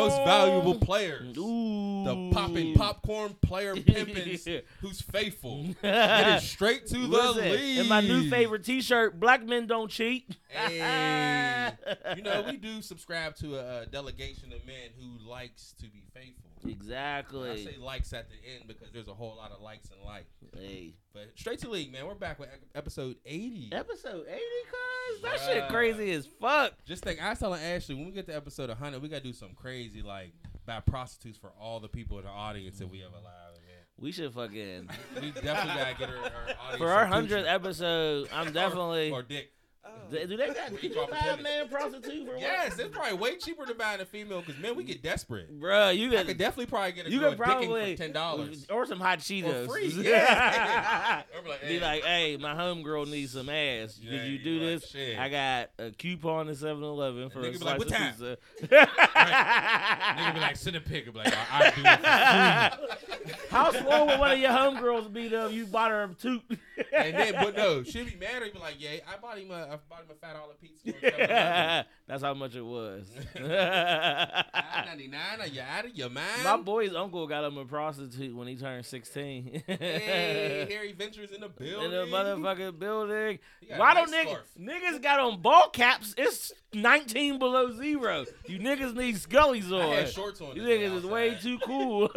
most valuable players. The mm. popping popcorn player pimpins who's faithful. Get it straight to the lead. and my new favorite T-shirt: Black men don't cheat. Hey, you know we do subscribe to a, a delegation of men who likes to be faithful. Exactly. I say likes at the end because there's a whole lot of likes and like. Hey, But straight to league, man. We're back with episode 80. episode eighty, cuz that shit crazy as fuck. Just think, I was telling Ashley when we get to episode 100, we gotta do some crazy like buy prostitutes for all the people in the audience that we have allowed. Man. We should fucking We definitely gotta get her, her audience for our hundredth episode. I'm definitely. or, or dick. Do do they got We you a titties. man prostitute for what? Yes, it's probably way cheaper to buy a female because man, we get desperate. Bruh, you I could could definitely probably get a you girl could dicking probably for ten dollars. or some hot Cheetos. free, yeah. I'd be like, Be hey. like, hey, my homegirl needs some ass. Yeah, Could you you do like, this? shit. I got a coupon at 7-Eleven for a slice like, of "What time?" pizza. Nigga be like, send a pic. I'd be like, I do it for free. How slow would one of your homegirls be though if you bought her a toot? and then, but no, she'd be mad. He'd be like, yeah, I bought him a, I bought him a fat dollar pizza. For That's how much it was. Nine ninety nine. Are you out of your mind? My boy's uncle got him a prostitute when he turned 16. Hey, Harry Ventures in the building. In the motherfucking building. Why don't niggas, niggas got on ball caps? It's 19 below zero. You niggas need scullies I on. had shorts on. You niggas is way too cool.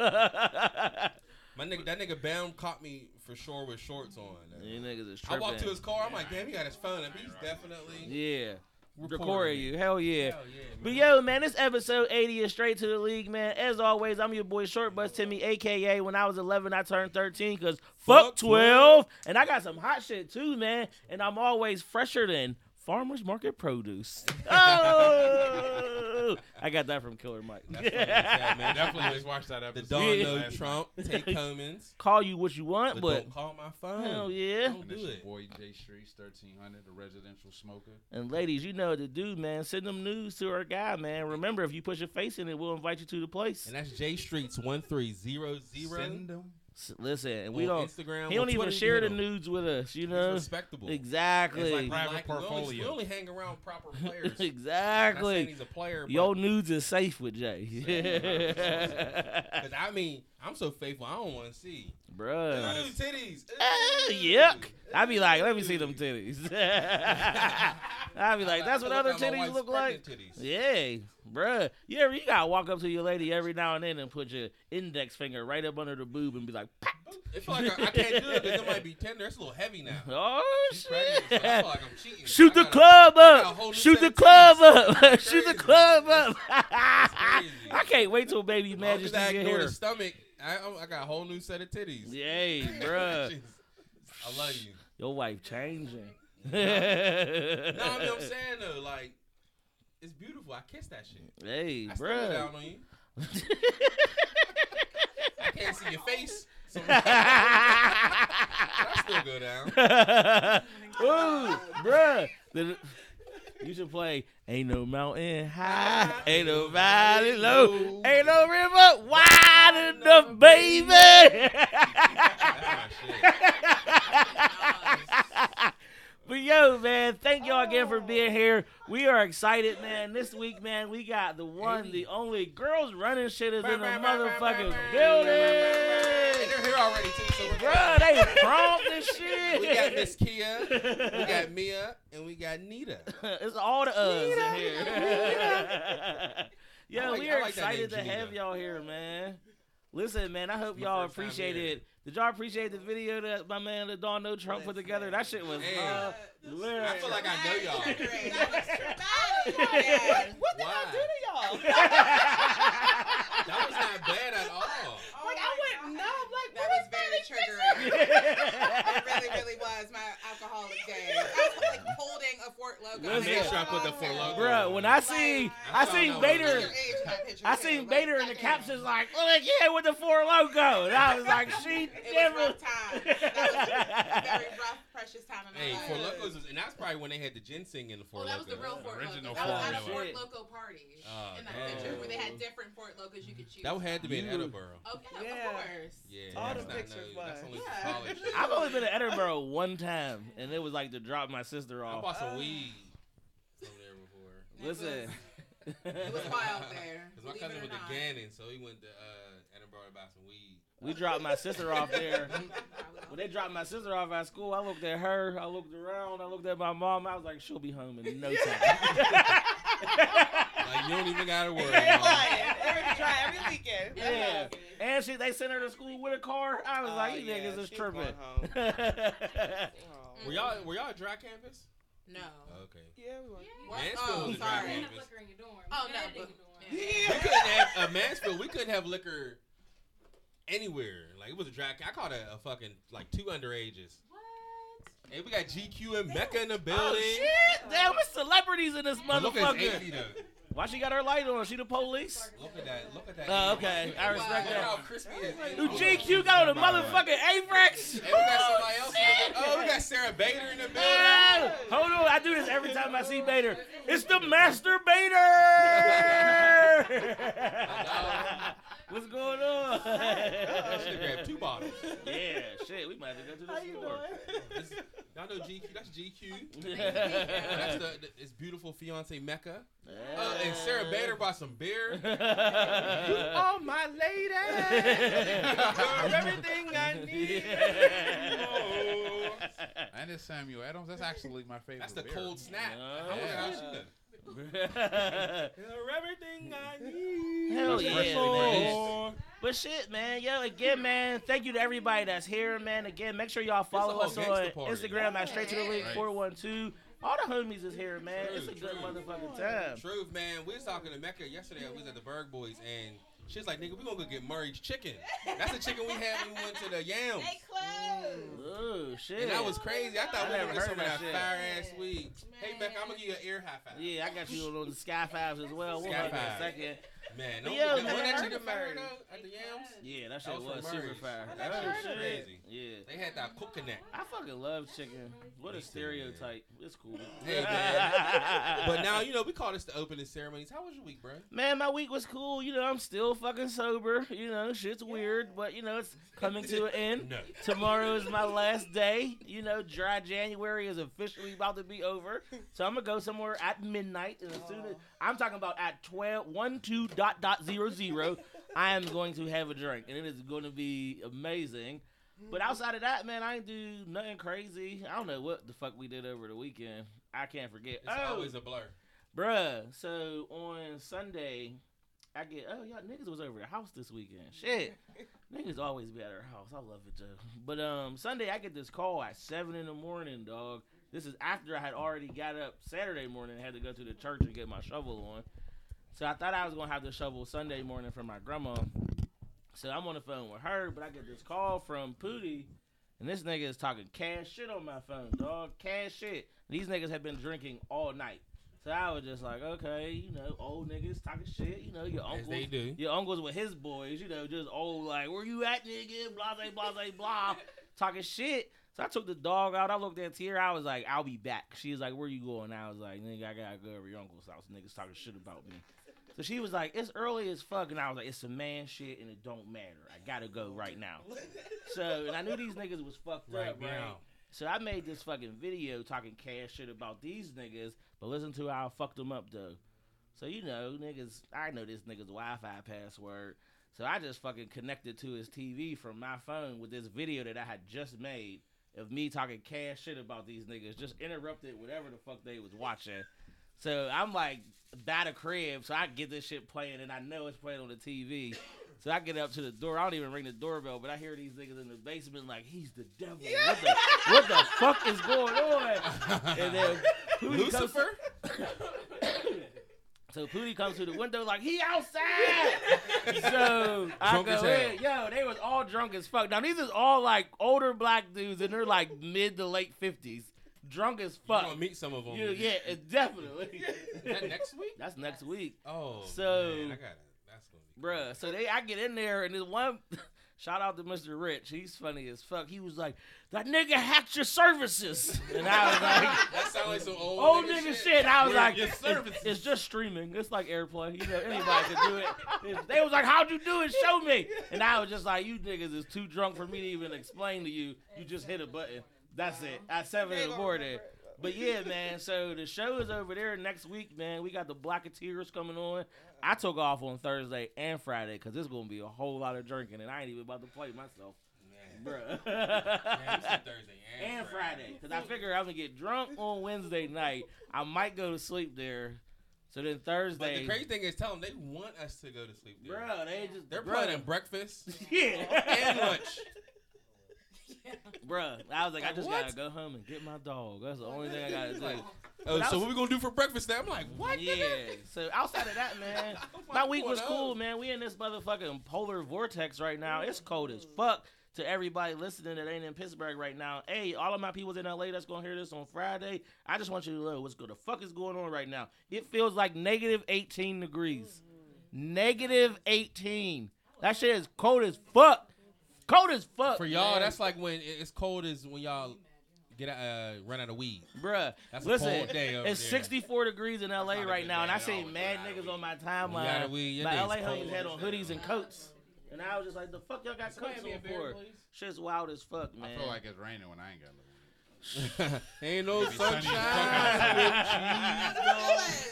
My nigga, that nigga Bam caught me for sure with shorts on. you niggas is I walked to his car. I'm like, damn, he got his phone up. He's definitely Yeah. recording you. Hell yeah. Hell yeah. But yo, man, this episode 80 is straight to the league, man. As always, I'm your boy Short Bus Timmy, aka when I was 11, I turned 13 because fuck Fuck 12. And I got some hot shit too, man. And I'm always fresher than Farmers Market Produce. Oh, I got that from Killer Mike. That's funny as man. Definitely just watch that The episode. Don Yeah. No last Trump, Tate Cummins. Call you what you want, But, but don't call my phone. hell yeah. Don't And do it. boy J Streets, 1300, the residential smoker. And ladies, you know what to do, man. Send them news to our guy, man. Remember, if you put your face in it, we'll invite you to the place. And that's J Streets one three zero zero. Send them. S- Listen, and we don't. Instagram. He don't even Twitter, share the know. nudes with us, you He's know. respectable. Exactly. It's like Private like, we only- We only hang around proper players. Exactly. he's a player, Your nudes is safe with Jay. because I mean, I'm so faithful. I don't want to see. Bruh. Ooh, titties. Ooh. yuck. I'd be like, let me see them titties. I'd be like, that's what other at titties look like. pregnant Titties. Yeah, bruh. You ever you gotta walk up to your lady every now and then and put your index finger right up under the boob and be like, "Pah." Oh, it feel like I, I can't do it because it might be tender. It's a little heavy now. oh She's pregnant, so I shit. feel like I'm cheating. Shoot the club up. Shoot the club up. Shoot the club up. I can't wait till baby majesty get here. the stomach, I, I got a whole new set of titties. Yay, bruh. I love you. Your wife changing. No, I mean I'm saying though, like it's beautiful. I kiss that shit. hey, I bruh. down on you. I can't see your face, so I still go down. Ooh, bruh. The- you should play Ain't no mountain high, ain't no valley low, ain't no river wide enough, baby. But yo, man, thank y'all again for being oh. here. We are excited, man. This week, man, we got the one, the only girls running shit is in the motherfucking And building. they're here already too. So good. they prompt this shit. we got Miss Kia, we got Mia, and we got Nita. it's all the us in here. Yo, like- we are like excited to have y'all here, man. Listen, man, I hope my y'all first time appreciate here. it. Did y'all appreciate the video that my man the Donald Trump put together? That shit was Man. Uh, hilarious. I feel like I know y'all. What did I do to y'all? That was not bad at all. Oh like I went no, I'm like That what was is very that triggering. It really, really was my alcoholic days. I was like holding a Four Loko. I made sure I put the Four Loko. Bruh, when I see I I seen saw that Bader one. I seen Bader in the captions like, oh like, yeah, with the Four Loko. And I was like, she It was never rough time. That was a very rough, precious time in Hey, God. Four Lokos was, and that's probably when they had the ginseng in the Four Oh, that was the real Fort Original Locos. That was at a. Fort Shit. Loco party Oh, in that damn. picture where they had different Four Lokos you could choose. That had to be in Edinboro. Oh, yeah, Yeah. of course. Yeah, All the pictures no, That's only Yeah. college. I've only been to Edinboro one time, and it was like to drop my sister I off. bought some weed from there before. Listen. it was wild there. Cause my cousin it or went to. Gannon, so he went to uh, Edinboro to buy some weed. we dropped my sister off there. When they dropped my sister off at school, I looked at her, I looked around, I looked at my mom. I was like, she'll be home in no time. Like you don't even gotta worry. Yeah, mom. every, try every weekend. Yeah. And she, they sent her to school with a car. I was Oh, like, you yeah, niggas is she's tripping. going. Oh. Were y'all were y'all at dry campus? No. Okay. Yeah, we were. What? Mansfield Oh, was a dry sorry. campus. liquor in your dorm. Oh, no, had it in but- your dorm. We couldn't have uh, Mansfield. We couldn't have liquor anywhere. Like it was a dry. I caught a, a fucking like two underages. What? Hey, we got GQ and Mecca in the building. Oh building. shit! Damn, it's celebrities in this But Look at motherfucker. 80 though. Why she got her light on? She the police? Look at that. Look at that. Oh, okay. I respect Look how that. crispy it is. Dude, GQ got on the motherfucking Avirex. Hey, we got oh, somebody else. In oh, we got Sarah Bader in the building. Oh, hold on, I do this every time I see Bader. It's the Master Bader. What's going on? I should have grabbed two bottles. yeah, shit, we might have to go to How the you store. This, y'all know GQ. That's GQ. That's That's the, the his beautiful fiance Mecca. Uh, and Sarah Bader bought some beer. oh, my lady. You're everything I need. And it's Samuel Adams. That's actually my favorite. That's the beer. cold snap. Uh, How yeah. how she done? You're everything I need. Hell That's yeah, freshly man. brewed. But shit, man, yo, again, man, thank you to everybody that's here, man. Again, make sure y'all follow us on party. Instagram at Straight to the League Right. 412. All the homies is here, man. True, it's a good true. motherfucking time. Truth, man. We was talking to Mecca yesterday. We was at the Berg Boys, and she's like, "Nigga, we gonna go get Murray's chicken." That's the chicken we had when we went to the Yams. They closed. Oh, shit. And that was crazy. I thought I we never were gonna heard some of that that shit. fire ass weed. Hey, Man. Becca, I'm gonna give you an ear high five. Yeah, I got you on the Sky Fives as well. We'll Sky hug Five. second. Man, But no, yo, wasn't man, that I chicken fire though at the Yams? Yeah, that That shit was was, from super Murray's. fire. That shit shit. crazy. Yeah. They had that cook connect. I fucking love chicken. What a stereotype. It's cool. Hey, man. But now you know we call this the opening ceremonies. How was your week, bro? Man, my week was cool. You know, I'm still fucking sober. You know, shit's weird, but you know, it's coming to an end. No. Tomorrow is my last day. You know, dry January is officially about to be over. So I'm gonna go somewhere at midnight, and as soon as I'm talking about at 12, 1, 2, dot dot zero zero, I am going to have a drink, and it is going to be amazing. But outside of that, man, I ain't do nothing crazy. I don't know what the fuck we did over the weekend. I can't forget. It's oh, always a blur. Bruh, so on Sunday, I get oh y'all niggas was over the house this weekend. Shit, niggas always be at our house. I love it though. But um Sunday I get this call at seven in the morning, dog. This is after I had already got up Saturday morning and had to go to the church and get my shovel on. So I thought I was gonna have the shovel Sunday morning for my grandma. So I'm on the phone with her, but I get this call from Pootie, and this nigga is talking cash shit on my phone, dog. Cash shit. These niggas have been drinking all night. So I was just like, okay, you know, old niggas talking shit, you know, your As uncles, they do. your uncles with his boys, you know, just old like, where you at, nigga? Blah blah blah blah, talking shit. So I took the dog out. I looked at Tier. I was like, I'll be back. She was like, where you going? I was like, nigga, I gotta go over your uncle's house. Niggas talking shit about me. So she was like, it's early as fuck, and I was like, it's a man shit, and it don't matter. I gotta go right now. So, and I knew these niggas was fucked Right up, right? So I made this fucking video talking cash shit about these niggas, but listen to how I fucked them up though. So you know, niggas, I know this nigga's Wi-Fi password. So I just fucking connected to his TV from my phone with this video that I had just made of me talking cash shit about these niggas. Just interrupted whatever the fuck they was watching. So I'm like by the crib, so I get this shit playing, and I know it's playing on the TV. So I get up to the door. I don't even ring the doorbell, but I hear these niggas in the basement like, "He's the devil. What the what the fuck is going on?" And then Pootie comes- Lucifer? so Pootie comes to the window like he outside. so I Drunk go in. Yo, they was all drunk as fuck. Now these is all like older black dudes, and they're like mid to late fifties, drunk as fuck. You're gonna meet some of them. Yeah, yeah, definitely. Is that next week? That's next week. Oh, So- man, I got it. Bruh, so they I get in there and this one Shout out to Mr. Rich. He's funny as fuck. He was like, "That nigga hacked your services," and I was like. That sounds like some old, Old nigga, shit. And I was Where like, your it's, services- it's just streaming. It's like airplay. You know, anybody can do it. It's- They was like, how'd you do it? Show me. And I was just like, you niggas is too drunk for me to even explain to you. You just hit a button. That's it. At seven in the morning. But yeah, man. So the show is over there next week, man. We got the Blacketeers coming on. I took off on Thursday and Friday because there's gonna be a whole lot of drinking, and I ain't even about to play myself, you Thursday and, and Friday. Because I figure I'm gonna get drunk on Wednesday night. I might go to sleep there. So then Thursday. But the crazy thing is, tell them they want us to go to sleep. There. bro, they just They're bruh. planning breakfast yeah, and lunch. Bruh, I was like, I just what? gotta go home and get my dog. That's the only thing I gotta do. Like, Oh, But I so was- what we gonna do for breakfast? There, I'm like, what? yeah. So outside of that, man, I'm my week was what cool, man. We in this motherfucking polar vortex right now. It's cold as fuck. To everybody listening that ain't in Pittsburgh right now, hey, all of my people's in LA that's gonna hear this on Friday. I just want you to know what's good. The fuck is going on right now? It feels like negative 18 degrees. Negative 18. That shit is cold as fuck. Cold as fuck. For y'all, man. that's like when it's cold as when y'all get out, uh, run out of weed. Bruh, That's a listen, cold day over it's there. 64 degrees in LA right now, and I at seen mad niggas on my timeline. of weed, your My LA cold homies as had on hoodies and coats, and I was just like, "The fuck y'all got coats on for?" Shit's wild as fuck, man. I feel like it's raining when I ain't got no. Ain't no Maybe sunny sunshine.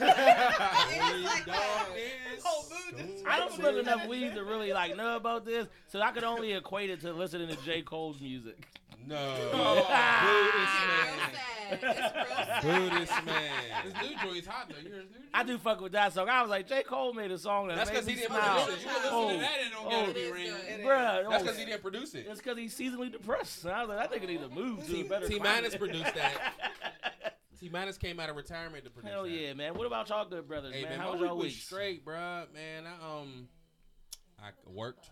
It is like Dog that. is Whole mood is I don't smoke enough weed to really like know about this, so I could only equate it to listening to J. Cole's music. No. It's real Buddhist man. sad. It's real sad. Buddhist man. This new joint's hot though. You hear this new I do fuck with that song. I was like, J. Cole made a song that That's made because he didn't smile. produce it. You were listening Oh, to that, it don't oh. gotta It be is raining. good. It Bruh, That's oh, because he didn't produce it. It's because he's seasonally depressed. And I was like, that nigga need to move to a T- better T Minus produced that. T Minus came out of retirement to produce Hell that. yeah, man. What about y'all good brothers, Hey man? man, How was y'all was week? straight, bruh. Man, I um, I worked,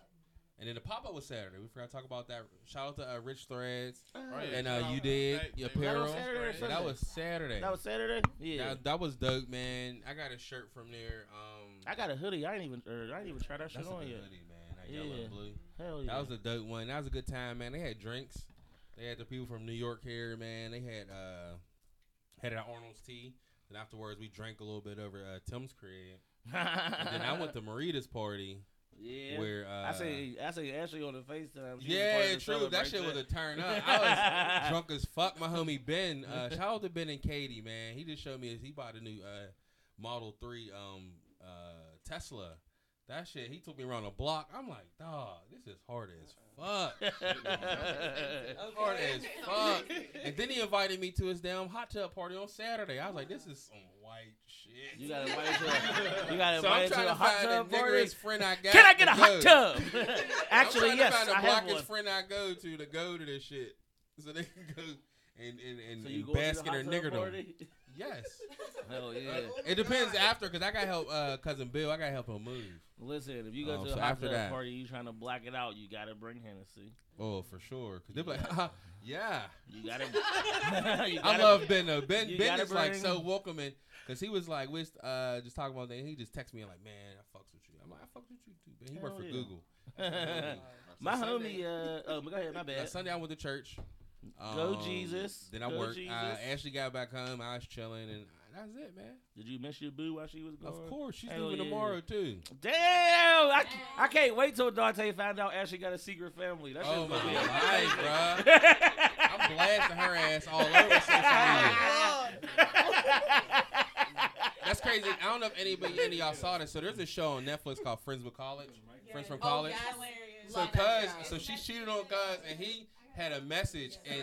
and then the pop up was Saturday. We forgot to talk about that. Shout out to uh, Rich Threads Oh, yeah. and uh, you did Hey, your hey, apparel. That was Saturday Yeah, that was Saturday. That was Saturday. Yeah. That, that was dope, man. I got a shirt from there. Um, I got a hoodie. I ain't even. Er, I ain't even try that shit on yet. hoodie, man. That yellow Yeah. and blue. Hell yeah. That was a dope one. That was a good time, man. They had drinks. They had the people from New York here, man. They had uh had it at Arnold's Tea. Then afterwards, we drank a little bit over uh, Tim's crib. And then I went to Marita's party yeah. where uh, I say. I say Ashley on the FaceTime. she yeah, true. That shit was a turn up. I was drunk as fuck. My homie Ben. Uh, shout out to Ben and Katie, man. He just showed me he bought a new uh, Model Three um, uh, Tesla. That shit, he took me around a block. I'm like, dog, this is hard as fuck. hard as fuck. And then he invited me to his damn hot tub party on Saturday. I was like, this is some white shit. You got invited to a, you got so I'm invited to a hot tub the party. friend I got. Can I get a hot go. tub? I'm Actually, yes, to find I have one. friend I go to to go to this shit, so they can go and and and, So and you bask in hot niggerdom. Yes, Hell yeah. it depends after because I got help uh, cousin Bill. I got help him move. Listen, if you go Um, to a so hot after tub that- party, you trying to black it out, you gotta bring Hennessy. Oh, for sure. Cause they're like, Haha, yeah. You gotta. you I gotta- love Ben though. Ben you Ben is like so welcoming because he was like, we uh just talking about that. He just texted me like, man, I fucks with you. I'm like, I fucks with you too. Ben. He Hell worked for yeah. Google. My So homie. Uh, oh, go ahead. My Uh, bad. Sunday I went to church. Go Um, Jesus. Then I Go worked. Jesus. Uh, Ashley got back home. I was chilling, and that's it, man. Did you miss your boo while she was gone? Of course, she's Hell leaving yeah. tomorrow too. Damn! I, I can't wait till Dante found out Ashley got a secret family. That Oh my gonna be life, bruh. bruh. I'm blasting her ass all over social media. That's crazy. I don't know if anybody, any of y'all saw this. So there's a show on Netflix called Friends with College. Friends from Oh, College. yes. So Love that cuz, show. so she cheated on cuz, and he had a message and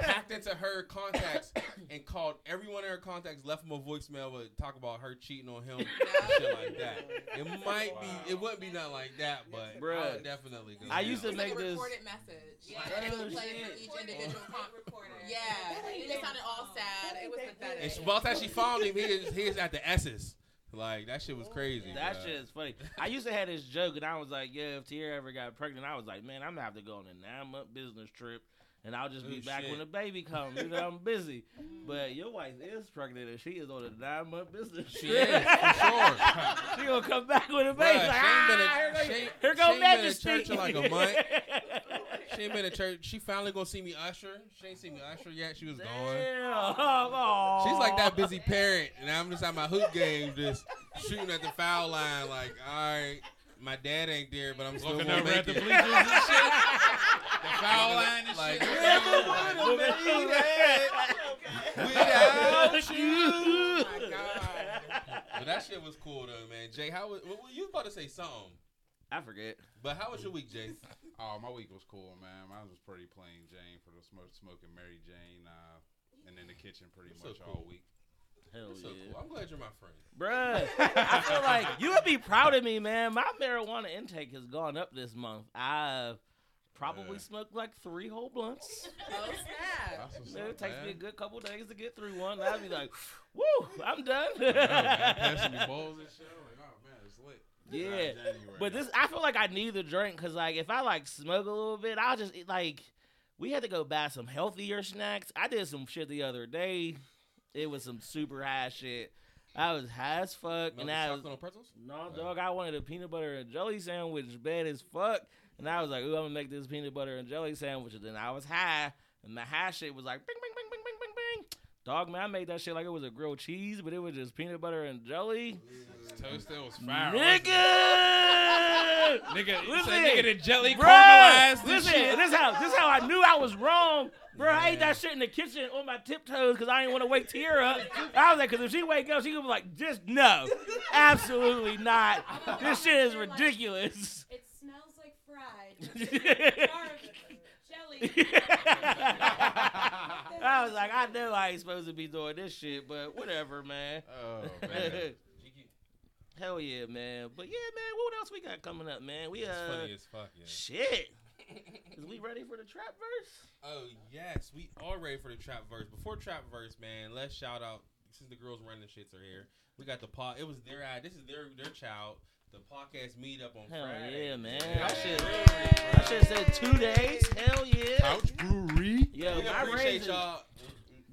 hacked into her contacts and called everyone in her contacts, left him a voicemail, but talk about her cheating on him, and shit like that. It might be, it wouldn't be nothing like that, but I Bruh. would definitely go. I down. used to It's like make a this- recorded message. Yeah, Oh, and it would play for each individual con- Yeah, and they sounded all sad. It was pathetic. And she, by the time she found him, he is, he is at the S's. Like that shit was crazy. That bruh. shit is funny. I used to have this joke, and I was like, "Yeah, if Tierra ever got pregnant, I was like, man, I'm gonna have to go on a nine month business trip and I'll just be Oh, back shit. when the baby comes. You know, I'm busy. But your wife is pregnant, and she is on a nine month business. She is, for sure. she gonna come back with a Bruh, baby. she like, ain't been in- ah, here go, she ain't- she ain't been in church in like a month. She ain't been to church. She finally gonna see me usher. She ain't seen me usher yet. She was Damn. gone. Aw. She's like that busy parent, and I'm just at my hoop game, just shooting at the foul line. Like, all right, my dad ain't there, but I'm still Looking gonna over make at the it. bleachers and shit. The foul line and Like, shit. never would have made it without you. Oh my god. But that shit was cool though, man. Jay, how was? Well, you about to say something, I forget. but how was your week, Jay? Oh, my week was cool, man. Mine was pretty plain Jane for the smoke, smoking Mary Jane, uh, and in the kitchen pretty That's so much cool. all week. Hell That's so yeah. cool. I'm glad you're my friend. Bruh, I feel like you would be proud of me, man. My marijuana intake has gone up this month. I've probably Yeah. smoked like three whole blunts. Oh snap. It up, takes me a good couple days to get through one. I'd be like, woo, I'm done. I. Passing me bowls and shit. I'm like, oh man, it's lit. Yeah, It's not January. But this, I feel like I need the drink because, like, if I like smoke a little bit, I'll just eat, like. We had to go buy some healthier snacks. I did some shit the other day. It was some super high shit. I was high as fuck, No and I was chocolate on pretzels? no dog. I wanted a peanut butter and jelly sandwich, bad as fuck, and I was like, "Ooh, I'm gonna make this peanut butter and jelly sandwich." And then I was high, and the high shit was like, "Bing, bing, bing, bing, bing, bing, bing." Dog, man, I made that shit like it was a grilled cheese, but it was just peanut butter and jelly. Toasted was fire. Nigga! Nigga, Listen, say nigga the jelly Bruh, caramelized and listen, shit. this how this how I knew I was wrong. Bro, I ate that shit in the kitchen on my tiptoes because I didn't want to wake Tierra up. I was like, because if she wake up, she gonna be like, just no, absolutely not. This shit is ridiculous. It smells like fried. Jelly. I was like, I know I ain't supposed to be doing this shit, but whatever, man. Oh man. Hell yeah, man. But yeah, man, what else we got coming up, man? We It's uh, funny as fuck, yeah. shit. Is we ready for the trap verse? Oh yes, we are ready for the trap verse. Before trap verse, man, let's shout out since the girls running shits are here. We got the pod. It was their uh, This is their their child. The podcast meetup on Hell Friday. yeah, man. Yeah. That shit, that shit said two days. Hell yeah. Couch Brewery. Yo, We my appreciate raise, y'all.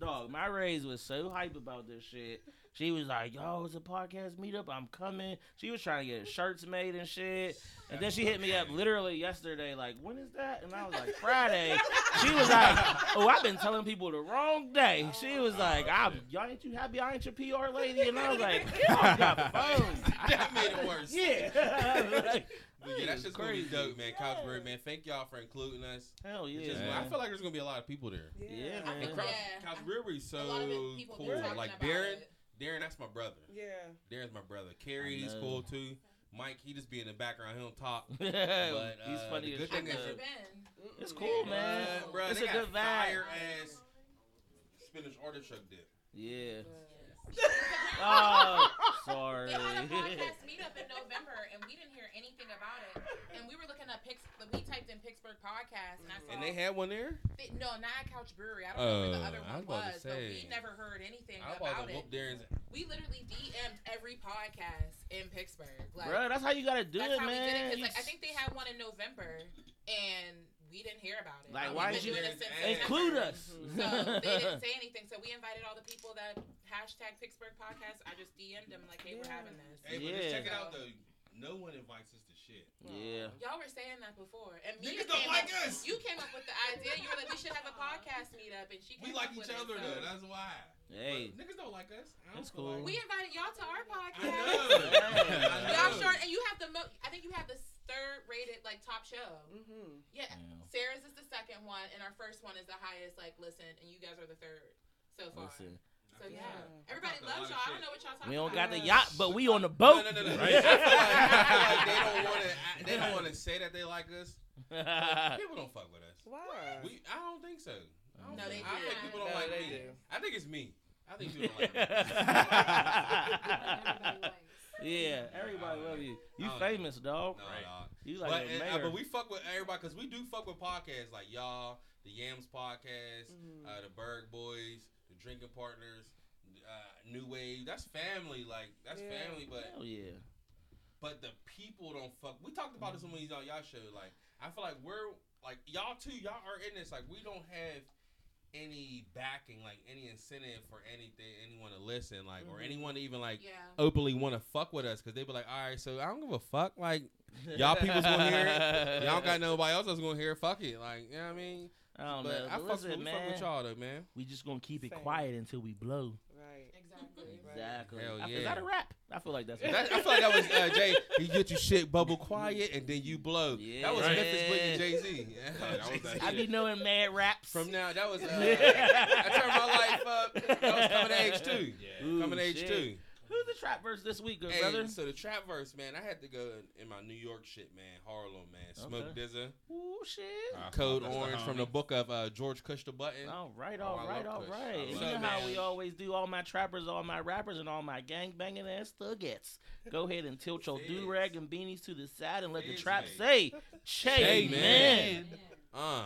Dog, my raise was so hype about this shit. She was like, "Yo, it's a podcast meetup. I'm coming." She was trying to get shirts made and shit. And then she hit me up literally yesterday, like, "When is that?" And I was like, "Friday." She was like, "Oh, I've been telling people the wrong day." She was like, "I'm, y'all ain't you happy? I ain't your PR lady?" And I was like, "Y'all got phones." that made it worse. Yeah. Like, But yeah, that's just gonna be Crazy. dope, man. Couch Brewery, man. Thank y'all for including us. Hell yeah, just- man. I feel like there's gonna be a lot of people there. Yeah, I man. think And Couch, Yeah. Couch Brewery's so a lot of it, people cool. Like about Darren, it. Darren, that's my brother. Yeah. Darren's my brother. Carrie, he's cool too. Mike, he just be in the background. He don't talk. But he's uh, funny as good shit. thing is though. Never been. It's cool, man. Uh, bro, It's they a got good vibe. fire ass spinach artichoke dip. Yeah. Oh, sorry. They had a podcast meetup in November, and we didn't hear anything about it. And we were looking up Pix. We typed in Pittsburgh podcast, and I saw. And they had one there. they- no, not at Couch Brewery. I don't know where the Oh, other I one was about to was, but we never heard anything I about about it. whoop Darren's. We literally DM'd every podcast in Pittsburgh. Like, Bro, that's how you gotta do that's it, how we did it. man. 'cause, You like, I s- think they had one in November, and we didn't hear about it. Like, And why did you doing it since include us? So they didn't say anything. So we invited all the people that hashtag Pittsburgh podcast. I just DM'd them like, hey, we're having this. Hey, but Yeah. just check it out though. No one invites us to shit. yeah. Y'all were saying that before, and me Niggas don't like up, us. You came up with the idea. You were like, we should have a podcast meetup, and she. Came We like up each with it, other so- though. That's why. Hey. But niggas don't like us. I don't That's cool. like- We invited y'all to our I podcast. know. Hey. I Y'all know. sure? And you have the mo. I think you have the third rated like top show. Mm-hmm. Yeah. Yeah. Sarah's is the second one, and our first one is the highest. Like, listen, and you guys are the third so far. Listen, So yeah, Yeah. everybody talked a lot loves y'all. I don't know what y'all talking about. we don't about. got the yacht, but we on the boat. No, no, no, no. Right. I, feel like, I feel like they don't want to. They don't want to say that they like us. People don't fuck with us. Why? We. I don't think so. I don't No, think- they I think do. people don't No, like they me. do. I think it's me. I think people don't like me. Everybody likes. yeah, everybody love you. You I don't famous, dog. No, Right. dog. You like but, a and, uh, but we fuck with everybody because we do fuck with podcasts like y'all, the Yams podcast, Mhm. uh, the Berg Boys, the Drinking Partners, uh, New Wave. That's family. Like that's Yeah. family. But Hell yeah. but the people don't fuck. We talked about this on one of y'all y'all show. Like I feel like we're like y'all too. Y'all are in this. Like we don't have any backing, like any incentive for anything, anyone to listen, like or Mhm. anyone to even like Yeah. openly want to fuck with us because they be like, all right, so I don't give a fuck. Like Y'all people's gonna hear it. y'all got nobody else that's gonna hear. it. Fuck it. Like you know what I mean. I don't but know. I But fuck, listen, with, we fuck with y'all though, man. we just gonna keep it Same. quiet until we blow. Right. Exactly. Exactly. Hell I- Is yeah. that a rap? I feel like that's. a That, I feel like that was uh, Jay. You get your shit bubble quiet and then you blow. that was Yeah. Memphis Bleek Jay Z. Yeah, that was that I be knowing mad raps. From now, that was uh, I turned my life up. That was coming to age two. Yeah. Ooh, Coming to age shit. two. Who's the trap verse this week, good Hey, brother? so the trap verse, man, I had to go in, in my New York shit, man. Harlem, man. Smoke Okay. Dizza. Ooh, shit. Uh, Code that's Orange from the book of uh, George Kush the Button. All right, Oh, all I right, love all Kush. right. You know how we always do all my trappers, all my rappers, and all my gang banging ass thuggets. Go ahead and tilt your do rag and beanies to the side and let the trap mate. say, Che, Che, man. Uh,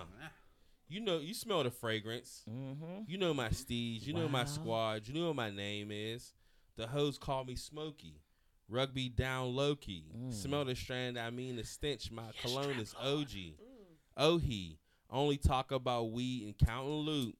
you know, you smell the fragrance. Mm-hmm. You know my steeds. You know my squad. You know what my name is. The hoes call me Smokey. Rugby down low key. Mm. Smell the strand, I mean the stench. My cologne is OG. Oh he. Only talk about weed and counting loot.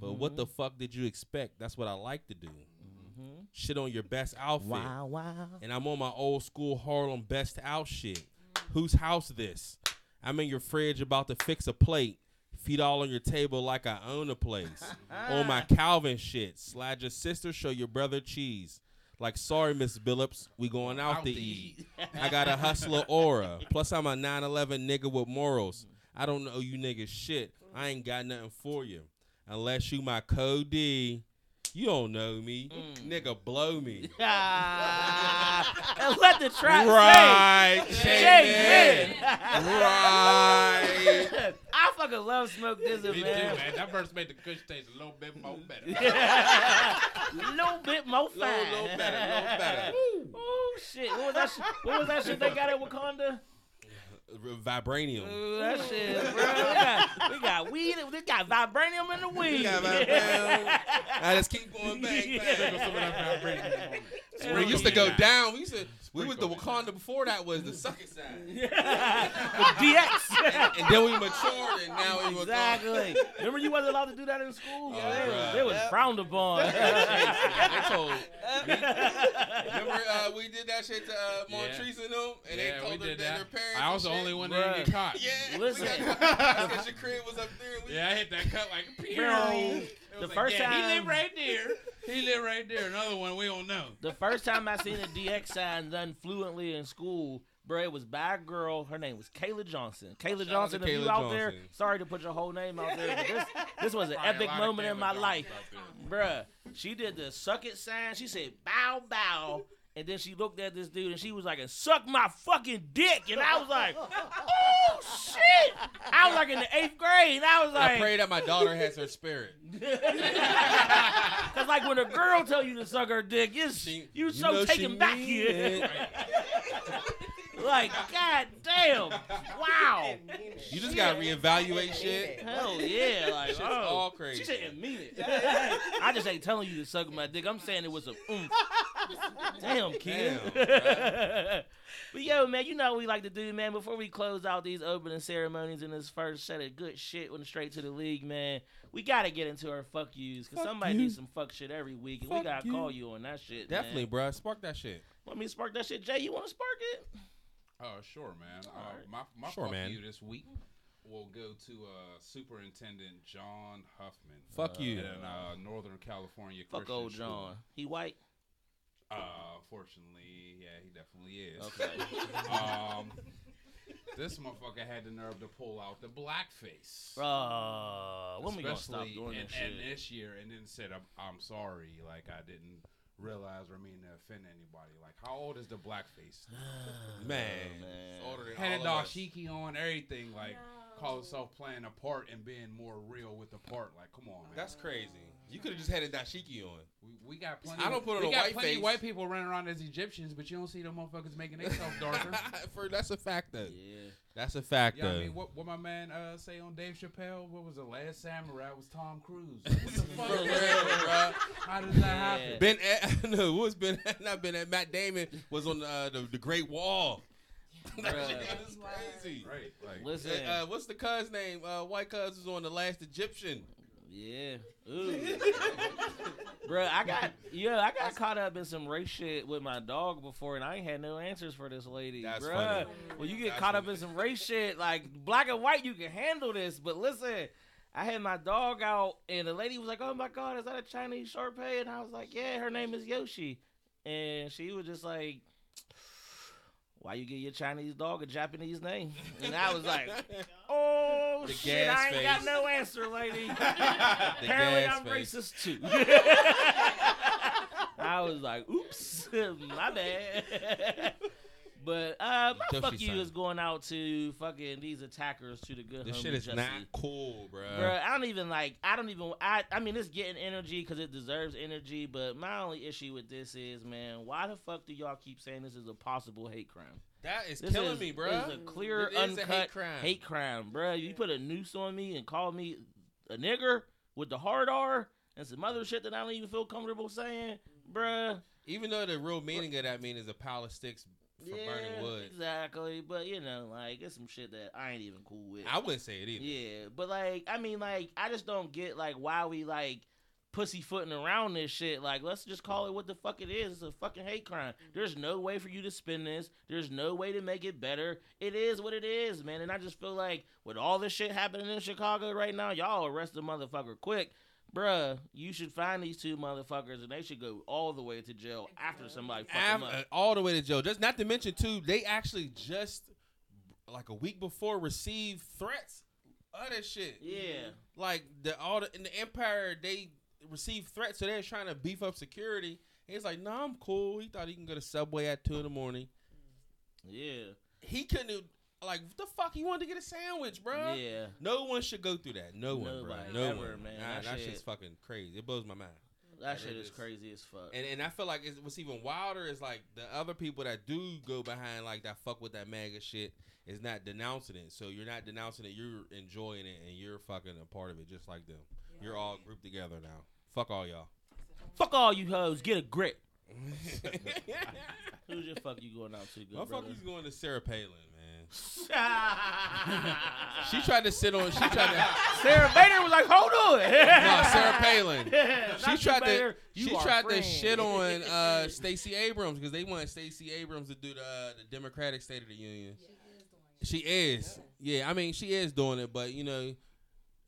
But what Mm-hmm. the fuck did you expect? That's what I like to do. Mm-hmm. Shit on your best outfit. Wow, wow. And I'm on my old school Harlem best out shit. Whose house this? I'm in your fridge about to fix a plate. Feet all on your table like I own the place. on my Calvin shit. Slide your sister, show your brother cheese. Like, sorry, Miss Billups, we going out, to eat. I got a hustler aura. Plus, I'm a 9 11 nigga with morals. I don't know you niggas shit. I ain't got nothing for you. Unless you my code D. You don't know me. Mm. Nigga, blow me. And let the trap right. say, Che, man. man. Right. I fucking love Smoke Dizzle, Me too, man. That verse made the Kush taste a little bit more better. A little bit more fine. Little, little better, little better. Oh shit! What was that? Shit? What was that shit they got at Wakanda? Vibranium. Ooh, that shit, bro. We got, we got weed. We got vibranium in the weed. got vibranium. I just keep going back. back. We used to go down. We used to. We was the Wakanda before that was the sucking side, The DX. and then we matured, and now we Wakanda. exactly. Remember you wasn't allowed to do that in school? Oh, Yeah, they, was, bruh. they was frowned upon. They told. Remember uh, we did that shit to uh, Yeah. Montrese and them, and yeah, they we told their, did their, that. their parents. I was the and only shit. one that didn't get caught. Yeah, Listen. we because your crib was up there. And we, Yeah, I hit that cut like pew. Bro, the was first yeah, he lived right there. He lived right there. Another one we don't know. The first time I seen a DX sign done fluently in school, bro, it was by a girl. Her name was Kayla Johnson. Kayla Shout Johnson, if you Kayla out there, sorry to put your whole name out there, but this this was an Probably epic moment in my Johnsons life, bruh. She did the suck it sign. She said bow bow. And then she looked at this dude and she was like, and suck my fucking dick. And I was like, oh shit. I was like in the eighth grade. And I was I like, pray that my daughter has her spirit. Cause like when a girl tell you to suck her dick, you She- you you so taken back here. like god damn, wow, You just gotta reevaluate shit. hell yeah, like Shit's oh. all crazy. She didn't mean it. I just ain't telling you to suck my dick. I'm saying it was a oomph. Damn, kid. Damn, but yo, man, you know what we like to do, man. Before we close out these opening ceremonies in this first set of good shit went straight to the league, man, we gotta get into our fuck yous because Fuck somebody you. needs some fuck shit every week, and we gotta you. call you on that shit. Definitely, man. bruh. Spark that shit. Want me to spark that shit, Jay? You want to spark it? Oh, sure, man. Uh, Alright. my my Sure, fuck man. you this week will go to uh, Superintendent John Huffman. Fuck you. In uh, Northern California. Fuck Christian old school. John. He white. Uh, fortunately, yeah, he definitely is. Okay. um, this motherfucker had the nerve to pull out the blackface. Uh, when we gonna stop doing in, this shit? in this year, and then said, I'm, "I'm sorry, like I didn't realize or mean to offend anybody." Like, how old is the blackface? Man, Oh, man. it's older than Had a all of dashiki on, everything. Like, call himself playing a part and being more real with the part. Like, come on, man. That's crazy. You could have just had a dashiki on. we, we got plenty. I don't put on we a got white plenty face. of white people running around as Egyptians, but you don't see them motherfuckers making themselves darker. For that's a fact though. Yeah. That's a fact Yeah, though. I mean, what, what my man uh, say on Dave Chappelle? What was the last samurai? Was Tom Cruise? What the fuck? For real, bruh. How does that happen? Ben, Ed, no, who was Ben? Not Ben. Ed, Matt Damon was on uh, the the Great Wall. that Bruh. shit is crazy. Right. Like, Listen, Uh, what's the cuz name? Uh, white cuz was on the last Egyptian. Yeah, bro, I got yeah, I got caught up in some race shit with my dog before, and I ain't had no answers for this lady, That's bruh. funny. When you get That's caught up in some race shit, like black and white, you can handle this. But listen, I had my dog out, and the lady was like, "Oh my god, is that a Chinese Shar-Pei?" And I was like, "Yeah, her name is Yoshi," and she was just like. Why you give your Chinese dog a Japanese name? And I was like, "Oh The shit, I ain't got no answer, lady." The Apparently, I'm face. racist too. I was like, "Oops, my bad." But uh, my Yoshi fuck you is going out to fucking these attackers to the good. This shit is Jussie. not cool, bro. Bruh, I don't even like. I don't even. I. I mean, it's getting energy because it deserves energy. But my only issue with this is, man, why the fuck do y'all keep saying this is a possible hate crime? That is This killing is, me, bro. This is a clear, It uncut hate crime. hate crime, bruh. You put a noose on me and call me a nigger with the hard R and some other shit that I don't even feel comfortable saying, bruh. Even though the real meaning of that mean is a pile of sticks for burning wood. exactly. But you know, like it's some shit that I ain't even cool with. I wouldn't say it either. Yeah, but like, I mean, like, I just don't get like why we like pussyfooting around this shit. Like, let's just call it what the fuck it is. It's a fucking hate crime. There's no way for you to spin this. There's no way to make it better. It is what it is, man. And I just feel like with all this shit happening in Chicago right now, y'all arrest the motherfucker quick. Bruh, you should find these two motherfuckers and they should go all the way to jail after somebody fuck them Av- up. uh, all the way to jail. Just not to mention too, they actually just like a week before received threats of that shit. Yeah. Like the all the in the Empire, they received threats, so they're trying to beef up security. He's like, "No, nah, I'm cool." He thought he can go to Subway at two in the morning. Yeah. He couldn't like what the fuck. you wanted to get a sandwich, bro. Yeah. No one should go through that. No one, bro. Nobody No ever, one, man. Nah, That that, shit- shit's fucking crazy. It blows my mind. That That shit is- is crazy as fuck. And and I feel like it's, what's even wilder is like the other people that do go behind like that fuck with that MAGA shit is not denouncing it. So you're not denouncing it. You're enjoying it, and you're fucking a part of it, just like them. You're all grouped together now. Fuck all y'all. Fuck all you hoes, get a grip. Who's your fuck you going out to, good brother? Motherfucker's going to Sarah Palin, man. She She tried to sit on. She tried to. Sarah Bader was like, hold on. no, Sarah Palin. Not She tried to. You She are tried to shit on uh, Stacey Abrams because they want Stacey Abrams to do the uh, the Democratic State of the Union. She is. Yeah, I mean she is doing it, but you know,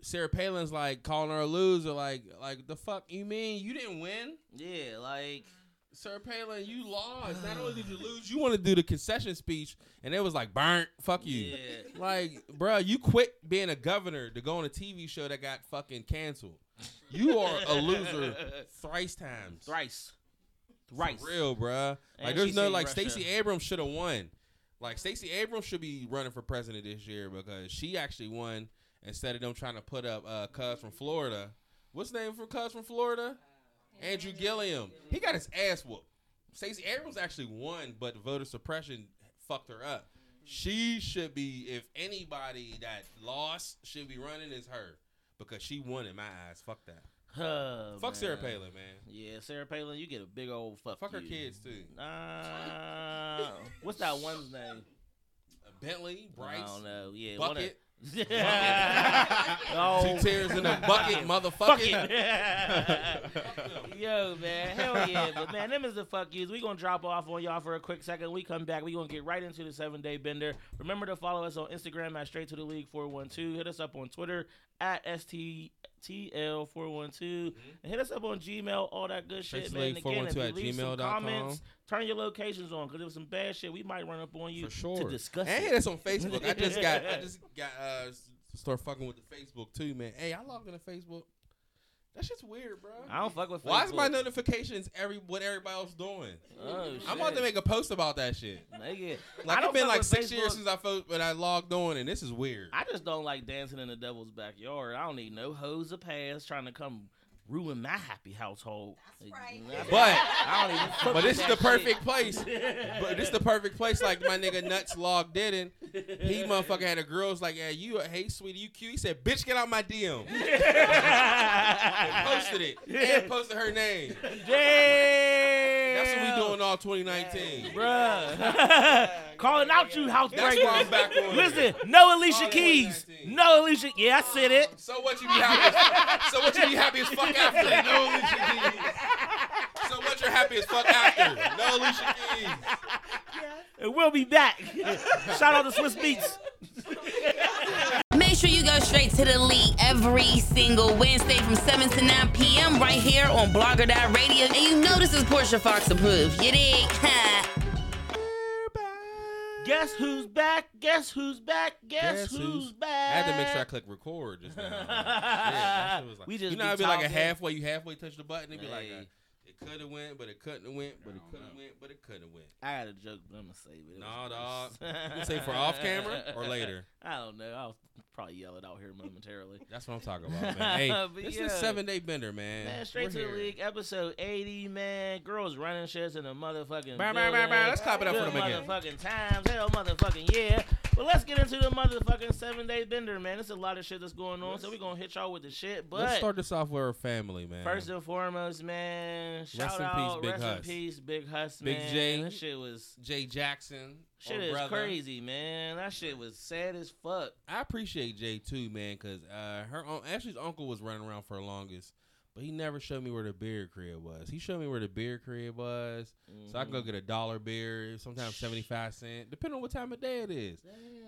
Sarah Palin's like calling her a loser. Like, like the fuck you mean you didn't win? Yeah, like Sarah Palin, you lost. Not only did you lose, you want to do the concession speech, and it was like burnt. Fuck you. yeah. Like, bruh, you quit being a governor to go on a TV show that got fucking canceled. You are a loser thrice times. Thrice. Thrice. For real, bruh. And Like, there's no like. Stacey Abrams should have won. Like Stacey Abrams should be running for president this year because she actually won instead of them trying to put up uh cuz from Florida. What's the name for cuz from Florida? Andrew Gillum. He got his ass whooped. Stacey Abrams actually won, but voter suppression fucked her up. She should be, if anybody that lost should be running, is her because she won in my eyes. Fuck that. Oh, Fuck Sarah. Palin, man. Yeah, Sarah Palin, you get a big old fuck. Fuck her kids too. Uh, what's that one's name? Bentley, Bryce, I don't know. Yeah, one of- bucket. oh, Two tears in a bucket, motherfucker. Yo, man, hell yeah, but man, them is the fuck yous. We gonna drop off on y'all for a quick second. We come back. We gonna get right into the seven day bender. Remember to follow us on Instagram at Straight to the League four one two. Hit us up on Twitter at STTL four one two, mm-hmm. and hit us up on Gmail. All that good Straight shit, to man. League again, if 412 you at leave some gmail.com. comments, turn your locations on because there was some bad shit. We might run up on you For sure. to discuss And it. hit us on Facebook. I just got, I just got, uh, start fucking with the Facebook too, man. Hey, I logged into Facebook. That shit's weird, bro. I don't fuck with. Why is my notifications every what everybody else doing? Oh, I'm about to make a post about that shit. Nigga. I Like don't it's been like with six years since I fo- when I logged on, and this is weird. I just don't like dancing in the devil's backyard. I don't need no hoes or past trying to come ruin my happy household. That's right. But I don't even fuck but this is the perfect shit. place. But this is the perfect place. Like my nigga Nuts logged in, and he motherfucker had a girl's like, "Yeah, you, hey sweetie, you cute." He said, "Bitch, get out my DM." and posted it and posted her name. Damn. That's what we doing all 2019. Bruh. Calling out you house That's why I'm breakers. back on. Listen, no Alicia Keys. No Alicia. Yeah, I said it. So what you be happy? so what you be happy as fuck after? No Alicia Keys. So what you're happy as fuck after? No Alicia Keys. And we'll be back. Shout out to Swizz Beatz. Make you go straight to the league every single Wednesday from 7 to 9 p.m. right here on Blogger Radio. And you know this is Portia Fox approved. You dig? Guess who's back? Guess who's back? Guess, Guess who's, who's- back? I had to make sure I click record just now. yeah, shit was like, We just you know, be it'd be like a halfway. You halfway touch the button. It'd be like, a, it could have went, but it couldn't have went, but it I could have went, but it couldn't have went. I got a joke, but I'm gonna save it. It Nah, dog. You say for off camera or later. I don't know. I'll probably yell it out here momentarily. That's what I'm talking about, man. Hey, this yeah. is seven day bender, man. Man, straight We're to the here. league, episode 80, man. Girls running shits in the motherfucking Bow, bow, bow, building. bow. Let's clap it up for them again. motherfucking times. Hell, motherfucking yeah. But let's get into the motherfucking seven day bender, man. It's a lot of shit that's going on, so we're gonna hit y'all with the shit. But Let's start this off with our family, man. First and foremost, man, shout in peace, out, Big rest Huss. in peace, Big Huss, Big man. J. That shit was, Jay Jackson, shit is brother. crazy, man. That shit was sad as fuck. I appreciate Jay too, man, because uh, her Ashley's uncle was running around for the longest, but he never showed me where the beer crib was. He showed me where the beer crib was, so I can go Mhm. get a dollar beer, sometimes seventy five cent, depending on what time of day it is,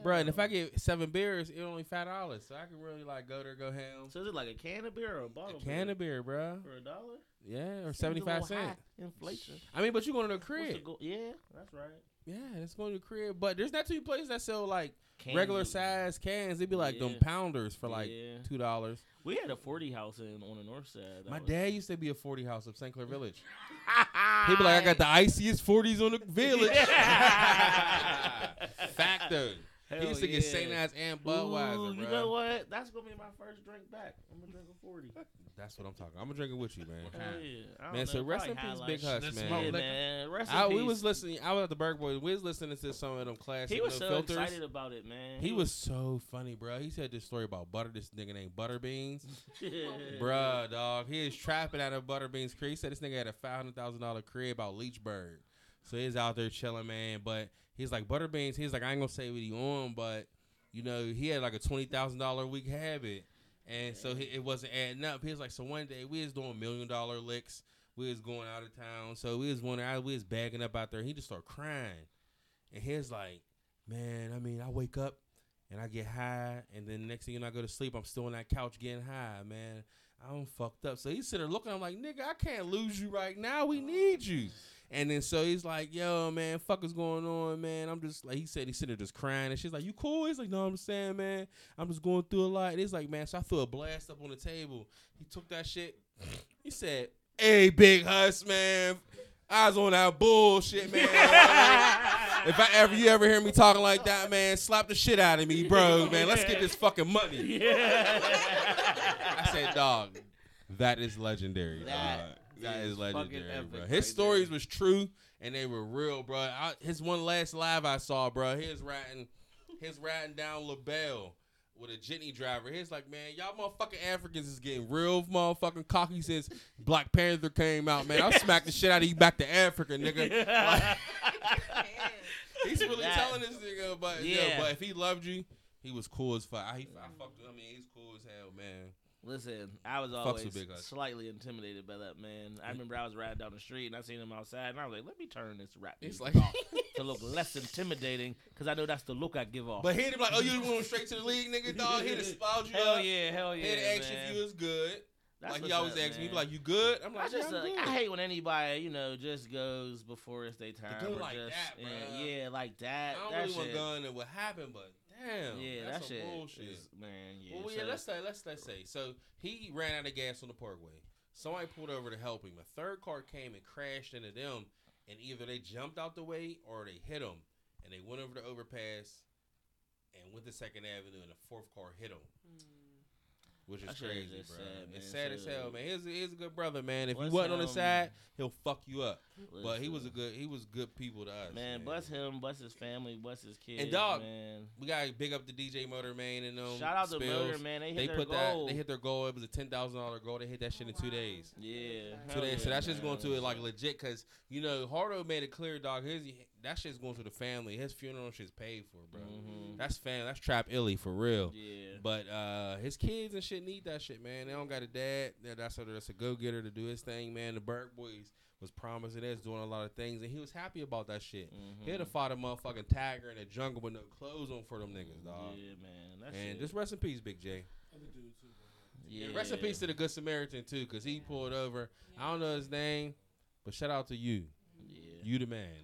Bruh, And if I get seven beers, it only five dollars, so I can really like go there, go ham. so is it like a can of beer or a bottle? A can of beer, bruh. for a dollar? Yeah, or seventy five cent. Inflation. I mean, but you going to the crib? go- yeah, that's right. Yeah, it's going to the crib, but there's not too many places that sell like Cans regular size cans. They'd be like them pounders for like Yeah. two dollars. We had a 40 house in on the north side. My was- dad used to be a 40 house of St. Clair Village. He'd be like, I got the iciest 40s on the village. Facto. Hell he used to get yeah. St. Ides and Budweiser, Ooh, you bro. know what? That's gonna be my first drink back. I'm gonna drink a 40. That's what I'm talking. I'm gonna drink it with you, man. What Hell yeah. I don't Man, so know, rest in peace, Big Life. Huss, This man. Yeah, man. Rest in I, peace. we was listening. I was at the Berg Boys. We was listening to some of them classics. He was so filters. excited about it, man. He was so funny, bro. He said this story about butter. This nigga named Butterbeans. Yeah. Bruh, dog. He is trapping out of Butterbean's crib. He said this nigga had a five hundred thousand dollar crib out Leechburg. So he's out there chilling, man. But he's like Butterbeans. He's like, I ain't gonna say what he on, but you know, he had like a twenty thousand dollar a week habit, and so he, it wasn't adding up. He was like, so one day we was doing million dollar licks. We was going out of town, so we was wondering, I we was bagging up out there. He just started crying, and he's like, man, I mean, I wake up and I get high, and then next thing you know, I go to sleep. I'm still on that couch getting high, man. I'm fucked up. So he's sitting there looking. I'm like, nigga, I can't lose you right now. We need you. And then so he's like, yo, man, fuck is going on, man. I'm just like he said, he's sitting there just crying, and she's like, you cool? He's like, no, I'm saying, man, I'm just going through a lot. And he's like, man, so I threw a blast up on the table. He took that shit. He said, hey, big huss, man. I was on that bullshit, man. if I ever you ever hear me talking like that, man, slap the shit out of me, bro, man. Let's get this fucking money. I said, dog, that is legendary. That. That is is fucking legendary, epic bro. right His stories there. was true and they were real, bro. I, his one last live I saw, bro. He was riding, his riding down LaBelle with a jitney driver. He's like, man, y'all motherfucking Africans is getting real motherfucking cocky since Black Panther came out, man. I'll smack the shit out of you back to Africa, nigga. Like, he's really That- telling this nigga, but yeah. Yeah. but if he loved you, he was cool as fuck. I, he, I fucked him. I mean, he's cool as hell, man. Listen, I was always slightly intimidated by that man. I remember I was riding down the street and I seen him outside, and I was like, "Let me turn this rap It's like- off to look less intimidating, because I know that's the look I give off." But he'd be like, "Oh, you going straight to the league, nigga, dog? He'd have you hell up. yeah, hell yeah, He'd ask you man. if you was good. That's like he always asks me, he be man. like, "You good?" I'm I like, just yeah, uh, I'm good. I hate when anybody you know just goes before it's their time. go like just, that, yeah, yeah, like that. I don't that really want shit. to go into what happened, but damn, yeah, that's that shit bullshit. is man. Yeah, well, yeah, let's say, let's let's say. So he ran out of gas on the parkway. Somebody pulled over to help him. A third car came and crashed into them, and either they jumped out the way or they hit him, and they went over the overpass and went to Second Avenue, and the fourth car hit him. Hmm. Which is crazy, bro. sad, it's man. sad as hell, man. He's a, he's a good brother, man. If Bless you wasn't on the side, he'll fuck you up. But he was a good, he was good people to us, man. Bless him, bless his family, bless his kids. dog, man. We gotta big up the DJ Motor Man and them. Shout out to spills. Motor Man. They hit They their put goal. that. They hit their goal. It was a ten thousand dollar goal. They hit that shit in two days. yeah, Two days. so yeah, that's just going man. to it like legit, cause you know Hardo made it clear, dog. His that shit's going to the family. His funeral shit's paid for, bro. Mhm. That's fam. That's trap illy for real. Yeah. But uh, his kids and shit need that shit, man. They don't got a dad. That's a, that's a go getter to do his thing, man. The Burke boys was promising this, doing a lot of things, and he was happy about that shit. Mhm. He'd have fought a motherfucking tiger in the jungle with no clothes on for them niggas, dog. Yeah, man. That And shit. just rest in peace, Big J. yeah. And rest in peace to the Good Samaritan too, cause he pulled over. I don't know his name, but shout out to you. Yeah. You the man, dog,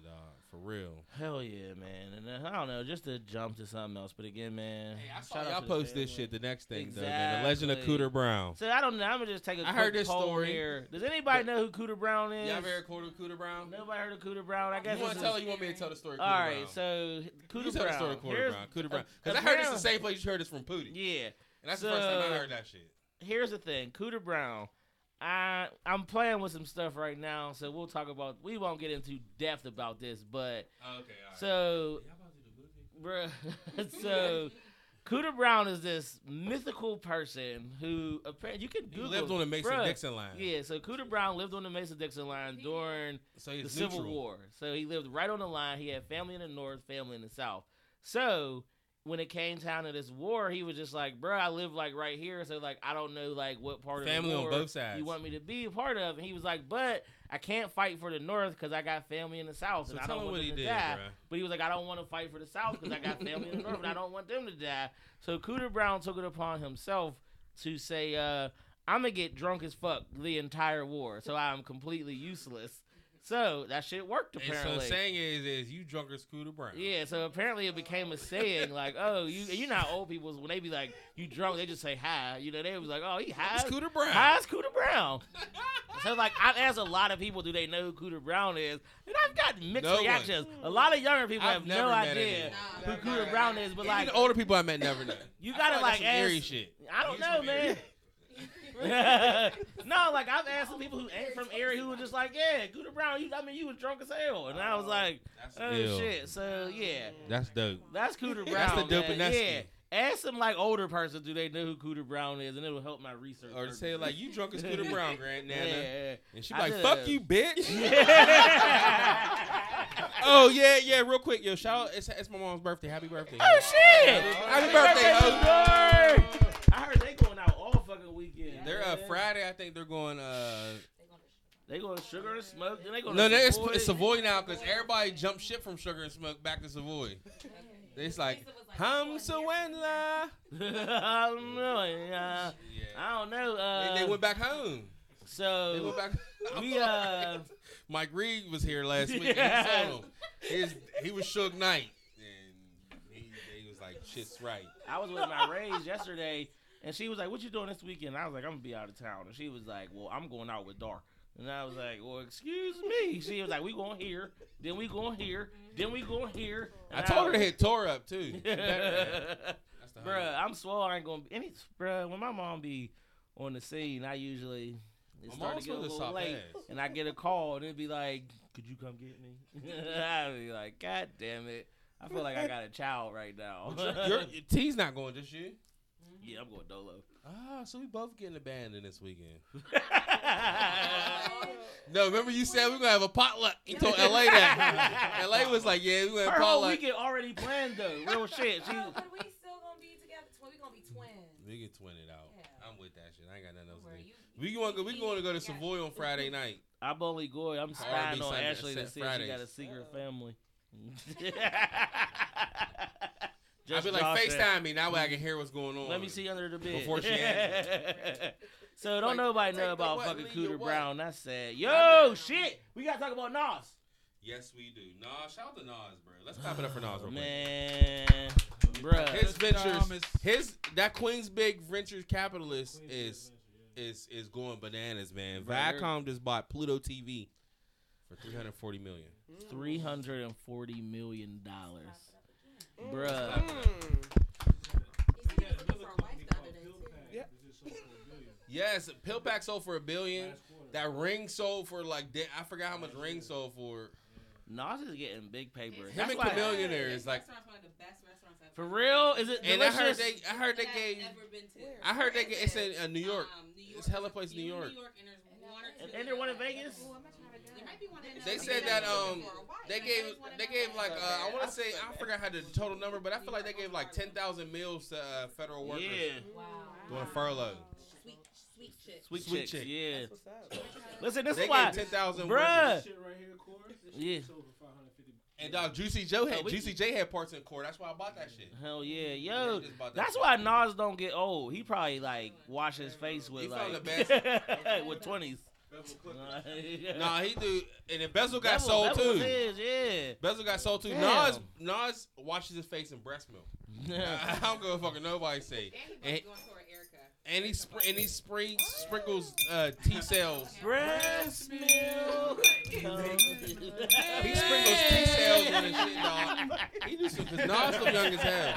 for real. Hell yeah, man. And then, I don't know, just to jump to something else. But again, man. Hey, I saw y'all post this shit. The next thing, though, man. The Legend of Exactly. Cooter Brown. So I don't know. I'm gonna just take a I quick heard this poll story. here. Does anybody know who Cooter Brown is? Y'all ever heard Cooter, Cooter Brown? Nobody heard of Cooter Brown. I guess You want to tell? is- Or you want me to tell the story? All Cooter right, Brown? so you Cooter tell the Brown. story, Cooter Here's- Brown. Cooter Brown. uh, Because I heard this the same place you heard this from Pootie. Yeah. And that's the first time I heard that shit. Here's the thing, Cooter Brown. I I'm playing with some stuff right now, so we'll talk about. We won't get into depth about this, but Oh, okay, all right. so, bruh, so Cooter Brown is this mythical person who apparently you can he Google. lived on the Mason Dixon line. Yeah, so Cooter Brown lived on the Mason Dixon line during So the he's Civil neutral. War. So he lived right on the line. He had family in the north, family in the south. So when it came time to this war, he was just like, "Bro, I live like right here, so like I don't know like what part Family of on the war both sides. you want me to be a part of." And he was like, "But I can't fight for the north because I got family in the south, So and I don't want what them he to did, die." bruh. But he was like, "I don't want to fight for the south because I got family in the north, and I don't want them to die." So Cooter Brown took it upon himself to say, uh, "I'm gonna get drunk as fuck the entire war, so I'm completely useless." So that shit worked apparently. And apparently. so the saying is, is you drunk as Cooter Brown. Yeah, so apparently it became a saying like, oh, you you know how old people when they be like, you drunk, they just say hi. You know, they was like, oh, he high. It's Cooter Brown. High as Cooter Brown. so like I've asked a lot of people, do they know who Cooter Brown is? And I've gotten mixed No one. reactions. A lot of younger people I've have no idea who Nah, Cooter Brown is, but Even like the older people I met never know. you gotta feel like ask. shit. I don't know, from man. No, like I've asked some people who ain't from Erie who were just like, yeah, Cooter Brown. You, I mean, you was drunk as hell, and I was oh, like, oh ill. shit. So yeah. That's dope. That's Cooter Brown. That's the dope man. and that's Yeah. Ask some like older person, do they know who Cooter Brown is, and it will help my research. Or say like you drunk as Cooter Brown, Grant yeah, Nana. yeah. And she I like, fuck uh, you, bitch. yeah. oh yeah, yeah. Real quick, yo, shout out. It's, it's my mom's birthday. Happy birthday. oh shit! Happy birthday, ho. Lord! I heard they going out all fucking weekend. They're uh. Friday. I think they're going. uh They going to sugar and smoke. Then they going No, to no, it's, it's Savoy now because everybody jumped ship from Sugar and Smoke back to Savoy. It's like Hum Sawendla. I don't know. Yeah. Yeah. I don't know. Uh, They, they went back home. So They so went back. we uh. Mike Reed was here last week. And he told him his, he was Suge Knight, and he, he was like, "Shit's right." I was with my Rays yesterday, and she was like, "What you doing this weekend?" I was like, "I'm gonna be out of town," and she was like, "Well, I'm going out with Dar." And I was like, "Well, excuse me." She was like, "We going here, then we going here, then we going here." I And told her to hit Tor up too. She better- That's the Bruh. I'm swole. I ain't gonna be any. Bruh, when my mom be on the scene, I usually it start to get a little late, ass. and I get a call, and it'd be like, "Could you come get me?" I'd be like, "God damn it." I feel like I got a child right now. Your, your T's not going this year. Yeah, I'm going dolo. Ah, so we both getting abandoned this weekend. No, remember you said we are gonna have a potluck. You told LA that. LA was like, yeah, we gonna have Her whole potluck. weekend already planned though. Real shit. She, Oh, but we still gonna be together. Tw- We gonna be twins. We can twin it out. Yeah. I'm with that shit. I ain't got nothing else Where to do. you- We going to go. We going to go to Yeah. Savoy on Friday night. I'm only going. I'm spying on Sunday, Ashley to set see if she got a Fridays. secret family. I'll Just be like, Josh said. FaceTime me. That way I can mm-hmm. hear what's going on. Let me see under the bed. Before she answers. so don't Like, nobody know about what? fucking Leave Cooter? Brown. That's sad. Yo, shit. We gotta talk about Nas. Yes, we do. Nas, shout out to Nas, bro. Let's clap it up for Nas real quick. Man, bruh. His ventures, his that Queens Big Ventures capitalist is is is going bananas, man. Right. Viacom just bought Pluto TV for three hundred forty million. Three hundred and forty million dollars, bruh. He said he was looking for a wife the other day, too. Yes, PillPack sold for a billion. That ring sold for like da- I forgot how much ring sold for. Nas is getting big paper. Him That's and why- Chameleon there is like, restaurant's one of the best restaurants I've For ever real? Is it to. and I heard delicious? they, I heard they That gave, I've ever been to. I heard they gave, it's in uh, New York. Um, New York. It's hella place in New York. New York and there's one or two. And- and there one in Vegas? Ooh, I'm not trying to go. There might be one in They said that um for a while. they gave there's one in they gave like uh, I want to say I forgot how the total number, but I feel like they gave like ten thousand meals to uh, federal workers Yeah. Wow. doing furlough. Sweet, sweet shit. Sweet, Sweet chicks, chick. yeah. That's what's up. Listen, this They is why, ten thousand. Bruh. Shit right here, Corey. Yeah. sold for 550. And dog, Juicy Joe had Oh, we- Juicy J had parts in court. That's why I bought that shit. hell yeah, Yeah, yo. he just bought that That's shit. why Nas don't get old. He probably like wash his face with He like the with twenties. Bevel clippers. Nah, he do. And then Bevel got Bevel- sold Bevel too. was his, yeah. Bevel got sold too. Damn. Nas Nas washes his face in breast milk. I don't give a fuck nobody say. And he And, was going for and he spr- and he spray, sprinkles uh, T cells. Breast milk. He sprinkles T cells on his shit, dog. He do some because Nas look young as hell.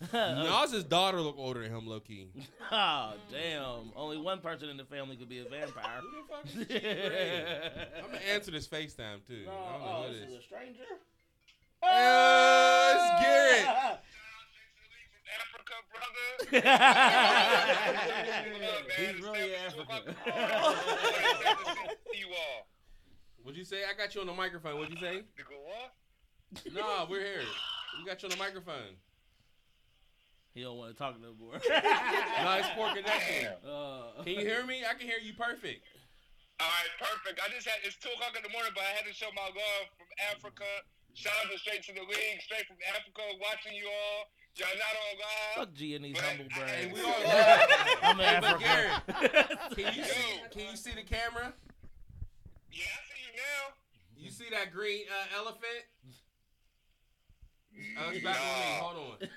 Nas's daughter look older than him, low key. oh damn! Only one person in the family could be a vampire. Who the fuck is she? I'm gonna answer this FaceTime too. I don't know oh, who this it is is. a stranger. Uh, it's Garrett. Africa, brother. He's really African. you all. What'd you say? I got you on the microphone. What'd you say? Nigga. Nah, we're here. We got you on the microphone. He don't want to talk no more. Nah, it's poor connection. Uh, Can you hear me? I can hear you perfect. All right, perfect. I just had it's two o'clock in the morning, but I had to show my love from Africa. Shout out to straight to the league, straight from Africa, watching you all. Y'all not on live. Fuck G and these But- humble Hey, brags. we are. I'm Hey, but African. Garrett, Can you see? Can you see the camera? Yeah, I see you now. You see that green uh, elephant? Uh, it's back on me. Hold on.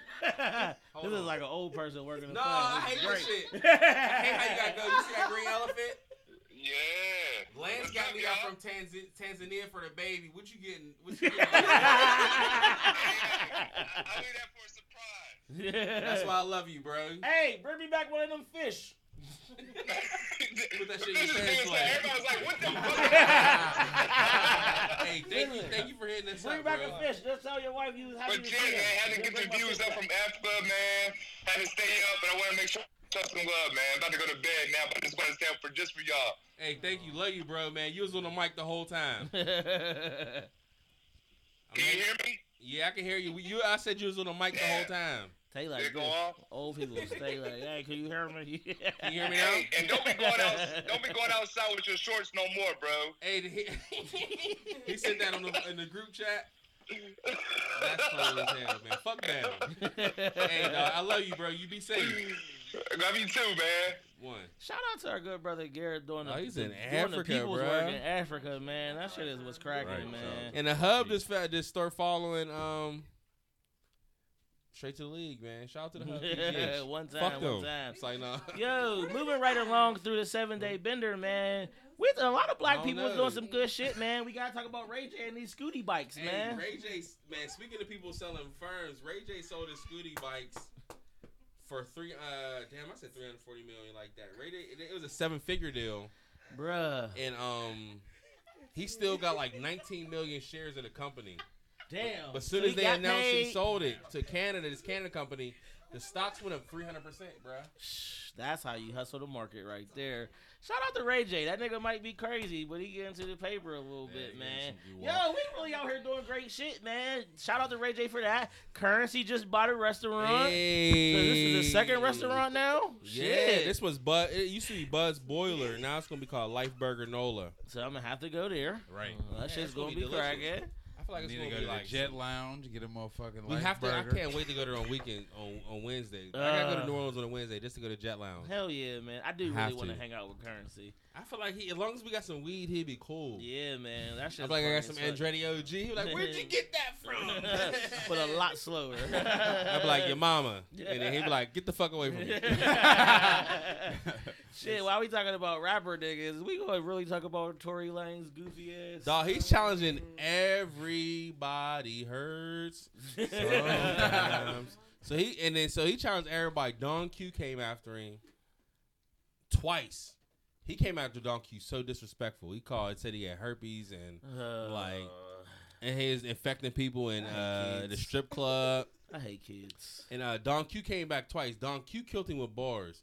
this is like an old person working the No. I hate is this great. shit. I hate how you gotta go. You see that green elephant? Yeah. Lance What's got up, me out from Tanz- Tanzania for the baby. What you getting? What you getting? I'll leave that for a surprise. Yeah. That's why I love you, bro. Hey, bring me back one of them fish. Put that shit in This your is pants like, like. like, what the fuck? hey, thank you, thank you for hitting this Bring up, back bro. a fish. Just tell your wife you was happy But to yeah, see man, had to get the views up back. from Africa, man. Had to stay up, but I want to make sure show some love, man. About to go to bed now, but I just want to stay up for just for y'all. Hey, thank you, love you, bro, man. You was on the mic the whole time. I Can you hear me? yeah, I can hear you. You, I said you was on the mic the whole time. Stay like it go this. off? Old people stay like, hey, can you hear me? Can you hear me now? Hey, and don't be going out. Don't be going outside with your shorts no more, bro. Hey, he, he said that on the in the group chat. That's funny as hell, man. Fuck that. Hey, dog, I love you, bro. You be safe. I love you too, man. One. Shout out to our good brother Garrett doing the, Oh, he's in doing Africa, the people's bruh. work in Africa, man. That shit is what's cracking, Right, man. And the hub just fa- just start following um straight to the league, man. Shout out to the hub. PGH. one time, Fuck one them. time. It's like no. Yo, moving right along through the seven day bender, man. With a lot of black people no. doing some good shit, man. We gotta talk about Ray J and these scooty bikes, Hey, man. Ray J, man. Speaking of people selling firms, Ray J sold his scooty bikes for three. Uh, damn, I said three hundred forty million like that. Ray J, it, it was a seven figure deal, Bruh. and um, he still got like nineteen million shares in the company. Damn. But as soon So as they got announced he paid- sold it to Canada, this Canada company, the stocks went up three hundred percent, bruh. Shh, That's how you hustle the market right there. Shout out to Ray J. That nigga might be crazy, but he get into the paper a little Yeah, bit, man. Yo, we really out here doing great shit, man. Shout out to Ray J for that. Curren$y just bought a restaurant. Hey. So this is the second restaurant now. Yeah, Shit. this was Bud. It used to be Bud's Boiler. Now it's gonna be called Life Burger Nola. So I'm gonna have to go there. Right. Uh, that Yeah, shit's gonna gonna be be delicious. cracking. I feel like it's Need to gonna go be to like the Jet Lounge, get a motherfucking We have to. I can't wait to go there on weekend on, on Wednesday. I gotta go Uh. to New Orleans on a Wednesday just to go to Jet Lounge. Hell yeah, man. I do Have really want to to. hang out with Curren$y. I feel like he, as long as we got some weed, he'd be cool. Yeah, man. That I'm shit's like, I got funny some as fuck. Andretti OG. He was like, where'd you get that from? but a lot slower. I'd be like, your mama. And then he'd be like, get the fuck away from me. Shit, while we talking about rapper niggas, we gonna really talk about Tory Lanez goofy ass. Dog, he's challenging everybody hurts sometimes. so he and then so he challenged everybody. Don Q came after him. twice. He came after Don Q so disrespectful. He called, said he had herpes and Like, and he was infecting people in uh, the strip club. I hate kids. And uh, Don Q came back twice. Don Q killed him with bars.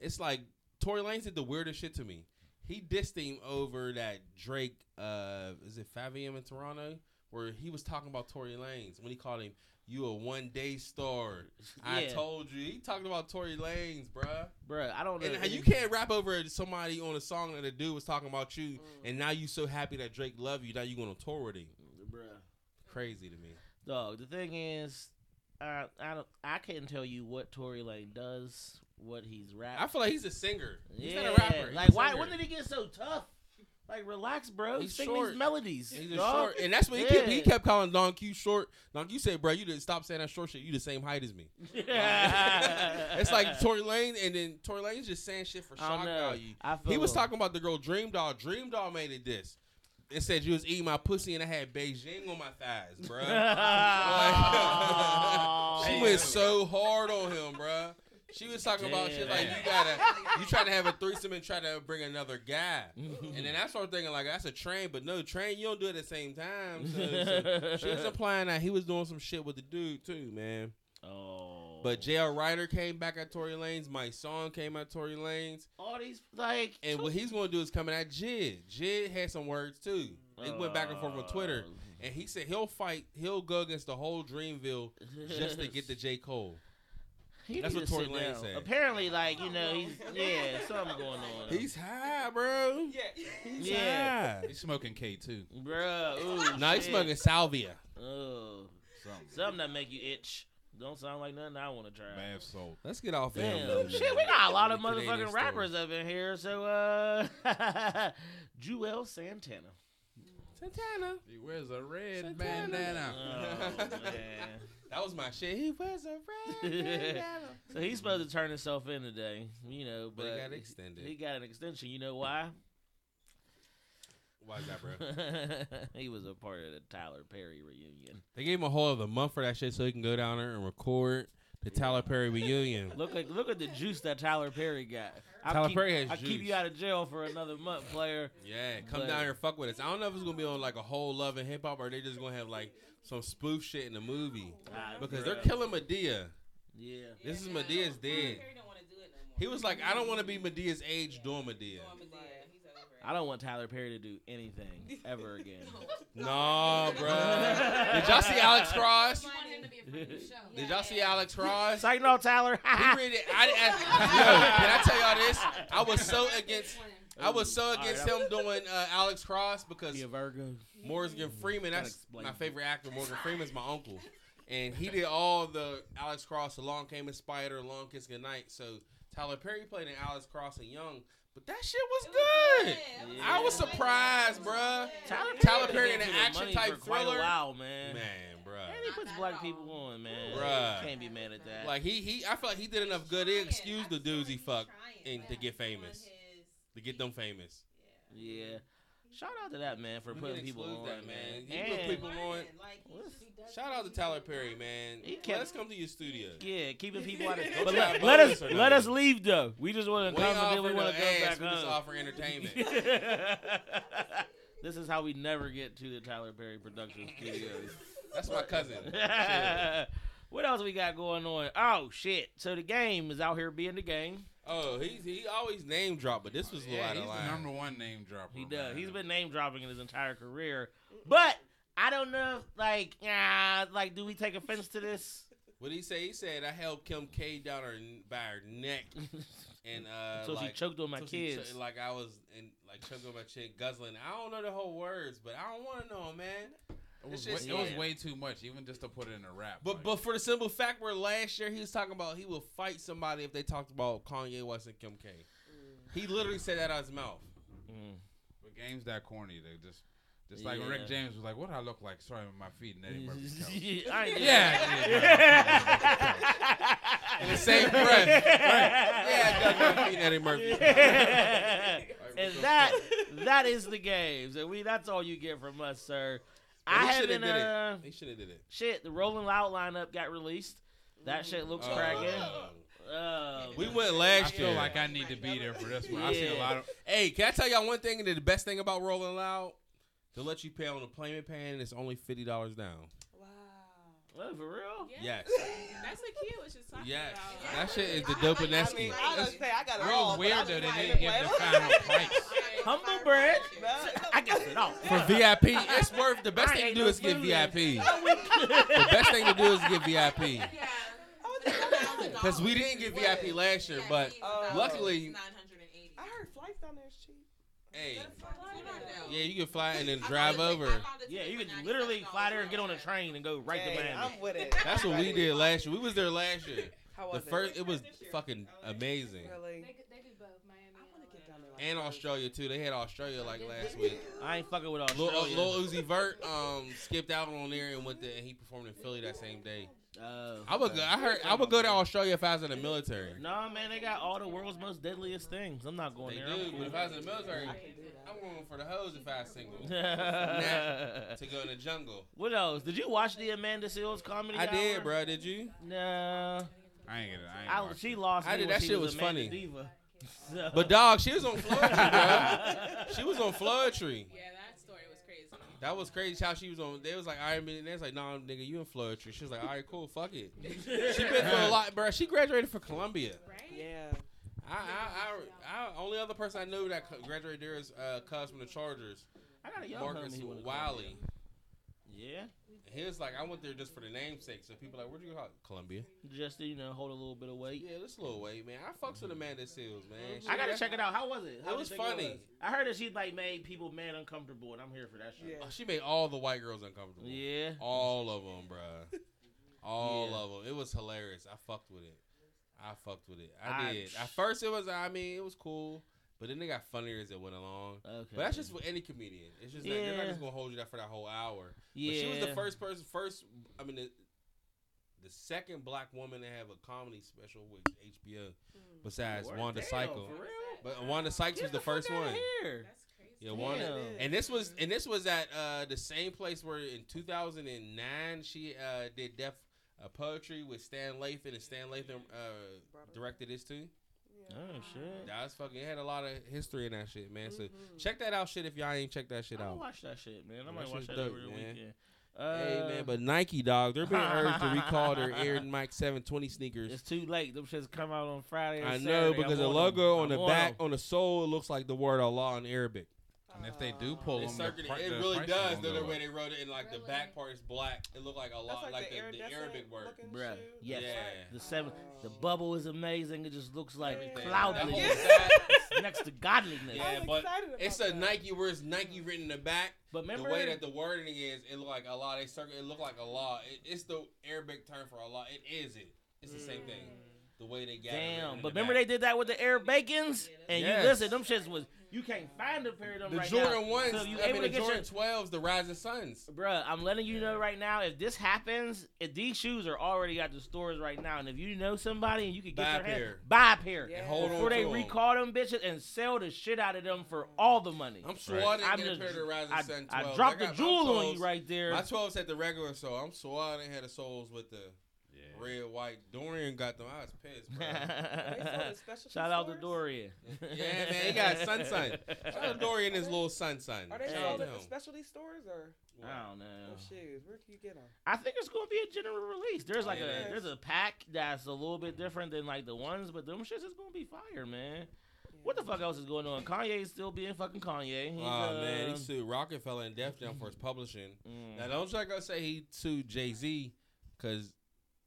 It's like Tory Lanez did the weirdest shit to me. He dissed him over that Drake, uh, is it Favium in Toronto, where he was talking about Tory Lanez when he called him, "You a one day star." I Yeah. told you. He talking about Tory Lanez, bruh. Bruh, I don't know. And how you can't rap over somebody on a song that a dude was talking about you, Mm. and now you so happy that Drake love you, now you going to tour with him. Bruh. Crazy to me. Dog, the thing is, I I don't I can't tell you what Tory Lanez does, what he's rapping. I feel like he's a singer. He's yeah, not a rapper. He's like a why? When did he get so tough? Like relax, bro. He's Sing short. these melodies. He's a short, and that's what he kept. He kept calling Don Q short. Don Q said, "Bro, you didn't stop saying that short shit. You the same height as me." Yeah. it's like Tory Lanez, and then Tory Lanez just saying shit for shock value. He was talking about the girl DreamDoll. Dream Doll made it this. It said you was eating my pussy and I had Beijing on my thighs, bro. she oh, went so hard on him, bro. She was talking about shit like you gotta, you try to have a threesome and try to bring another guy, mm-hmm. and then I started thinking like that's a train, but no train, you don't do it at the same time. So, so she was implying that he was doing some shit with the dude too, man. Oh, But JL Ryder came back at Tory Lanez. My song came at Tory Lanez. all these like And what he's gonna do is coming at Jid. Jid had some words too. They went back and forth on Twitter, Oh. and he said he'll fight. He'll go against the whole Dreamville just to get the J Cole. He That's need what to Tory sit Lanez down. said. Apparently, like you know, he's yeah, something going on. He's high, bro. Yeah. He's Yeah. high. He's smoking K two. Bruh, ooh, No, he's smoking salvia. Oh, Something. something that make you itch. Don't sound like nothing I want to try. Bath salt. Let's get off Damn, him. shit, we got a lot of motherfucking rappers up in here. So, uh, Juelz Santana. Santana. He wears a red Santana. bandana. Oh, man. That was my shit. He wears a red. So he's supposed to turn himself in today, you know, but, But he got extended. He got an extension. You know why? Why is that, bro? he was a part of the Tyler Perry reunion. They gave him a whole other month for that shit so he can go down there and record the Tyler Perry reunion. Look at look at the juice that Tyler Perry got. I'll Tyler keep, Perry has I'll keep you out of jail for another month, player. Yeah, come But- down here fuck with us. I don't know if it's gonna be on like a whole love and hip hop or they just gonna have like some spoof shit in the movie Ah, because bruh. they're killing Madea. Yeah. This is Madea's dead. Perry don't do it no more. He was like, I don't want to be Madea's age doing Madea. Doing Madea. He's over it. I don't want Tyler Perry to do anything ever again. No, bro. Did y'all see Alex Cross? You want him to be a friend of the show. Did y'all see Alex Cross? It's like no, Tyler. He really, I, I, yo, can I tell y'all this? I was so against. I was so against I'm- him doing uh, Alex Cross because Be a Virgo. Morgan Freeman. That's explain. my favorite actor. Morgan Freeman's my uncle, and he did all the Alex Cross. Along Came a Spider, Long Kiss Goodnight. So Tyler Perry played in Alex Cross and Young, but that shit was good. Yeah. I was surprised, bruh. Tyler Perry, Tyler been Perry in an action type for quite thriller. Wow, while, man. Man, And bruh. he puts black people on, man. Bruh. Can't be mad at that. Like he, he, I feel like he did enough good. He excused the dudes he fucked and to get famous, to get them famous. yeah. Shout out to that man for We putting people on, that, man. man. He And put people on. What's- Shout out to Tyler Perry, man. He kept- Let's come to your studio. yeah, keeping people out of. Don't But let, let us bonus or let us leave though. We just want to come and then we want to go ass, back we just offer entertainment. this is how we never get to the Tyler Perry Productions studios. That's my cousin. what else we got going on? Oh shit! So the game is out here being the game. Oh, he's he always name drop, but this was a little Yeah, out he's of the line. number one name dropper. He does. man. He's been name dropping in his entire career, but I don't know. If, like, ah, like, do we take offense to this? What did he say? He said I held Kim K down her by her neck and uh so like, she choked on my so kids. cho- like I was in like choking on my chick guzzling. I don't know the whole words, but I don't want to know, man. It was, way, it was way too much, even just to put it in a rap. But like, but for the simple fact where last year he was talking about he will fight somebody if they talked about Kanye West and Kim K. He literally said that out of his mouth. Mm. but games that corny, they just just like when Rick James was like, "What I look like?" Sorry, my feet and Eddie Murphy's couch. I ain't- Yeah, In the same breath. Yeah, Doug Murphy and Eddie Murphy. and that that is the game. So we that's all you get from us, sir. I haven't uh it. He should have did it. shit, the Rolling Loud lineup got released. That shit looks Oh, cracking. uh, Uh, We went I last feel year. like I need to be there for this one. I see a lot of. Hey, can I tell y'all one thing? The best thing about Rolling Loud, to let you pay on the payment plan, it's only fifty dollars down. Wow. what, for real? Yeah. Yes, That's what Kia was just talking yes. about. That shit is the I like- dopenesque. I mean, I was gonna say I got it Real all. but weird though they didn't give the final price. Humble brag. No, I got it all. For VIP, it's worth. The best I thing to do no is get fool. VIP. Oh, the best thing to do is get VIP. Yeah. Because we didn't get VIP last year, but Oh. luckily, I heard flights down there is cheap. Hey, yeah, you can fly and then drive over. Yeah, you could literally fly there and get on a train and go right to Dang, Miami. I'm with it. That's what we did last year. We was there last year. How The was first, it? it was fucking amazing. Really? They, they do both Miami I want to and get down there. Like And that. Australia too. They had Australia like last week. I ain't fucking with Lil, Australia. Lil Uzi Vert um skipped out on there and went there, and he performed in Philly that same day. Uh, I would go. I heard I would go to Australia if I was in the military. Nah, man, they got all the world's most deadliest things. I'm not going They there. do, but if I was in the military, I can do that. I'm going for the hose if I was single I'm to go in the jungle. what else? Did you watch the Amanda Seales comedy? I did, bro. Did you? Nah, I ain't gonna. I ain't I, she lost. I me did. when That she shit was, was funny. Diva. So- But dog, she was on Floetry, bro. She was on Floetry. Yeah, that story was crazy. That was crazy how she was on. They was like Iron Man. They was like, Nah, nigga, you in Floetry. She was like, All right, cool, fuck it. She been through a lot, bro. She graduated from Columbia. Right? Yeah. I, I, I, I, only other person I knew that graduated there is uh, cuz from the Chargers, I got a young Marcus homie who went to Wiley. Yeah, He was like, I went there just for the namesake. So people like, where'd you go? Columbia. just to, you know, hold a little bit of weight. Yeah, this little weight, man. I fucks with mm-hmm. Amanda Seales, man. Mm-hmm. She- I gotta check it out. How was it? How was did you think funny. was? I heard that she like made people mad uncomfortable, and I'm here for that shit. Yeah. Oh, she made all the white girls uncomfortable. Yeah. All of them, bruh. All Yeah. of them. It was hilarious. I fucked with it. I fucked with it. I, I- did. At first, it was. I mean, it was cool, but then they got funnier as it went along. Okay. But that's just for any comedian. It's just that they're not just gonna hold you that for that whole hour. yeah. But she was the first person. First, I mean, the, the second black woman to have a comedy special with HBO, besides Word. Wanda Damn, Cycle. For real? But Wanda Sykes was Get the first one. Here. That's crazy. Yeah, Wanda. Damn. And this was and this was at uh, the same place where in 2009 she uh, did Def uh, Poetry with Stan Lathan, and Stan Lathan uh, directed this too. Oh shit. That was fucking. It had a lot of history in that shit, man. So Mhm. check that out, shit. If y'all ain't checked that shit out. watch that shit, man. I That might watch that dope, over the man. weekend. hey Uh, man, but Nike dog, they're being urged to recall their Air Max 720 sneakers. it's too late. Them shits come out on Friday. or I know Saturday. because I the logo I on the back on the sole looks like the word Allah in Arabic. And if they do pull It's them, the circular- pri- it the really prices does. won't The go way they wrote it, and like the back part is black. It looked like a lot, like, the, the iridescent Arabic word. looking Bruh, yes. Yeah. The seven, the bubble is amazing. It just looks like Everything. cloudliness That whole side- It's next to godliness. Yeah, but It's a that. Nike where it's Nike written in the back. But remember, the way that the wording is, it look like Allah. They circle. It look like Allah. It, it's the Arabic term for Allah. It is it. It's the same thing. Mm. The way they got damn. in But the remember back. they did that with the Air Bakins, and Yes. you listen, them shits was you can't find a pair of them the right Jordan now. ones. So you I able mean, to the get Jordan your twelves, the Rising Suns. Bruh, I'm letting you know right now, if this happens, if these shoes are already at the stores right now, and if you know somebody and you can get Buy a your hand, pair. buy a pair. Yeah. Hold on Before they to 'em. recall them bitches and sell the shit out of them for all the money. I'm sure I didn't I'm get a pair of the Rising I, Sun I 12s. dropped the got my jewel on you right there. My 12s had the regular sole. I'm sure I didn't have the soles with the Yeah. Red, white. Dorian got them. I was pissed, bro. They sold at specialty Shout out to? Dorian. yeah, man, he got sun sun. Shout out to Dorian, his little sun sun. Are they Hey. Shout out sold to at the specialty stores or I don't know. oh, shoes? Where can you get them? I think it's gonna be a general release. There's like It a there's a pack that's a little bit different than like the ones, but them shits is gonna be fire, man. What the fuck else is going on? Kanye's still being fucking Kanye. He's, Oh man, uh, he sued Roc-A-Fella and Def Jam for his publishing. mm. Now don't try to say he sued Jay Z because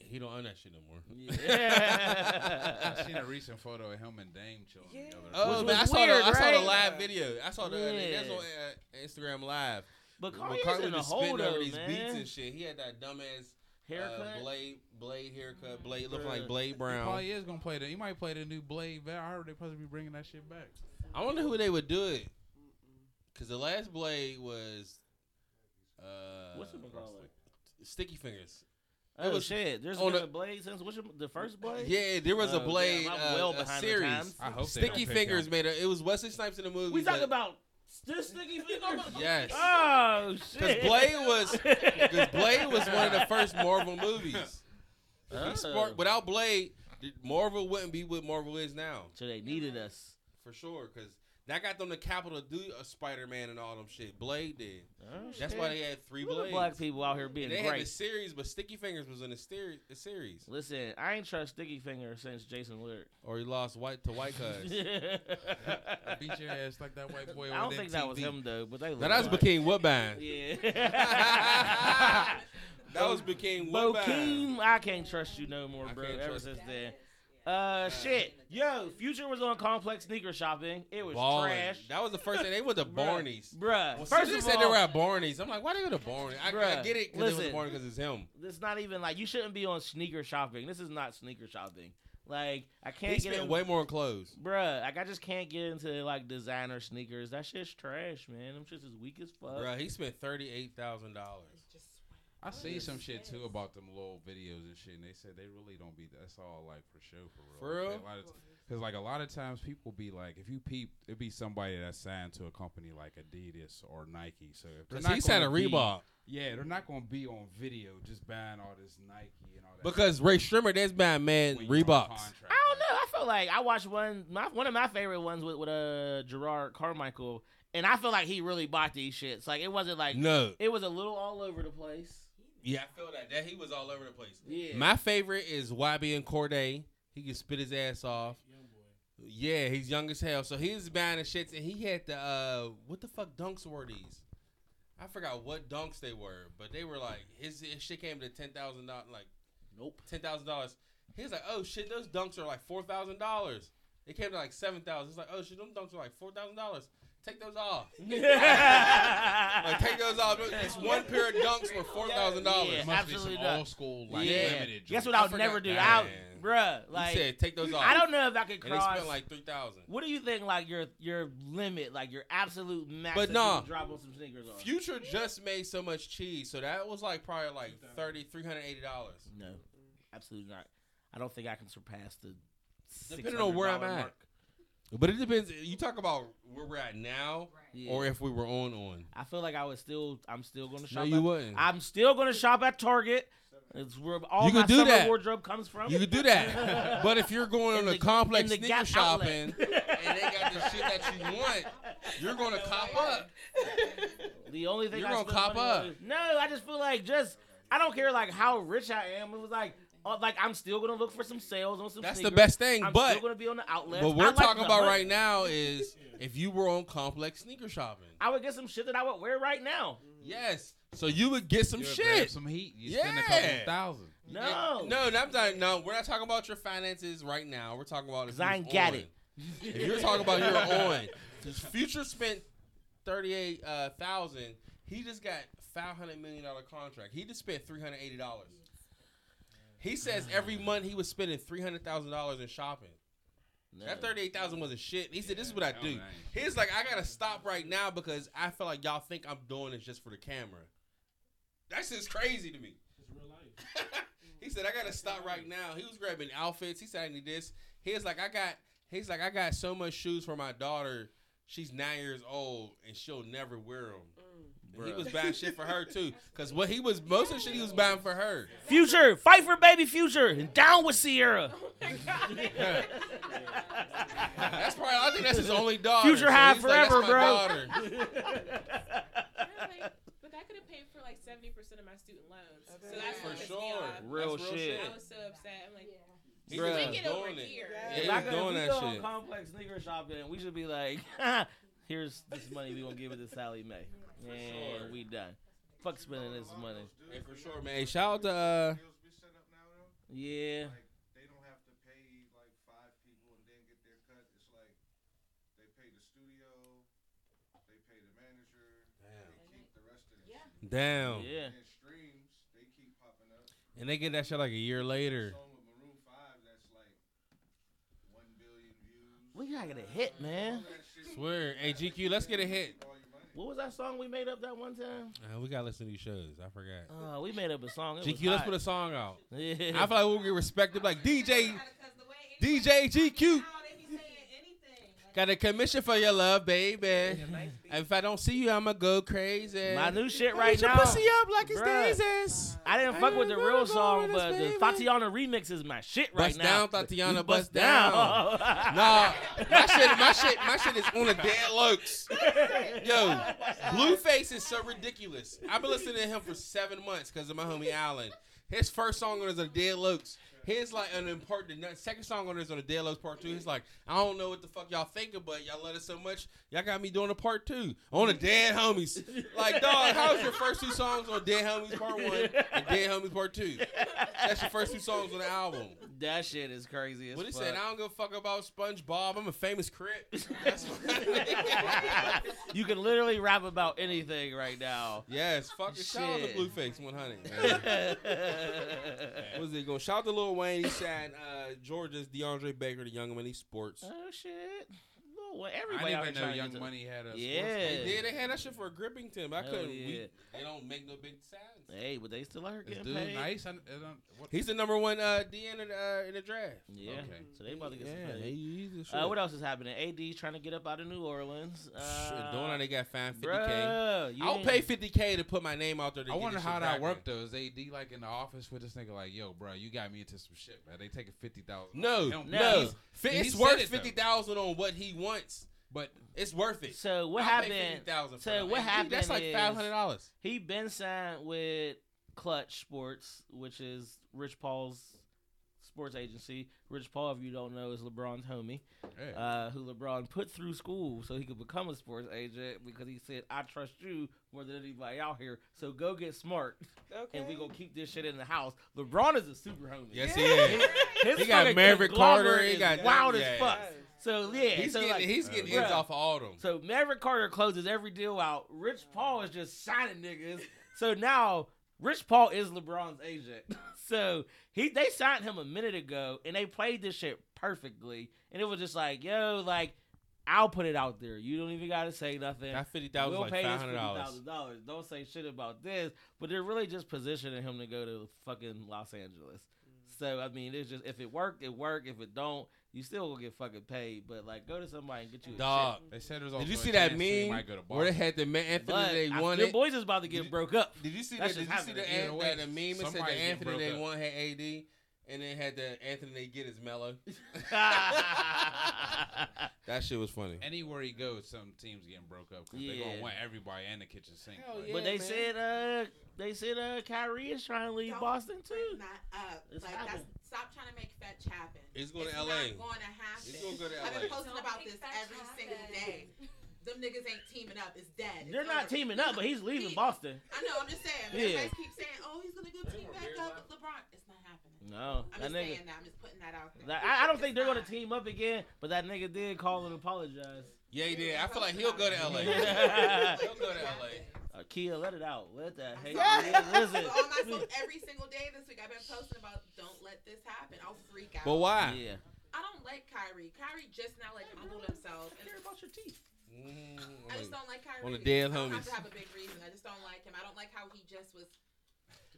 he don't own that shit no more. Yeah. I seen a recent photo of him and Dame chilling Yeah. together. Oh Which man, I saw weird, the I saw the live video. I saw the Yeah. that's on uh, Instagram live. but When Kanye's Kanye in a was over though, these beats and shit. He had that dumbass Haircut. uh, blade blade haircut, blade looking Bruh. like Blade He Brown. probably is gonna play that. He might play the new Blade. I heard they supposed to be bringing that shit back. I wonder who they would do it. Cause the last blade was uh What's it called? Sticky Fingaz. Oh was shit! There's on been the- a blade since what's your, the first blade? Yeah, there was a Oh, blade damn, I'm uh, well a behind the series. times. I hope they Sticky don't Fingaz made a. It was Wesley Snipes in the movie. We talking that- about still sticky fingers. Yes. Oh shit. Because! Blade was because Blade was one of the first Marvel movies. If he Oh. sparked- without Blade, Marvel wouldn't be what Marvel is now So they needed us. for sure. Because that got them the capital to do a Spider Man and all them shit. Blade did. Oh, That's shit. why they had three Look at blades. black people out here being And they had the series, but Sticky Fingaz was in the, steri- the series. Listen, I ain't trust Sticky Fingaz since Jason Lyric. Or he lost white to white cuz. I Beat your ass like that white boy. I don't on think that was him though, but they. Now look that's alike. Bokeem Woodbine. Yeah. That was Bokeem Woodbine. Bokeem, I can't trust you no more, bro. Ever since That then. Uh, shit. Yo, Future was on Complex sneaker shopping. It was trash. That was the first thing. They went to. Barney's. Bruh. Well, First they said they were at Barney's. I'm like, why they go to Barney's? I, I Bruh, get it because it was listen. Barney's because it's him. it's not even like you shouldn't be on sneaker shopping. This is not sneaker shopping. Like I can't He get spent in, way more on clothes. bruh. Like I just can't get into like designer sneakers. That shit's trash, man. Them shits is weak as fuck. Bruh, he spent thirty eight thousand dollars. Just I see some shit too about them little videos and shit, and they said they really don't be. That's all like for show for real. For real? Because like a lot of times people be like, if you peep, it'd be somebody that's signed to a company like Adidas or Nike. So if they're Because not he signed a gonna Reebok. yeah, they're not gonna be on video just buying all this Nike and all that. Because Ray Strimmer, that's bad man when Reeboks. I don't know. I feel like I watched one. My, one of my favorite ones with with uh, Jerrod Carmichael, and I feel like he really bought these shits. Like it wasn't like No. it was a little all over the place. Yeah, I feel that. That he was all over the place. Yeah. My favorite is YBN Cordae. He can spit his ass off. Young boy. Yeah, he's young as hell. So he was buying the shits, and he had the uh, what the fuck dunks were these? I forgot what dunks they were, but they were like his, his shit came to ten thousand dollars, like Nope. ten thousand dollars. He was like, oh shit, those dunks are like four thousand dollars. It came to like seven thousand. It's like, oh shit, them dunks are like four thousand dollars. Take those off. Like take those off. It's one pair of dunks for four thousand dollars. Yeah. It must be absolutely some not. old school like yeah. limited. Guess what I would I never do? that, I, man. bruh, He like said, take those off. I don't know if I could And they cross. spent like three thousand. what do you think? Like your your limit, like your absolute max. But that nah. you can drop on some sneakers on. Future just made so much cheese, so that was like probably like thirty, three hundred eighty dollars. No, absolutely not. I don't think I can surpass the. Depending on where I'm $600 at. mark. But it depends. You talk about where we're at now, Yeah. or if we were on on. I feel like I was still. I'm still going to No, shop. you at, wouldn't. I'm still going to shop at Target. It's where all You my do summer that. wardrobe comes from. You could do that. but if you're going In on a complex sneaker shopping and they got the shit that you want, you're gonna cop up. The only thing You're I gonna cop up. is- no, I just feel like just I don't care like how rich I am. It was like uh, like I'm still gonna look for some sales on some. That's the best thing. I'm but still gonna be on the outlet. what we're talking about right now is if you were on complex sneaker shopping. I would get some shit that I would wear right now. Yes. So you would get some You'll shit. some heat. You spend a couple Yeah. thousand. No, No, no, I'm not, no. We're not talking about your finances right now. We're talking about if 'Cause I you ain't got it. If you're talking about you're on, Future spent thirty eight uh, thousand. He just got five hundred million dollar contract. He just spent three hundred eighty dollars. He says every month he was spending three hundred thousand dollars in shopping. No. That thirty eight thousand wasn't shit. He said, "This is what I do." that ain't He's like, "I gotta stop right now because I feel like y'all think I'm doing this just for the camera." That's just crazy to me. It's real life. he said, I gotta stop right now. He was grabbing outfits. He said, I need this. He's like, I got he's like, I got so much shoes for my daughter. She's nine years old and she'll never wear them. And he was buying shit for her too. Cause what he was most of the shit he was buying for her. Future, fight for baby Future, and down with Ciara. Oh that's probably I think that's his only daughter. Future So high he's like, forever, "That's my bro. daughter." Yeah, like, but that could have paid for like seventy percent of my student loans. So that's For what pissed me sure. Real That's shit. I was so upset. I'm like, He Bruh. was take over doing it. here. Yeah, If he I was could- doing we that shit. complex sneaker shopping, we should be like, here's this money we gonna give it to Sallie Mae, and we done. Fuck spending this money. Hey, for sure, man. Hey, shout out to uh, Deals be set up now though. Yeah. They don't have to pay like five people and then get their cut. It's like they pay the studio, they pay the manager, they keep the rest of it. Yeah. damn, Yeah. And streams, they keep popping up. and they get that shit like a year later. Song with Maroon Five that's like one billion views. We gotta get a hit, man. All that shit. Swear, hey GQ, let's get a hit. All your money. What was that song we made up that one time? Uh, we gotta listen to these shows. I forgot. Uh, we made up a song. It GQ, let's put a song out. Yeah. I feel like we'll get respected like DJ, Because the way DJ GQ. How they be saying anything. Got a commission for your love, baby. If I don't see you, I'ma go crazy. My new shit right your now. pussy up like it's Bruh. I didn't fuck with the real song, but the. Thotiana remix is my shit right Bust now. down, Thotiana, You bust down. Nah, my shit, my shit, my shit is on the dead locs. Yo, Blueface is so ridiculous. I've been listening to him for seven months because of my homie Allen. His first song was it is on the Dead Locs. His like an important the second song on this on the Dead Locs part two. He's like, I don't know what the fuck y'all thinking, but y'all love it so much, y'all got me doing a part two on the Dead Homies. Like, dog, how's your first two songs on Dead Homies part one and Dead Homies part two? That's your first two songs on the album. That shit is crazy as What he fuck. said, I don't give a fuck about SpongeBob. I'm a famous crip. That's you can literally rap about anything right now. yes, fucking shout out to Shit. Blueface 100. Man. what was it going? Shout out to Lil Wayne. He said uh, Georgia's DeAndre Baker, the young man. He sports. oh shit. Lil Wayne, I everybody didn't even know Young get to- Money had a. Yeah. They did. They had that shit for a gripping team. I Hell couldn't. yeah. We, they don't make no big sounds. Hey, but they still out here Is getting dude paid. nice? I, I what, He's the number one uh, D in the, uh, in the draft. Yeah. Okay. So they about to get yeah, some paid. he- he's. Uh, what else is happening? AD trying to get up out of New Orleans. Uh, Shit, doing how they got fined 50k. bruh, you I'll pay 50k to put my name out there. To I get wonder how that worked though. Is AD like in the office with this nigga like, yo, bro, you got me into some shit, man. They taking fifty thousand. No, No. no. He It's worth it, though. fifty thousand on what he wants. But It's worth it. So what I'll happened? 50,000 for So what happened? That's like five hundred dollars. He been signed with Klutch Sports, which is Rich Paul's sports agency. Rich Paul, if you don't know, is LeBron's homie, yeah. uh, who LeBron put through school so he could become a sports agent because he said, "I trust you more than anybody out here. So go get smart, and we gonna keep this shit in the house." LeBron is a super homie. Yes, he is. His He got Maverick Carter, he got- wild yeah. as fuck. So yeah, He's so getting like, he's getting bruh, ends off of all them. so Maverick Carter closes every deal out. Rich Paul is just signing niggas. So now Rich Paul is LeBron's agent. so he they signed him a minute ago and they played this shit perfectly. And it was just like, yo, like I'll put it out there. You don't even gotta say nothing. That fifty thousand We'll like pay five this hundred fifty dollars. dollars. Don't say shit about this. But they're really just positioning him to go to fucking Los Angeles. Mm. So I mean, it's just if it worked, it worked. If it don't, you still gonna get fucking paid. But like, go to somebody and get you a Dog. check. they said there's also Did you see that meme might go to where they had the man Anthony But they I- won your boys is about to get Did- broke up. Did you see that? Did you see the, happening. an, that the meme that said somebody's the Anthony they up. won had AD, and then had the Anthony they get is Melo. That shit was funny. Anywhere he goes, some teams getting broke up because they're Yeah. gonna want everybody in the kitchen sink. Hell Like, yeah. but they man. said uh they said uh Kyrie is trying to leave Don't Boston too. Bring that up. It's like happening. that's stop trying to make fetch happen. He's going it's to LA. Not going to happen. He's gonna go to I've LA. been posting Don't about this every happen. single day. Them niggas ain't teaming up. It's dead. It's They're not over. teaming up, but he's leaving He- Boston. I know. I'm just saying. Yeah. Everybody keeps saying, "Oh, he's gonna go team back up with LeBron." It's not happening. No, I'm that just nigga. saying that. I'm just putting that out there. that- I, I don't think they're gonna team up again, but that nigga did call and apologize. Yeah, he did. I feel like he'll go to LA. Yeah. he'll go to LA. Uh, Kia, let it out. Let that hate. Yeah. Yeah, listen. So on my phone every single day this week, I've been posting about don't let this happen. I'll freak out. But why? Yeah. I don't like Kyrie. Kyrie just now like humbled himself. And Care about your teeth. Mm, I just don't like Kyrie. On the dead I don't have homies. to have a big reason. I just don't like him. I don't like how he just was.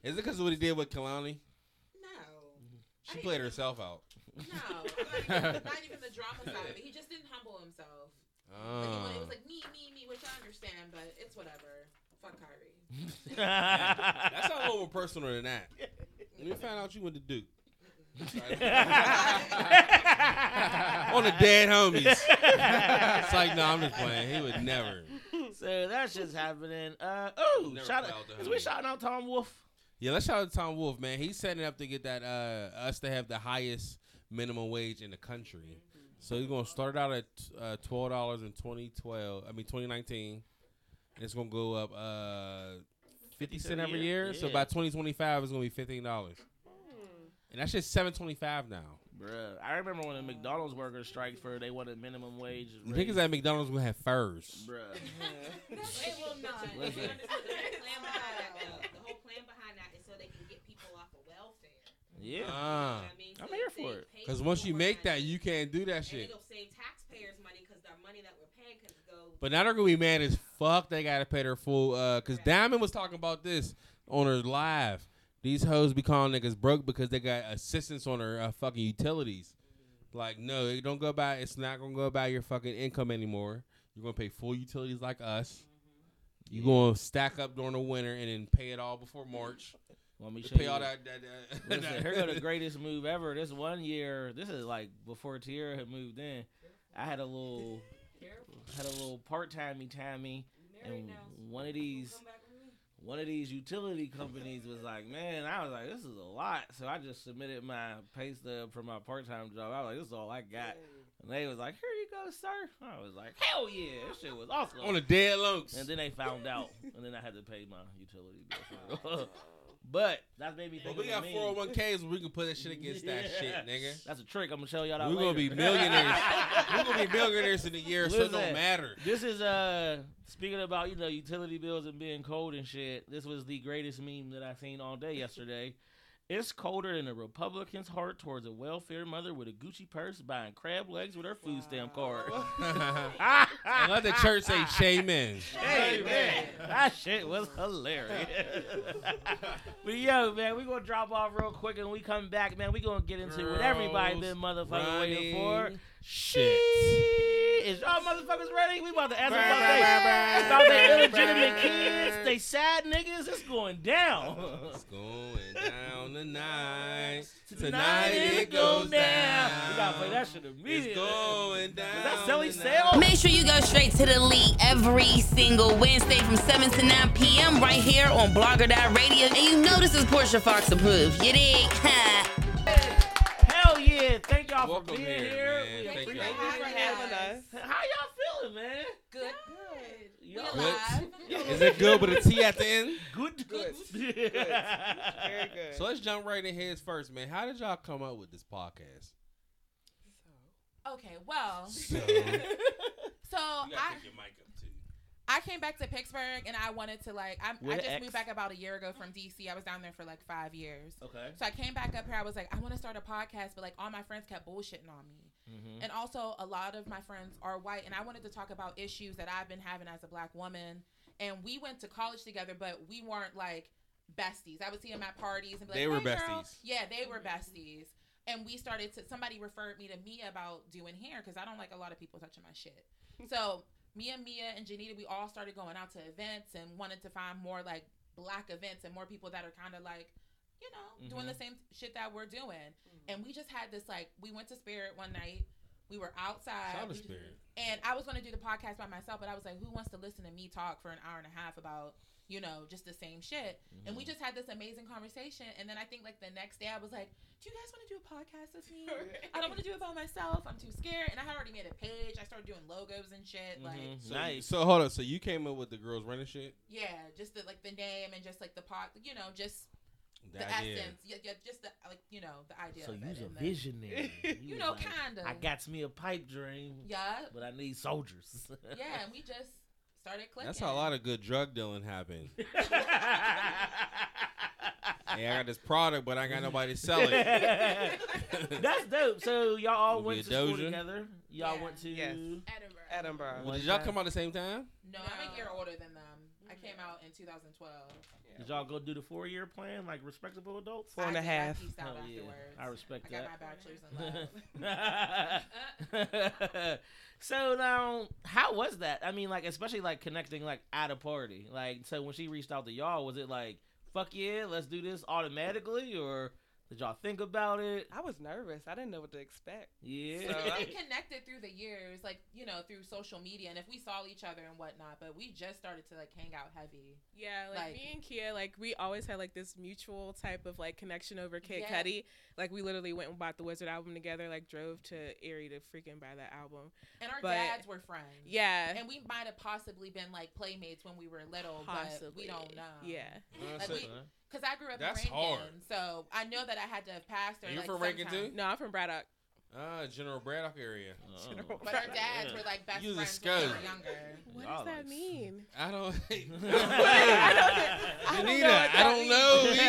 Is it because of what he did with Kehlani? No, She played mean- herself out. no, not even, not even the drama side of it. He just didn't humble himself. Like, he went- it was like me, me, me, which I understand, but it's whatever. Fuck Kyrie. that's a little more personal than that. Let me find out you went to Duke. On the dead homies. it's like, no, I'm just playing. He would never. so that's just happening. Uh oh, Never shout play out. out the Is we homies. shouting out Tom Wolf? Yeah, let's shout out to Tom Wolf, man. He's setting up to get that uh us to have the highest minimum wage in the country. So he's gonna start out at uh, twelve dollars in twenty twelve. I mean twenty nineteen. And it's gonna go up uh fifty cent every year. So by twenty twenty five it's gonna be fifteen dollars. And that's just seven twenty five now. Bruh, I remember when the McDonald's workers strike for they wanted minimum wage. The niggas at McDonald's gonna have furs. Bruh. They will not. Listen. You understand the plan behind that, though. The whole plan behind that is so they can get people off of welfare. Yeah. Ah. You know I mean? I'm So here for it. Cause once you people make that, you can't do that and shit. it'll save taxpayers money because the money that we're paying can go. But now they're gonna be mad as fuck. They gotta pay their full. uh Cause Diamond was talking about this on her live. These hoes be calling niggas broke because they got assistance on their uh, fucking utilities. Like, no, it don't go by. It's not gonna go by your fucking income anymore. You're gonna pay full utilities like us. You're gonna stack up during the winter and then pay it all before March. Let me show pay you. all that. that, that, Listen, that- here go the greatest move ever. This one year, this is like before Tierra had moved in. I had a little, had a little part timey timey, and one of these, one of these utility companies was like, "Man, I was like, this is a lot." So I just submitted my pay stub for my part time job. I was like, "This is all I got," and they was like, "Here you go, sir." I was like, "Hell yeah, this shit was awesome." on a dead locs. and then they found out, and then I had to pay my utility bill. But that made me But think. we of got the meme. 401ks where we can put that shit against that shit, nigga. That's a trick. I'm gonna show y'all that We're gonna be millionaires. We're gonna be millionaires in a year, so it don't matter. This is uh speaking about you know utility bills and being cold and shit. This was the greatest meme that I seen all day yesterday. It's colder than a Republican's heart towards a welfare mother with a Gucci purse buying crab legs with her food stamp card. And let the church say shaman. Hey man, that shit was hilarious. but yo, man, we gonna drop off real quick and we come back, man. We gonna get into what everybody been motherfucking waiting for. Running Shit. Is y'all motherfuckers ready? We about to answer Brr, about brr, they, brr, about they illegitimate kids, they sad niggas. It's going down. It's going down tonight. Tonight Tonight it goes down. We gotta play that shit immediately. It's going down. Was that Silly tonight. Sale? Make sure you go straight to the league every single Wednesday from 7 to 9 p.m. right here on Blogger Radio. And you know this is Portia Fox approved. You dig? Hell yeah! Thank y'all Welcome for being here, here. man. We Thank appreciate you. For having us. How y'all feeling, man? Good. Yo, We alive. Is it good with a T at the end? Good. Good. Very Very good. So let's jump right in heads first, man. How did y'all come up with this podcast? Okay, well, So, you so gotta I I came back to Pittsburgh and I wanted to like I, I just moved back about a year ago from DC. I was down there for like five years. Okay. So I came back up here. I was like, I want to start a podcast, but like all my friends kept bullshitting on me. Mm-hmm. And also, a lot of my friends are white, and I wanted to talk about issues that I've been having as a black woman. And we went to college together, but we weren't like besties. I would see them at parties and be like, They were "Hey, girl." besties. Yeah, they were besties. And we started to. Somebody referred me to Mia about doing hair because I don't like a lot of people touching my shit. So me and Mia and Janita, we all started going out to events and wanted to find more like black events and more people that are kind of like, you know, doing the mm-hmm. same shit that we're doing. Mm-hmm. And we just had this like, we went to Spirit one night. We were outside. Shout out We just- Spirit. and I was going to do the podcast by myself, but I was like, who wants to listen to me talk for an hour and a half about, you know, just the same shit? And we mm-hmm. just had this amazing conversation. And then I think like the next day I was like, do you guys want to do a podcast with me? I don't want to do it by myself. I'm too scared. And I had already made a page. I started doing logos and shit. Mm-hmm. Like, So, nice. so hold on. So you came up with the girls running shit? yeah, just the like the name and just like the pod, you know, just The the, essence. Yeah, yeah, just the like, you know, the idea. So of you's it a the- visionary. You was know, like, kinda. I got me a pipe dream, Yeah, but I need soldiers. yeah, and we just started clicking. That's how a lot of good drug dealing happened. hey, I got this product, but I got nobody to sell it. That's dope. So y'all all Will went to a school together. Y'all Yeah. went to Yes. Edinboro. Edinboro. Well, did y'all come out at the same time? No, I'm a year older than them. I came out in 2012. Did y'all go do the four year plan like respectable adults? Four and I a. I half. out Hell yeah. I respect I got that. my bachelor's in love. so now, how was that? I mean, like, especially like connecting like at a party. Like, so when she reached out to y'all, was it like, "Fuck yeah, let's do this automatically," or did y'all think about it? I was nervous. I didn't know what to expect. Yeah. So we connected through the years, like you know, through social media, and if we saw each other and whatnot. But we just started to like hang out heavy. Yeah, like, Like- me and Kia, like we always had like this mutual type of like connection over Kid Yeah. Cudi. Like we literally went and bought the WZRD album together. Like drove to Erie to freaking buy that album. And our But- dads were friends. Yeah, And we might have possibly been like playmates when we were little, possibly. but we don't know. Yeah, Like, we- Because I grew up That's in Rankin, hard. so I know that I had to have passed her. You like, from Rankin sometime. too? no, I'm from Braddock. Ah, General Braddock area. Oh. But our dads were like best You was a friends when we scud. were younger. What Y'all does that like- mean? I don't. I don't Janita, know what I that don't know either. I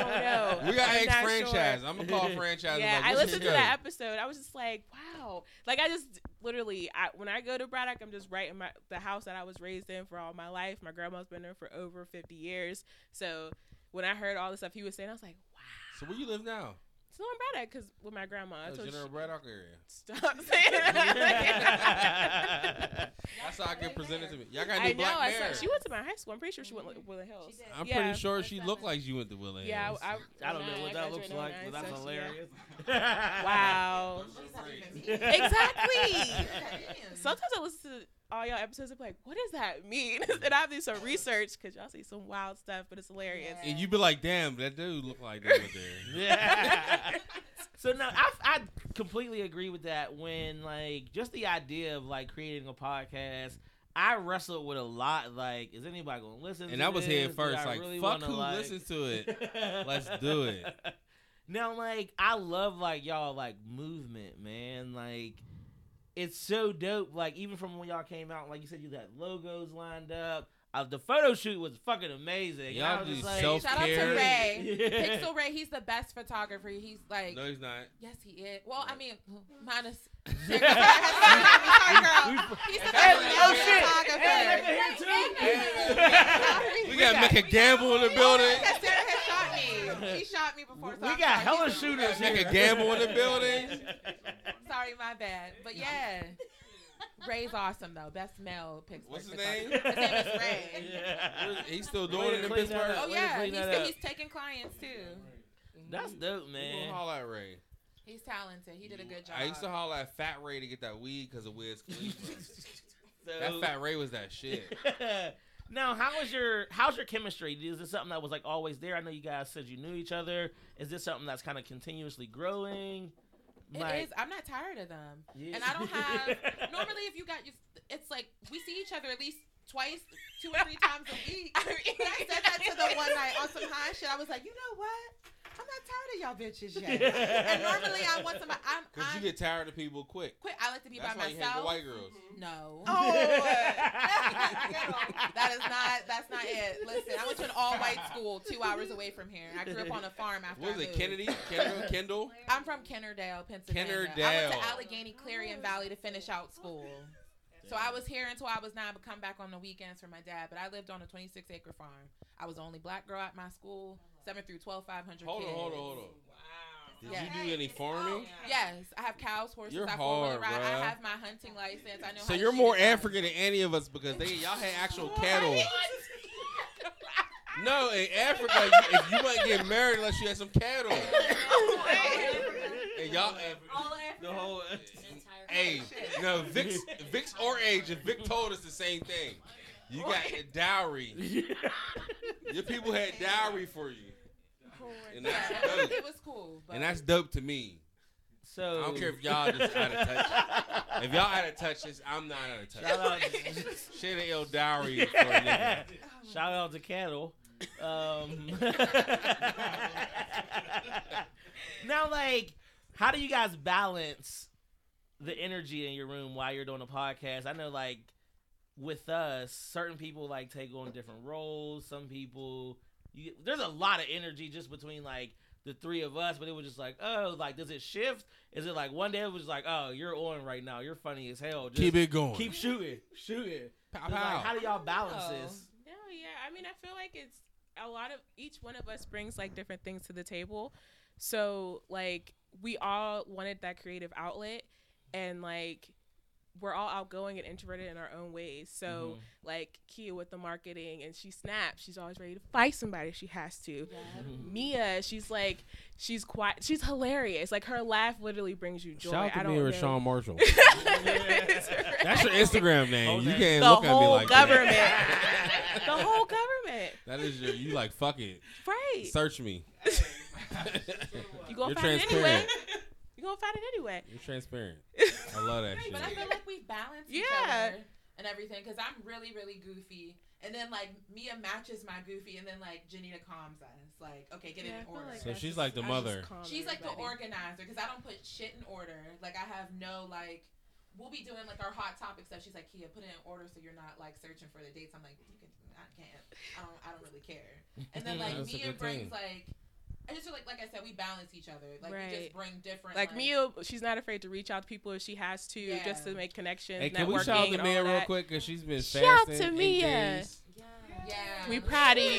don't know. We got I'm X not franchise. sure. I'm gonna call franchise. Yeah, like, I what's listened this to that episode. I was just like, wow. Like I just literally, I, when I go to Braddock, I'm just right in my the house that I was raised in for all my life. My grandma's been there for over 50 years. So when I heard all the stuff he was saying, I was like, wow. So where you live now? Still in Braddock because with my grandma. Oh, I Oh, told General you- Braddock area. Stop saying that. That's how I get presented to me. Y'all got a I new know. black I mayor. saw, she went to my high school. I'm pretty sure she went to Willow Hills. I'm Yeah. pretty sure she looked like she went to Willow Yeah, I, I, I don't know what that looks like, but that's so hilarious. Wow. exactly. Sometimes I listen to all y'all episodes and be like, what does that mean? and I do some research because y'all see some wild stuff, but it's hilarious. and you be like, damn, that dude look like that with there. Yeah. so no, I I completely agree with that. When like just the idea of like creating a podcast, I wrestled with a lot. Like, is anybody gonna listen? And to I was this? head first, like, really fuck wanna, who like- listens to it. Let's do it. Now, like, I love like y'all like movement, man. Like, it's so dope. Like, even from when y'all came out, like you said, you got logos lined up. Uh, the photo shoot was fucking amazing. And I Y'all was do just like, self Shout out to care. Ray. Pixel Ray, he's the best photographer. He's like, No, he's not. yes, he is. Well, I mean, minus. He's the best oh, photographer. shit. We got to Make a Gamble in the building. Because Sarah has shot me. She shot me before. so we I'm got sorry. hella He's- shooters Make here. a Gamble in the building. Sorry, my bad. But yeah. Ray's awesome though. Best male Pittsburgh. What's his photographer. name? His name is Ray. Yeah. He's still Way doing to it in clean that Pittsburgh. up. Oh Way to yeah, clean he's, that still, he's taking clients too. That's mm-hmm. dope, We man. gonna holler at Ray. He's talented. He did a good job. I used to holler at Fat Ray to get that weed because of Wiz Khalifa. So- that Fat Ray was that shit. Now, how was your how's your chemistry? Is this something that was like always there? I know you guys said you knew each other. Is this something that's kind of continuously growing? It Like- is. I'm not tired of them. Yeah. And I don't have. normally, if you got, you, it's like we see each other at least twice, two or three times a week. I said that to the one night on some high shit. I was like, you know what? I'm not tired of y'all bitches yet. and normally, I want somebody. I'm. Cause I'm you get tired of people quick. quick. I like to be That's by why you hang myself. with white girls. No. Oh. that is not. That's not it. Listen, I went to an all-white school two hours away from here. I grew up on a farm after. What I was it, moved. Kennedy? Kendall? Kendall? I'm from Kennerdell, Pennsylvania. I went to Allegheny, Clarion Valley to finish out school. So I was here until I was nine, but come back on the weekends for my dad. But I lived on a 26 acre farm. I was the only black girl at my school, seven through 12, 500 Hold on, kids. hold on, hold on. Wow. Did Yeah. you do any farming? Yes, I have cows, horses. You're I hard, ride. I have my hunting license. I know. So how you're shoot more a gun. African than any of us because they y'all had actual cattle. No, in Africa, you- if you wouldn't get married unless you had some cattle. and y'all, the whole. hey, no, Vic's, Vic's our age, and Vic told us the same thing. You got a dowry. Your people had dowry for you, and that's it was, dope. it was cool. But And that's dope to me. So I don't care if y'all just out of touch. If y'all out of touch, it's, I'm not out of touch. Shout out, Shit ain't ill dowry for shout out to cattle. Um, now, like, how do you guys balance the energy in your room while you're doing a podcast? I know, like, with us, certain people like take on different roles. Some people, you, there's a lot of energy just between like the three of us. But it was just like, oh, like, does it shift? Is it like one day it was like, oh, you're on right now, you're funny as hell. Just Keep it going. keep shooting, shooting. Pow, So, like, how do y'all balance Oh. this? No, yeah. I mean, I feel like it's a lot of each one of us brings like different things to the table. So, like, we all wanted that creative outlet, and like, we're all outgoing and introverted in our own ways. So, mm-hmm. like, Kia with the marketing, and she snaps. She's always ready to fight somebody if she has to. Mm-hmm. Mia, she's like, she's quiet. She's hilarious. Like, her laugh literally brings you joy. Shout out I to me don't and know. Rashawn Marshall. That's That's your Instagram name. You can't the look at me like the whole like government. that. the whole government. That is your. You like fuck it. Right. Search me. You gonna You're find it anyway. Transparent. You gonna find it anyway. You're transparent. I love that shit. But I feel like we balance each other and everything because I'm really, really goofy. And then like Mia matches my goofy, and then like Janita calms us. Like, okay, get it in Yeah, I feel order. like So she's just- like the mother. She's like the organizer because I don't put shit in order. Like I have no like. We'll be doing like our hot topic stuff. She's like, Kia, put it in order so you're not like searching for the dates. I'm like, you can. I can't. I don't. I don't really care. And then like Mia good brings thing. like. I just feel like, like I said, we balance each other. Like we just bring different. Like Mia, she's not afraid to reach out to people if she has to, just to make connections. Hey, can we shout out and to all Mia real quick? Because she's been Shout fasting. to eight Mia. days. Yeah. We proud of you.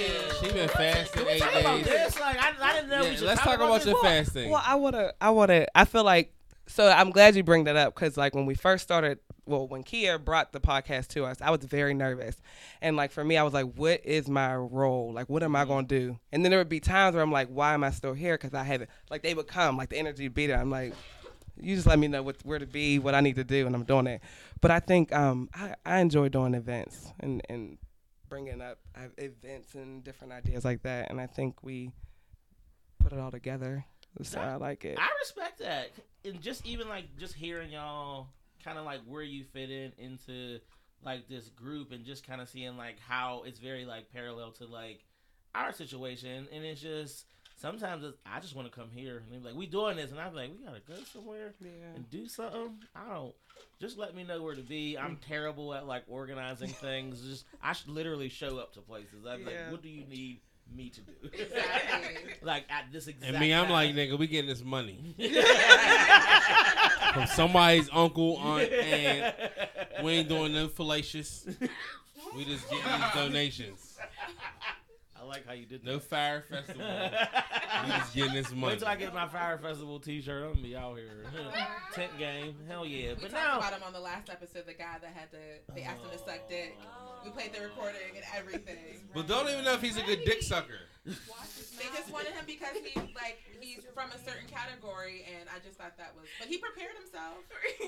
She been fasting eight Talk about days. this, like I, I didn't know. Yeah, let's talk about, about your Well, fasting. Well, I wanna, I wanna, I feel like. So I'm glad you bring that up because like when we first started, well, when Kia brought the podcast to us, I was very nervous, and like for me, I was like, what is my role? Like, what am I gonna do? And then there would be times where I'm like, why am I still here? Because I haven't. Like they would come, like the energy would be there. I'm like, you just let me know what where to be, what I need to do, and I'm doing it. But I think um I, I enjoy doing events and and bringing up uh, events and different ideas like that, and I think we put it all together. So I like it. I respect that, and just even like just hearing y'all kind of like where you fit in into like this group, and just kind of seeing like how it's very like parallel to like our situation, and it's just sometimes it's, I just want to come here and they're like, "We doing this," and I'm like, "We gotta go somewhere Yeah. and do something." I don't. Just let me know where to be. I'm mm. terrible at like organizing things. Just I should literally show up to places. I'm like, "What do you need?" Me to do Exactly. like at this exact. And me, I'm time. like, nigga, we getting this money from somebody's uncle, aunt, and we ain't doing no fallacious. We just getting these donations. I like how you did No that. Fyre Festival. We just getting this money. Wait till I get my Fyre Festival T-shirt. I'm gonna be out here. Tent game, hell yeah! We But talked now, about him on the last episode. The guy that had to, they asked him to suck dick. We played the recording and everything. But don't even know if he's a good dick sucker. They just wanted him because he like he's from a certain category, and I just thought that was. But he prepared himself.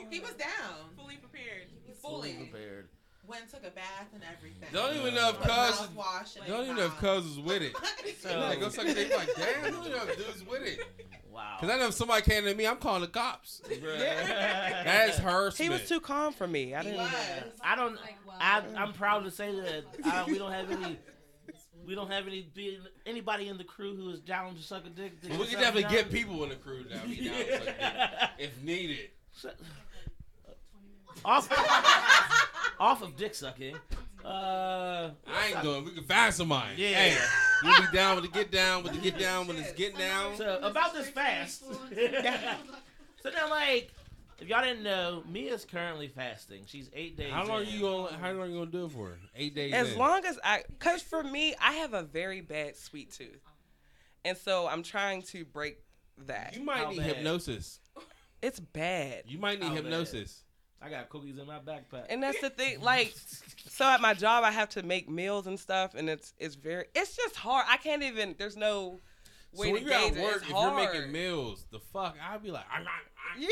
He was down, fully prepared. fully fully. prepared. Went and took a bath and everything. Don't even know if Put Cuz. mouthwash and Don't even know if nah. Cuz was with it. So- like, go suck a dick. Like, damn, you don't even know if dude's with it. Wow. Cause I know if somebody came to me, I'm calling the cops. That's harassment. He was too calm for me. I didn't. was. I don't. I, I'm proud to say that I, we don't have any. We don't have any be- anybody in the crew who is down to suck a dick. to we get can definitely something get people in the crew now. Be down to suck dick if needed. off off of dick sucking. Uh, I ain't doing. We can find somebody. Yeah. Hey, you be down with the get down with the get down when it's getting down. So about this fast. so now, like, if y'all didn't know, Mia's currently fasting. She's eight days. How long in. you gonna? How long you gonna do it for? Eight days. As in. long as I, cause for me, I have a very bad sweet tooth, and so I'm trying to break that. you might How need bad? hypnosis. It's bad, You might need How bad? Hypnosis. I got cookies in my backpack. and that's the thing. Like, so at my job, I have to make meals and stuff, and it's it's very, it's just hard. I can't even. There's no So way when to you're gauge at it. work, It's if hard. you're making meals, the fuck, I'd be like, I'm not.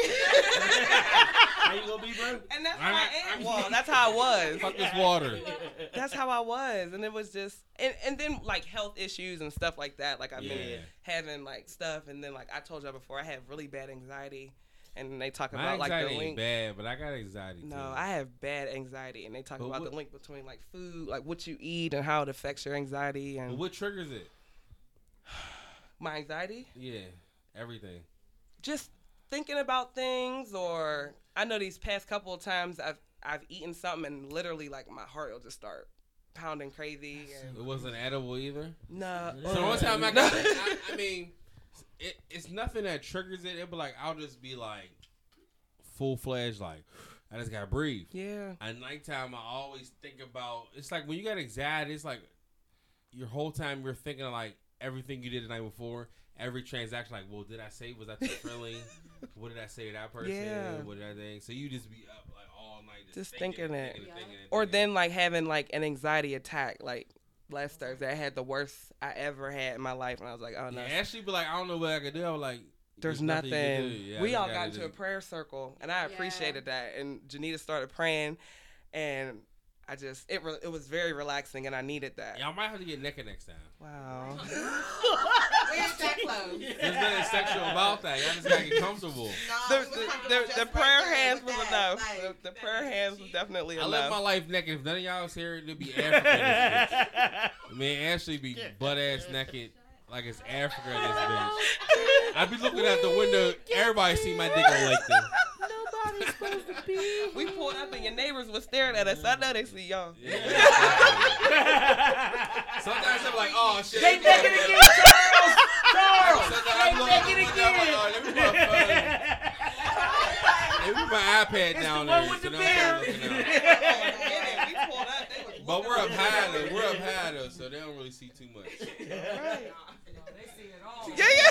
How you gonna be, bro? and that's I'm how not- I am. I'm- Well, that's how I was. Fuck this water. that's how I was, and it was just, and and then like health issues and stuff like that. Like I've Yeah. been having like stuff, and then like I told y'all before, I have really bad anxiety, and they talk My about like the link. bad, but I got anxiety. Too. No, too. I have bad anxiety, and they talk But about what- the link between like food, like what you eat, and how it affects your anxiety and what triggers it? my anxiety. Yeah, everything. Just thinking about things, or I know these past couple of times I've I've eaten something and literally like my heart will just start pounding crazy. And, It wasn't edible either. no, So one time I got I, I mean, it, it's nothing that triggers it. It be like I'll just be like full fledged, like I just gotta breathe. yeah, At nighttime, I always think about. It's like when you got anxiety, it's like your whole time you're thinking of like everything you did the night before. Every transaction, like, well, did I say was that too friendly? what did I say to that person? Yeah. What did I think? So you just be up like all night, just, Just thinking, thinking it. thinking and thinking or then like having like an anxiety attack, like last Thursday I had the worst I ever had in my life, and I was like, oh no, Yeah, Ashley be like, I don't know what I could do. I was like, there's nothing. nothing. Yeah, we all gotta got into a prayer circle, and I appreciated that. And Janita started praying, and I just it re- it was very relaxing, and I needed that. Y'all might have to get naked next time. Wow. We ain't that close. There's nothing sexual about that. Y'all just gotta get comfortable. No, The, we the, the, the prayer there hands was that, enough. like- The, the prayer hands was definitely enough. I live my life naked. If none of y'all is here, it'd be African. in this. Man, Ashley be butt ass naked like it's Africa in this bitch. I'd be looking out the window. Everybody see my dick on LinkedIn. Nobody's supposed to be. We pulled up and your neighbors were staring at us. I know they see y'all. Sometimes I'm like, oh shit. They naked again, Charles. Charles. They I'm looking out the naked window, I'm like, again. let put my phone- let me put my iPad It's down the there. one with so the now I'm beard. looking out. we pulled up. They was But we're up high though. We're up high though, so they don't really see too much. Yeah, yeah,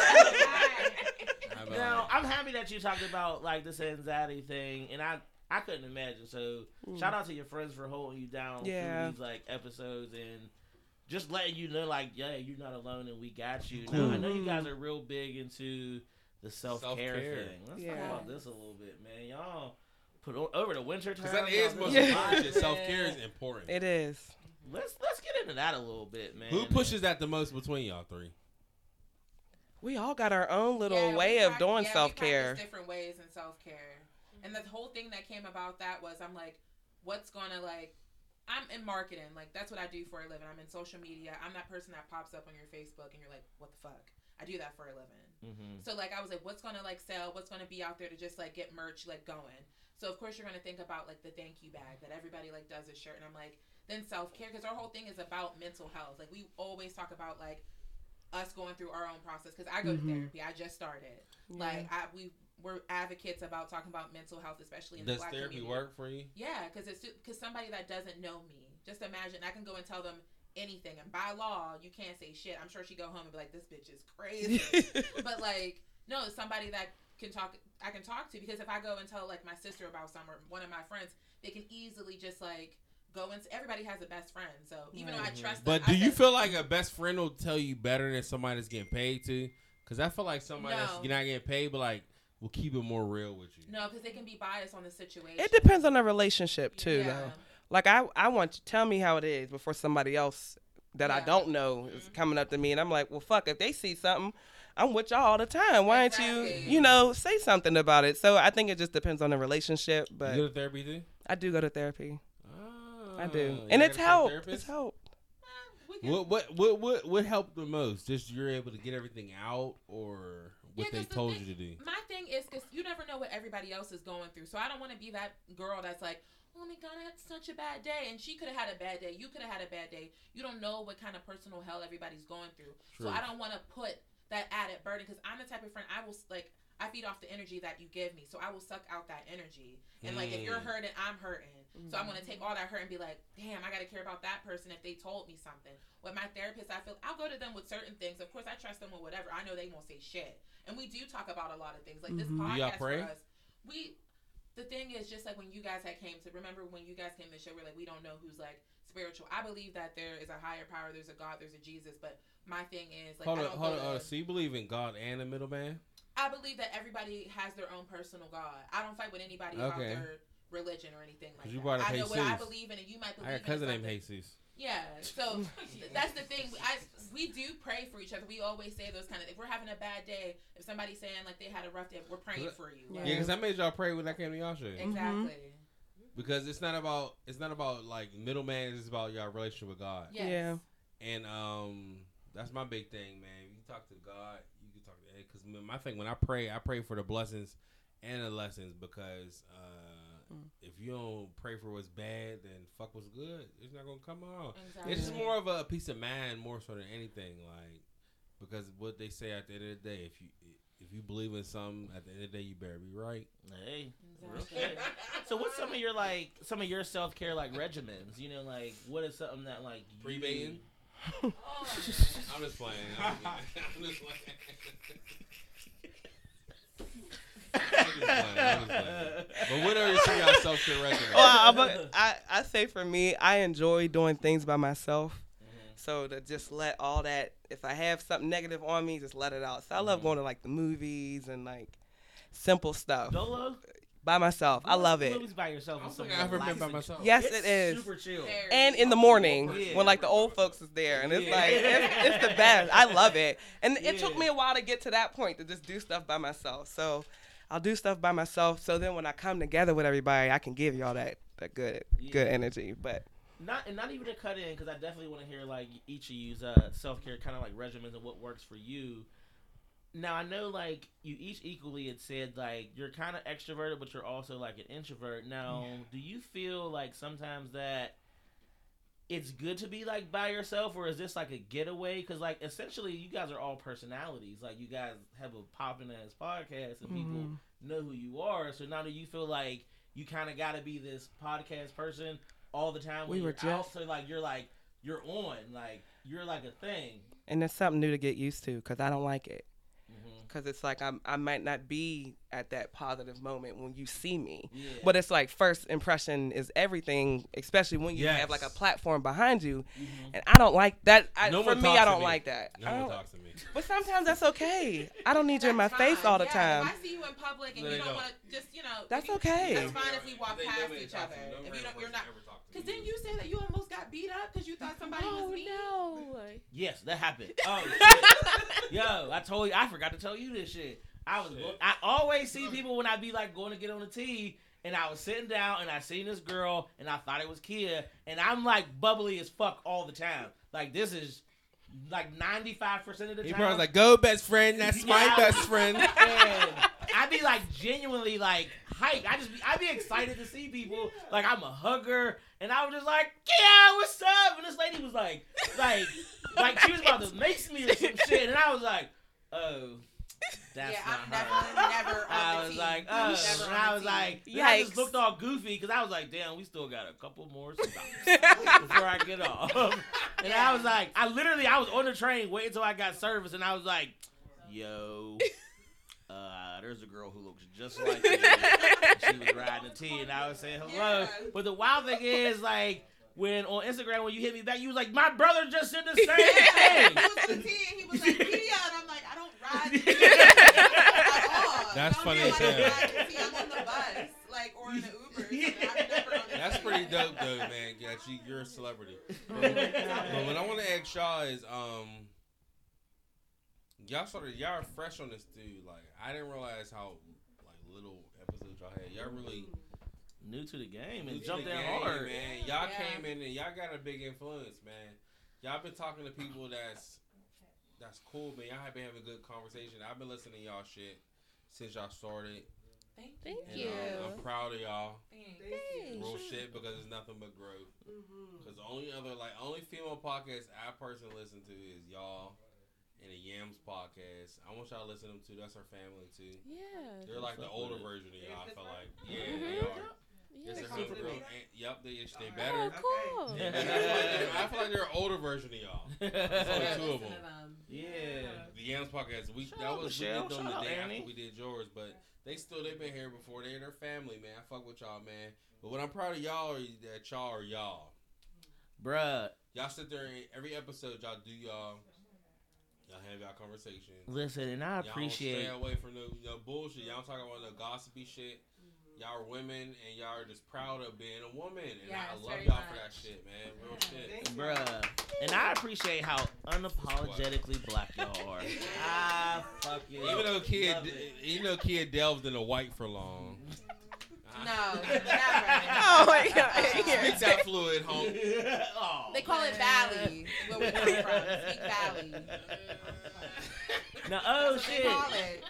How about Now, I'm happy that you talked about like this anxiety thing, and I I couldn't imagine. So Mm. shout out to your friends for holding you down Yeah. through these like episodes and just letting you know like yeah you're not alone and we got you. Now I know you guys are real big into the self care thing. Let's Yeah. talk about this a little bit, man. Y'all put o- over the winter time. Because that is most this important. Self care is important. It is. Let's let's get into that a little bit, man. Who pushes that the most between y'all three? We all got our own little Yeah, way of prac- doing yeah, self care. practice different ways in self care, and the whole thing that came about that was I'm like, what's gonna like. I'm in marketing, like that's what I do for a living. I'm in social media. I'm that person that pops up on your Facebook and you're like, what the fuck? I do that for a living. Mhm. So like I was like, what's gonna like sell? What's gonna be out there to just like get merch like going? So of course you're gonna think about like the thank you bag that everybody like does a shirt, and I'm like, then self care because our whole thing is about mental health. Like we always talk about like us going through our own process because I go to Mhm. therapy. I just started. Like I we we're advocates about talking about mental health, especially in the Does black therapy community. work for you? Yeah, because it's because somebody that doesn't know me. Just imagine I can go and tell them anything, and by law you can't say shit. I'm sure she go home and be like, "This bitch is crazy," but like, no, somebody that can talk. I can talk to because if I go and tell like my sister about some or one of my friends, they can easily just like go and everybody has a best friend. So even though I mm-hmm. trust, them, But I do you said- feel like a best friend will tell you better than somebody that's getting paid to? Because I feel like somebody No. that's not getting paid, but like will keep it more real with you. no, because they can be biased on the situation. It depends on the relationship too, Yeah. though. Like I, I want you tell me how it is before somebody else that I don't know is mm-hmm. coming up to me, and I'm like, well, fuck. If they see something, I'm with y'all all the time. Why don't you, you know, say something about it? So I think it just depends on the relationship. But you go to therapy too? I do go to therapy. I do, uh, you and it's a help. It's help. What what what what what helped the most? Just you're able to get everything out, or what Yeah, they 'cause the told thing- you to do? My thing is because you never know what everybody else is going through. So I don't want to be that girl that's like, oh my god, I had such a bad day, and she could have had a bad day. You could have had a bad day. You don't know what kind of personal hell everybody's going through. True. So I don't want to put that added burden because I'm the type of friend I will like. I feed off the energy that you give me, so I will suck out that energy. And like, if you're Mm. hurting, I'm hurting. So I'm gonna take all that hurt and be like, damn, I gotta care about that person if they told me something. With my therapist, I feel I'll go to them with certain things. Of course, I trust them with whatever. I know they won't say shit, and we do talk about a lot of things. Like this Mhm. Podcast for us, we. The thing is, just like when you guys had came to remember when you guys came to the show, we're like, we don't know who's like spiritual. I believe that there is a higher power. There's a God. There's a Jesus. But my thing is, like, hold I on, hold on, to- uh, So you believe in God and the middleman? I believe that everybody has their own personal God. I don't fight with anybody about their religion or anything like you that. brought up I know what I believe in, and you might believe I got a cousin named something. Jesus. Yeah, so that's the thing. I we do pray for each other. We always say those kind of. If we're having a bad day, if somebody's saying like they had a rough day, we're praying for you. Yeah, because I made y'all pray when I came to y'all show. Mm-hmm. exactly. Because it's not about it's not about like middleman. It's about your relationship with God. Yes. Yeah. And um, that's my big thing, man. You talk to God, you can talk to because my thing when I pray, I pray for the blessings and the lessons because uh, if you don't pray for what's bad, then fuck what's good. It's not gonna come out. It's just more of a peace of mind, more so than anything. Like because what they say at the end of the day, if you if you believe in something, at the end of the day, you better be right. Hey, Exactly. okay. so what's some of your like some of your self care like regimens? You know, like what is something that like you- Pre-bathing? Oh, I'm just playing. I'm I'm just playing. I'm just playing. I'm just. But what are some y'all self care regimens? well, I, I, I say for me, I enjoy doing things by myself. So to just let all that, if I have something negative on me, just let it out. So I love mm-hmm. going to like the movies and like simple stuff Dolo? by myself. I love it. Movies by yourself. I don't is think some I've ever been by relaxing- myself. Yes, It's it is. Super chill. And in the morning, oh, Yeah. when like the old folks is there, and it's Yeah. like it's, it's the best. I love it, and it took me a while to get to that point to just do stuff by myself. So I'll do stuff by myself. So then when I come together with everybody, I can give y'all that that good good energy. But Not and not even to cut in because I definitely want to hear like each of you's uh, self care kind of like regimens and what works for you. Now I know like you each equally had said like you're kind of extroverted, but you're also like an introvert. Now, do you feel like sometimes that it's good to be like by yourself, or is this like a getaway? Because like essentially, you guys are all personalities. Like you guys have a popping ass podcast, and people Mhm. know who you are. So now, do you feel like you kind of got to be this podcast person, all the time. We were you're out, just- so like you're like you're on, like you're like a thing. and it's something new to get used to because I don't like it. Because it's like I'm, I might not be at that positive moment when you see me, Yeah. but it's like first impression is everything, especially when you have like a platform behind you, Mhm. and I don't like that. I, No for me, I don't me. like that. No I one don't- talks to me. but sometimes that's okay. I don't need you in my That's face all the Yeah, time. If I see you in public and No, you don't don't. want to just, you know, That's you- okay. That's fine if we walk They past each other. to me. No If you don't, you're not. ever talks to Because me. didn't you say that you almost got beat up because you thought somebody was Oh me? no! Yes, that happened. Oh shit. Yo, I told you I forgot to tell you this shit. I was Shit. I always see people when I be like going to get on the T and I was sitting down and I seen this girl and I thought it was Kia and I'm like bubbly as fuck all the time. Like this is like 95% of the He time. probably was like, "Go, best friend. That's my best friend." and I be like genuinely like hype. I just be I be excited to see people. Like I'm a hugger, and I was just like, yeah, what's up? And this lady was like, like, like she was about to mace me or some shit, and I was like, oh. That's yeah, not I'm her. never, never on I was like, I'm oh, never and I was like, yeah, I just looked all goofy because I was like, damn, we still got a couple more stops before I get off. And Yeah. I was like, I literally, I was on the train waiting until I got service, and I was like, yo, there's a girl who looks just like you. She was riding a T, and I was saying hello. Yeah. But the wild thing is, like, when on Instagram when you hit me back, you was like, my brother just said the same thing. He was on the team and he was like, Kia, and I'm like, I don't ride at all. That's funny as like I hell. ride the team. I'm on the bus, like, or in the Uber. or something. I'm never on the That's pretty dope, though, man. Yeah, you, you're a celebrity. Oh But, but what I want to ask y'all is, um, y'all started, y'all are fresh on this dude. Like, I didn't realize how like little episodes y'all had. Y'all really New to the game and jumped in hard. man. Y'all Yeah. came in and y'all got a big influence, man. Y'all been talking to people that's that's cool, man. Y'all have been having a good conversation. I've been listening to y'all shit since y'all started. Thank Thank And, you. um, I'm proud of y'all. Thank Thanks. Real shit because it's nothing but growth. Because the only other like only female podcast I personally listen to is y'all and the Yams podcast. I want y'all to listen to them too. That's our family too. Yeah. They're like the older version of y'all. I feel like yeah, mm-hmm. they are. Yeah. It's a Super homegirl. beta? And- Yep, they they Oh, better. cool. And that's like they're- I feel like they're an older version of y'all. There's only two of them. Yeah. Uh-huh. The Yams podcast. We Shout that out was we did them Shout the out day Annie. after we did yours, but they still they've been here before. They're their family, man. I fuck with y'all, man. But what I'm proud of y'all are that y'all are y'all. Bruh, Y'all sit there and every episode y'all do y'all y'all have y'all conversations. listen, and I Y'all appreciate stay away from no, no bullshit. Y'all don't about the gossipy shit. Y'all are women and y'all are just proud of being a woman. And Yes, I love y'all for that shit, man. Real shit. Bruh. And I appreciate how unapologetically black y'all are. Ah, I fucking Even though kid even though kid delved in the white for long. No, never. Oh my god. Speak that fluid, home. Aw, oh, They call it man. Valley, where we come from. Speak Valley. Now, oh That's what they shit. call it.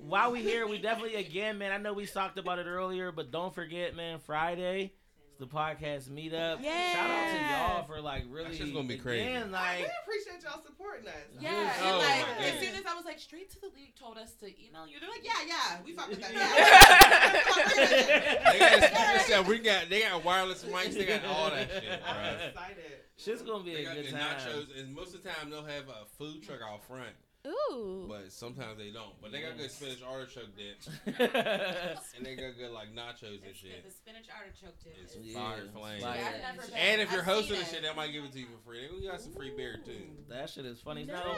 While we here, we definitely again, man. I know we talked about it earlier, but don't forget, man. Friday, it's the podcast meetup. Yeah. Shout out to y'all for like really. shit's gonna be crazy. Again, we appreciate y'all supporting us. Yeah, Oh, and like my as soon as I was like, straight to the league told us to email you. They're like, yeah, yeah, we fuck with that. They got Yeah. speakers. We got they got wireless mics. They got all that shit, I'm excited. shit's gonna be They a got good the time. nachos, and most of the time they'll have a food truck out front, Ooh. but sometimes they don't. But they got good spinach artichoke dip, and they got good like nachos and shit. The spinach artichoke dip. It's is- fire flame. Like- Yeah, I've never been. And if you're I've hosting the shit, it. they might give it to you for free. They got some free beer too. that shit is funny. Now,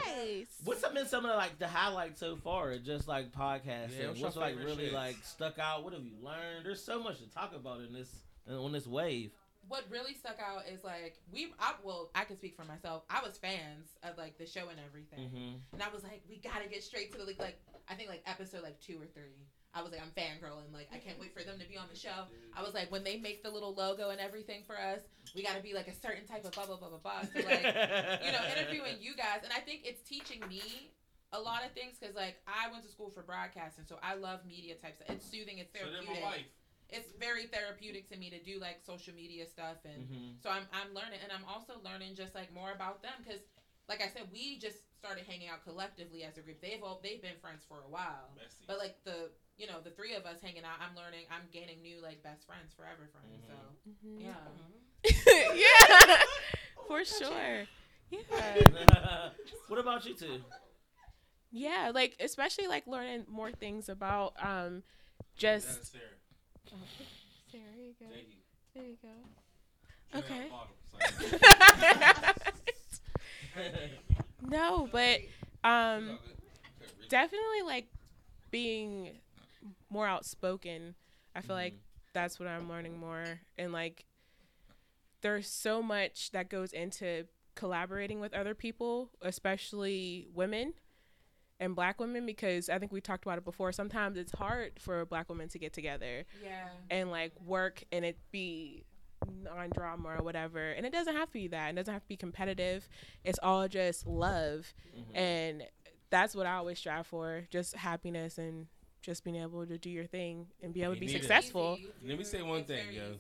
what's been some of the, like the highlights so far? Just like podcasting. Yeah, what's what's like really shit? like stuck out? What have you learned? There's so much to talk about in this on this wave. What really stuck out is like we I, well I can speak for myself. I was fans of like the show and everything. Mm-hmm. and I was like we gotta get straight to the like, like I think like episode like two or three. I was like I'm fangirling. Like I can't wait for them to be on the show. I was like when they make the little logo and everything for us we gotta be like a certain type of blah blah blah blah blah. So like you know interviewing you guys. And I think it's teaching me a lot of things because like I went to school for broadcasting so I love media types. It's soothing it's So they're therapeutic. my wife. It's very therapeutic to me to do like social media stuff and Mhm. so I'm I'm learning and I'm also learning just like more about them because like I said we just started hanging out collectively as a group they've all they've been friends for a while Besties. but like the you know the three of us hanging out I'm learning I'm gaining new like best friends forever friends so Mhm. yeah yeah, for sure. Yeah. what about you two? Yeah, like especially like learning more things about um just Sarah. Oh, Sarah, you go. There you go. Okay. no, but um definitely like being more outspoken. I feel like that's what I'm learning more and like there's so much that goes into collaborating with other people, especially women and black women because I think we talked about it before. Sometimes it's hard for black women to get together Yeah. and like work and it be non drama or whatever. And it doesn't have to be that. It doesn't have to be competitive. It's all just love. Mm-hmm. And that's what I always strive for. Just happiness and just being able to do your thing and be able to be successful. Let me say one thing, yo.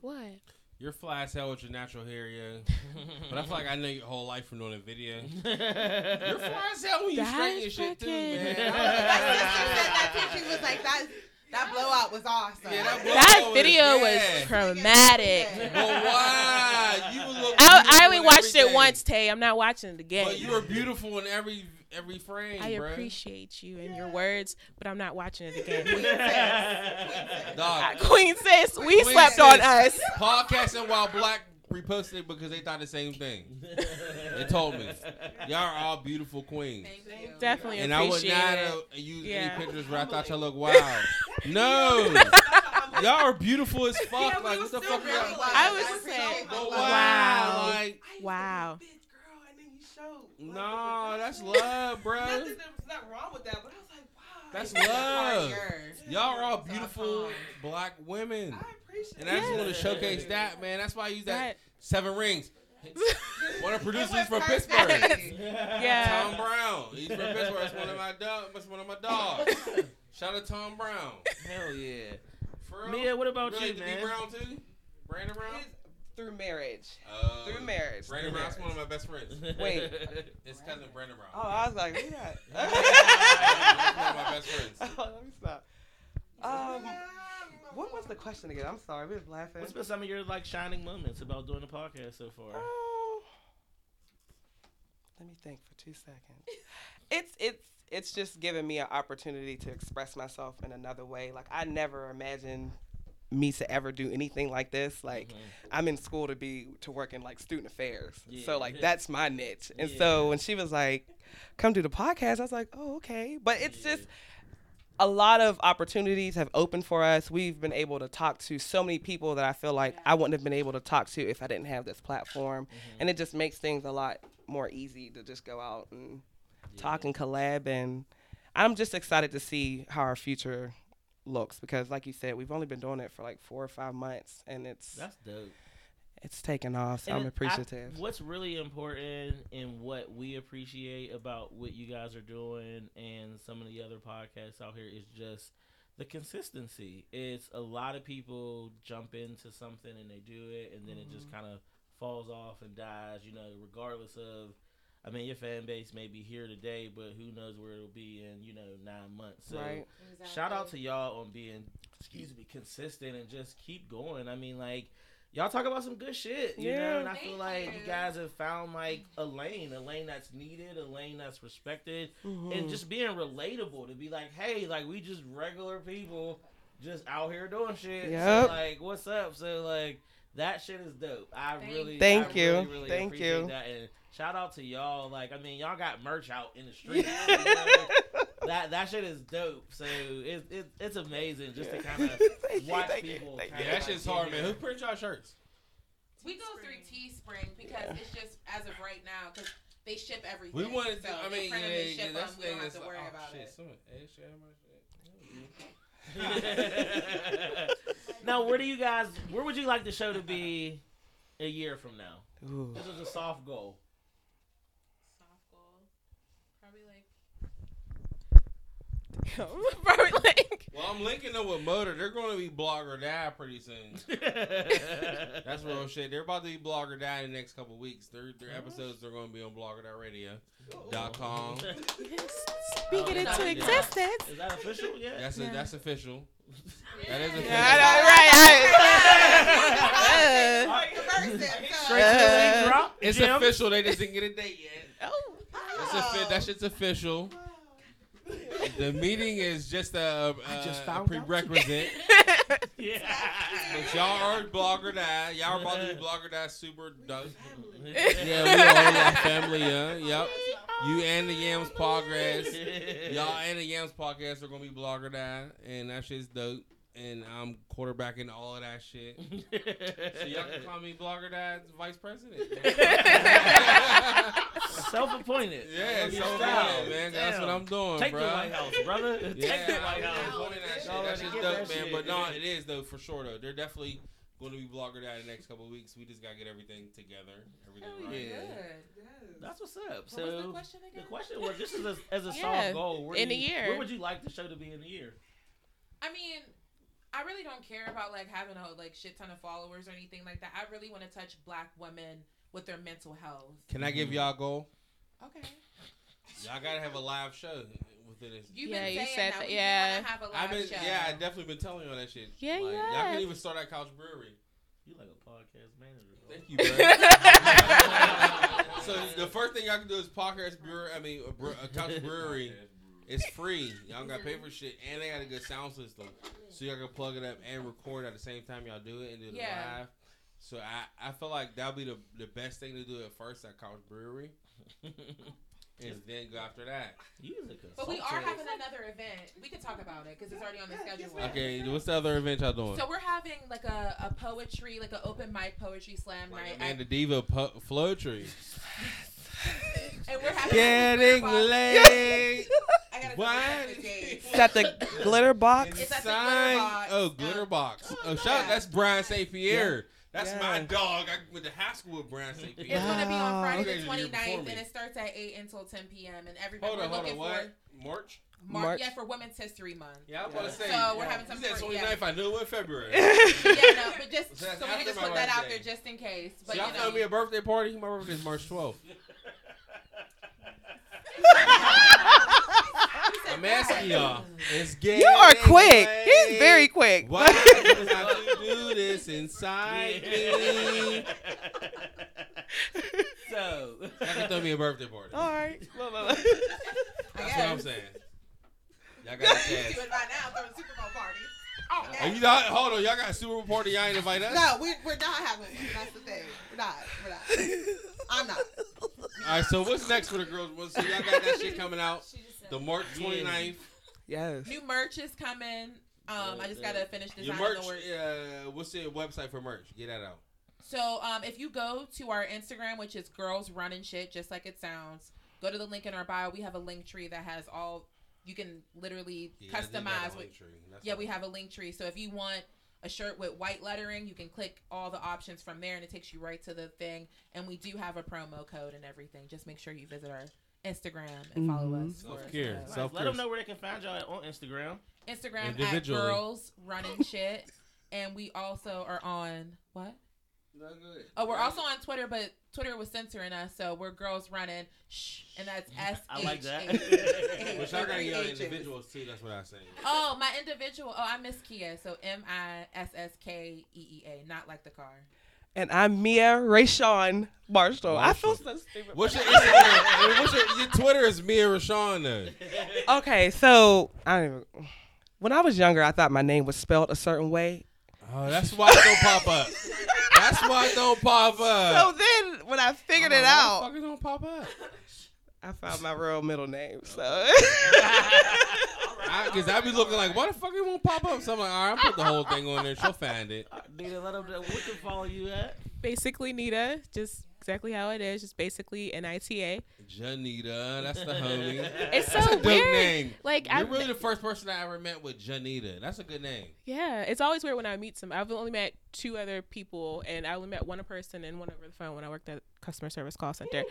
What? You're fly as hell with your natural hair, yeah. but I feel like I know your whole life from doing a video. You're fly as hell when you That's straighten your shit too, man. My sister said that too. She was like, that, that blowout was awesome. Yeah, that blowout That video was yeah. traumatic. Well, why? You look I, I only in watched it once, Tay. I'm not watching it again. But you were beautiful in every every frame, I bro. appreciate you and your words, but I'm not watching it again. Dog. Queen sis, we Queen slept on us. Podcasting while black reposted it because they thought the same thing. They told me, y'all are all beautiful queens. Definitely And I would not it. have used Yeah. any pictures where I thought y'all looked wild. no, y'all are beautiful as fuck. like what the fuck? really y'all- wild. I was I saying, appreciate wow, wow, like wow. No, that's love, bro. Nothing, there's nothing wrong with that, but I was like, wow. That's That's love. Y'all are all beautiful black women. I appreciate And I just want to showcase that, man. That's why I use that That- seven rings. One of the producers from perfect. Pittsburgh. Yeah. Tom Brown. He's from Pittsburgh. That's one of my dog. That's one of my dogs. Shout out Tom Brown. Hell yeah. For real? Mia, what about Really, you, D man? Brown too. Brandon Brown. Through marriage. Uh, Through marriage. Brandon Through Brown's one of my best friends. Wait. His cousin Brandon Brown. Oh, I was like, who that? One of my best friends. oh, let me stop. Um, what was the question again? I'm sorry, we was laughing. What's been some of your like shining moments about doing the podcast so far? Oh, let me think for two seconds. It's it's it's just giving me an opportunity to express myself in another way. Like I never imagined me to ever do anything like this. Like mm-hmm. I'm in school to be to work in like student affairs. Yeah. So like that's my niche. And Yeah. so when she was like, "Come do the podcast," I was like, "Oh, okay." But it's just a lot of opportunities have opened for us. We've been able to talk to so many people that I feel like I wouldn't have been able to talk to if I didn't have this platform. Mm-hmm. And it just makes things a lot more easy to just go out and talk and collab. And I'm just excited to see how our future looks because, like you said, we've only been doing it for like four or five months, and it's That's dope. it's taken off. So And I'm I- appreciative. what's really important and what we appreciate about what you guys are doing and some of the other podcasts out here is just the consistency. It's a lot of people jump into something and they do it and then it just Mm-hmm. kind of falls off and dies, you know, regardless of I mean, your fan base may be here today, but who knows where it'll be in, you know, nine months. So Right. shout out to y'all on being, excuse me, consistent and just keep going. I mean, like, y'all talk about some good shit, you know, Yeah. and I feel like you guys have found like a lane, a lane that's needed, a lane that's respected, and Mhm. just being relatable to be like, hey, like we just regular people, just out here doing shit. Yep. So, like, what's up? So like. That shit is dope. I really, Thank I you. really, really Thank you. That. And shout out to y'all. Like, I mean, y'all got merch out in the streets. you know? that that shit is dope. So it's it, it's amazing just to kind of watch people. kinda Yeah, that like shit's get hard, man. Who prints y'all shirts? We go through Teespring because it's just as of right now because they ship everything. We wanted to. so I mean, print yeah, them and yeah, that's them. the We don't thing. have to like, worry oh, about shit, it. someone, hey, shit, how much- now, where do you guys? Where would you like the show to be a year from now? Ooh. This is a soft goal. Soft goal. Probably like Probably like Well, I'm linking them with Motor. They're going to be Blog or Die pretty soon. That's real shit. They're about to be Blog or Die in the next couple weeks. Their their episodes are going to be on blogger.radio.com. Oh. speak it into existence. Is that official yet? That's a, that's official. That is official. Yeah, I know, right? I- person. So. Straight to the link drop. It's Jim. official. They just didn't get a date yet. Oh. It's offi- that shit's official. The meeting is just a, I just a prerequisite. Yeah. But y'all are Blog or Die. Y'all are about to be Blog or Die super dope. Yeah. Yeah, we all that family, yeah. Yep. You and the Yams podcast. Y'all and the Yams podcast are gonna be Blog or Die, and that shit's dope. And I'm quarterbacking all of that shit. So y'all can call me Blog or Die's vice president. Self-appointed. Yeah, Love your so style. man, that's what I'm doing, Take bro. the White House, brother. Take Yeah, the White I'm House. pointing that shit. That shit's dope, that man. shit. But no, it is though for sure though. They're definitely going to be blogger out in the next couple of weeks. We just gotta get everything together, everything Hell right. yeah. That's what's up. What so was the question again? the question was, this is a, as a Yeah, soft goal. Where in do a year. Where would you like the show to be in a year? I mean, I really don't care about like having a like shit ton of followers or anything like that. I really want to touch black women with their mental health. Can I give mm-hmm. y'all a goal? Okay. Y'all gotta have a live show within this. You've Yeah, been you saying said that. that, yeah. have a live I've been, show. yeah, I definitely been telling you all that shit. Yeah, like, you Y'all can even start at Couch Brewery. You like a podcast manager. bro. Thank you, bro. so the first thing y'all can do is podcast brewery. I mean, a, bre- a couch brewery. It's free. Y'all got to pay for shit, and they got a good sound system, so y'all can plug it up and record at the same time y'all do it and do it Yeah. live. So I, I feel like that'll be the the best thing to do at first at Couch Brewery, and then go after that. You is a But we are having another event. We can talk about it because it's already on the schedule. Okay, what's the other event y'all doing? So we're having like a, a poetry, like an open mic poetry slam night. and at- the Diva po- Flow Tree. and we're having Getting late. I gotta What? the date. Is that the glitter box? It's at the glitter box. Oh, glitter box. Oh, oh shout yeah. that's Brian St. Pierre. That's Yeah. my dog. I went to high school with Brian St. Pierre. It's gonna be on Friday the the year 29th, and it starts at eight until 10 p.m. And everybody Hold on, we're hold looking on. for What? March? Mar- March. yeah for Women's History Month. Yeah, I was about to say. So we're having some You said 29th. yeah. I knew it in February. yeah, no, but just So so, we can just my put that out there just in case. So But y'all you know, throwing me a birthday party? My birthday is March 12th. I'm asking y'all. It's getting You are quick. late. He's very quick. Why do you do this inside me? so, Y'all can throw me a birthday party. All right. That's what I'm saying. Y'all got a Do it right now. Throw a Super Bowl party. Oh, Are you not? Hold on, y'all got a Super Bowl party. Y'all ain't invite us. No, we, we're not having one. That's the thing. We're not. We're not. I'm not. All right. So what's next for the girls? Well, So y'all got that shit coming out the March 29th. Yes. new merch is coming. Um, I just gotta finish Your designing merch. the work. Uh, what's the website for merch? Get that out. So um, if you go to our Instagram, which is girls running shit, just like it sounds, go to the link in our bio. We have a link tree that has all. You can literally Yeah, I did that customize. on With, yeah, we have a link tree. So if you want a shirt with white lettering, you can click all the options from there, and it takes you right to the thing. And we do have a promo code and everything. Just make sure you visit our Instagram and follow Mhm. us. Self-care. for- Self- let them know where they can find y'all on Instagram. Instagram at girls running shit, and we also are on what? Oh, we're also on Twitter, but Twitter was censoring us, so we're girls running shh, and that's S I like that. H. But y'all gotta get on H's. individuals too. That's what I say. Oh, my individual. Oh, I miss Kia. So M I S S K E E A, not like the car. And I'm Mia Rayshawn Marshall. I feel so stupid. What's your Instagram? What's your, your Twitter is Mia Rashawn though. Okay, so I don't even. When I was younger, I thought my name was spelled a certain way. Oh, that's why it don't pop up. That's why it don't pop up. So up. then, when I figured it like, why the out, don't pop up? I found my real middle name. So Because I, be looking like, why the fuck it won't pop up? So I'm like, all right, I'll put the whole thing on there. She'll find it. Nita, let them know where can follow you at. Basically, Nita, just exactly how it is. Just basically N I T A. Janita, that's the homie. It's That's so a dope weird. name. Like You're I, really the first person I ever met with Janita. That's a good name. yeah, it's always weird when I meet some. I've only met two other people, and I only met one person and one over the phone when I worked at customer service call center.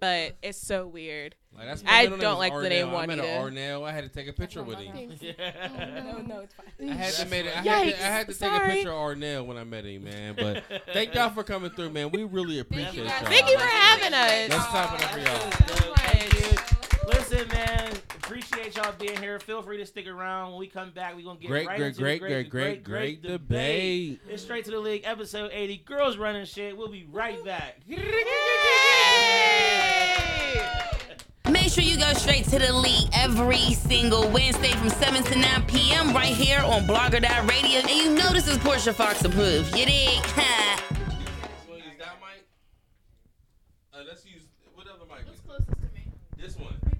but it's so weird. Like that's I don't is like the name Arnell. I met Juanita. Arnell. I had to take a picture with him. no, oh, no, it's fine. I had to make it. I had to, I had to take a picture of Arnell when I met him, man. But thank y'all for coming through, man. We really appreciate you y'all. Thank you for having us. Let's clap it up for y'all. Thank you. Listen, man, appreciate appreciate y'all being here. Feel free to stick around. When we come back, we're gonna get Great, right great, into great, the great, great, great debate. It's straight to the league, episode 80. Girls running shit. We'll be right back. Make sure you go straight to the league every single Wednesday from 7 to 9 p.m. right here on Blogger Radio. And you know this is Portia Fox approved. You dig? Ha. Want to use that mic? Uh, let's use what other mic? What's closest to me? This one. Oh,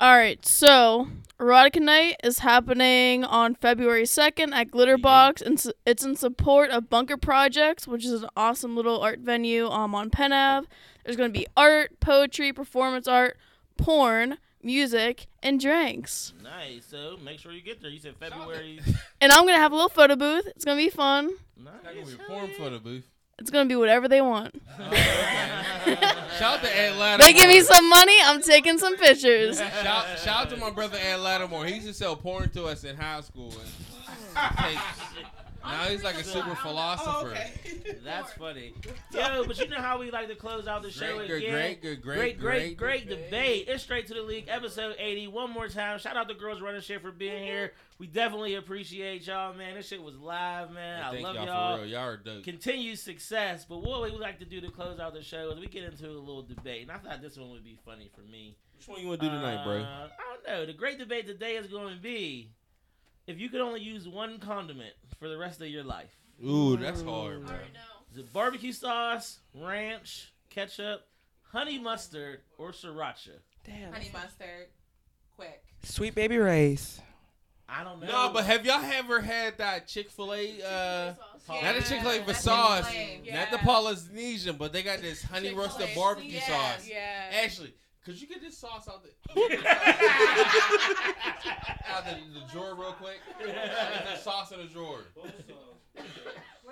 All right, so Erotica Night is happening on February 2nd at Glitterbox, and it's in support of Bunker Projects, which is an awesome little art venue um, on Penn Ave. There's going to be art, poetry, performance art, porn, music, and drinks. Nice. So make sure you get there. You said February. And I'm going to have a little photo booth. It's going to be fun. nice. That gonna be a porn photo booth. It's to be whatever they want. Shout out to Ed Latimore. They give me some money, I'm taking some pictures. Shout, shout out to my brother Ed Latimore. He used to sell porn to us in high school. And take- now he's like a super philosopher. That's funny. Yo, but you know how we like to close out the show Great, good, again? great, good, great, great, great, great great debate. It's straight to the league, episode 80. One more time. Shout out to Girls Running Shit for being here. We definitely appreciate y'all, man. This shit was live, man. I Thank love y'all, y'all. for real. Y'all are dope. Continued success. But what we would like to do to close out the show is we get into a little debate. And I thought this one would be funny for me. Which one you want to do tonight, bro? Uh, I don't know. The great debate today is going to be if you could only use one condiment for the rest of your life. Ooh, that's hard, bro. Is it barbecue sauce, ranch, ketchup, honey mustard, or sriracha? Damn. Honey mustard, quick. Sweet Baby Ray's. I don't know. No, but have y'all ever had that Chick Fil A? Uh, Yeah, not the Chick Fil A for that's sauce, flame. not the Polynesian, but they got this honey Chick-fil-A roasted barbecue yeah. sauce. Yeah. Ashley, could you get this sauce out the out the, the drawer real quick? There's a sauce in the drawer. What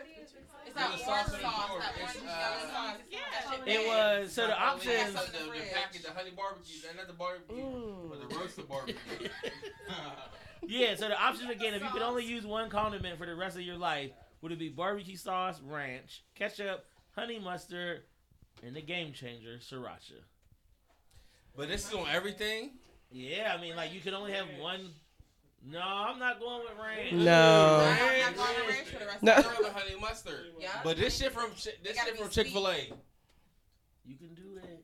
do you It's that There's a orange sauce in the sauce, drawer. that It's, orange uh, yellow sauce. Yeah. It was so the Not options. the, the, the packet, the honey barbecue, not the barbecue, but the roasted barbecue. Yeah, so the options again, if you could only use one condiment for the rest of your life, would it be barbecue sauce, ranch, ketchup, honey mustard, and the game changer, sriracha? But this is on everything. Yeah, I mean, like you could only have one. No, I'm not going with ranch. No. I'm not going to ranch for the rest No. of I'd the rather honey mustard. Yeah. But this shit from this shit from Chick Fil A. You can do that.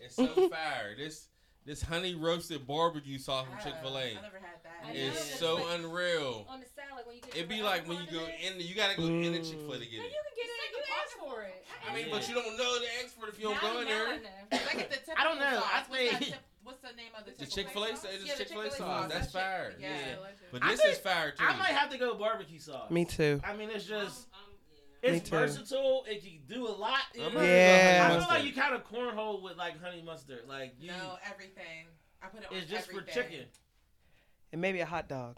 It's so fire. This this honey roasted barbecue sauce from Chick Fil I A never had that. is Yeah. so unreal. On the salad when you get It'd be like when you go in, the, you gotta go in the mm. Chick Fil A to get You can get it. You ask for it. I mean, but you don't know the expert if you don't go in there. Like it's the I don't know. typical I sauce. What's, think- what's the name of the The Chick Fil A sauce? sauce, Yeah, it's the Chick Fil A Chick-fil-A sauce. That's fire. Yeah. But this think- is fire too. I might have to go barbecue sauce. Me too. I mean, it's just Me it's versatile. It can do a lot. you I'm know? gonna Yeah. I feel like you kind of cornhole with like honey mustard. Like you, No, everything. I put it on it's just for chicken. And maybe a hot dog.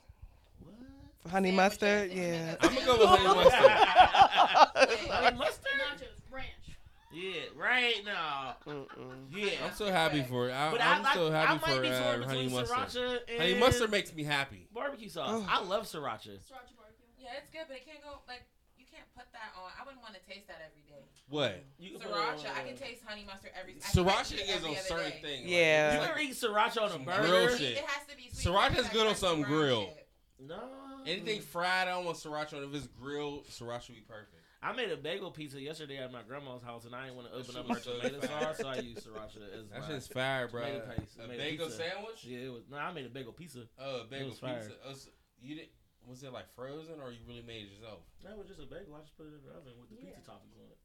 What? For honey Sandwiches. mustard, yeah. I'm gonna go with honey mustard. honey mustard? Nachos, ranch. Yeah, right now. Mm-mm. Yeah. I'm so happy for it. I, But I'm I, so I, happy I might for be torn uh, honey mustard. and Honey mustard makes me happy. barbecue sauce. Oh. I love sriracha. Sriracha barbecue. Yeah, it's good, but it can't go like you can't put that on. I wouldn't want to taste that every day. What? You can put it on- Sriracha, I uh, can taste honey mustard every. I can Sriracha eat it is every on certain day. things. Yeah. You Like, ever eat sriracha on a It burger? Grill has to be- shit. It has to be sweet. Sriracha's because good on that's something grilled. No. anything fried, I want sriracha. on. If it's grilled, sriracha would be perfect. I made a bagel pizza yesterday at my grandma's house, and I didn't want to open up shit her tomato sauce, so I used sriracha as That my shit's fire, bro. tomato paste. I A made bagel pizza. sandwich? Yeah, it was. No, I made a bagel pizza. Oh, a bagel was fire. pizza. Oh, so you didn't? Was it like frozen, or you really made it yourself? That was just a bagel. I just put it in the oven with the pizza toppings on it.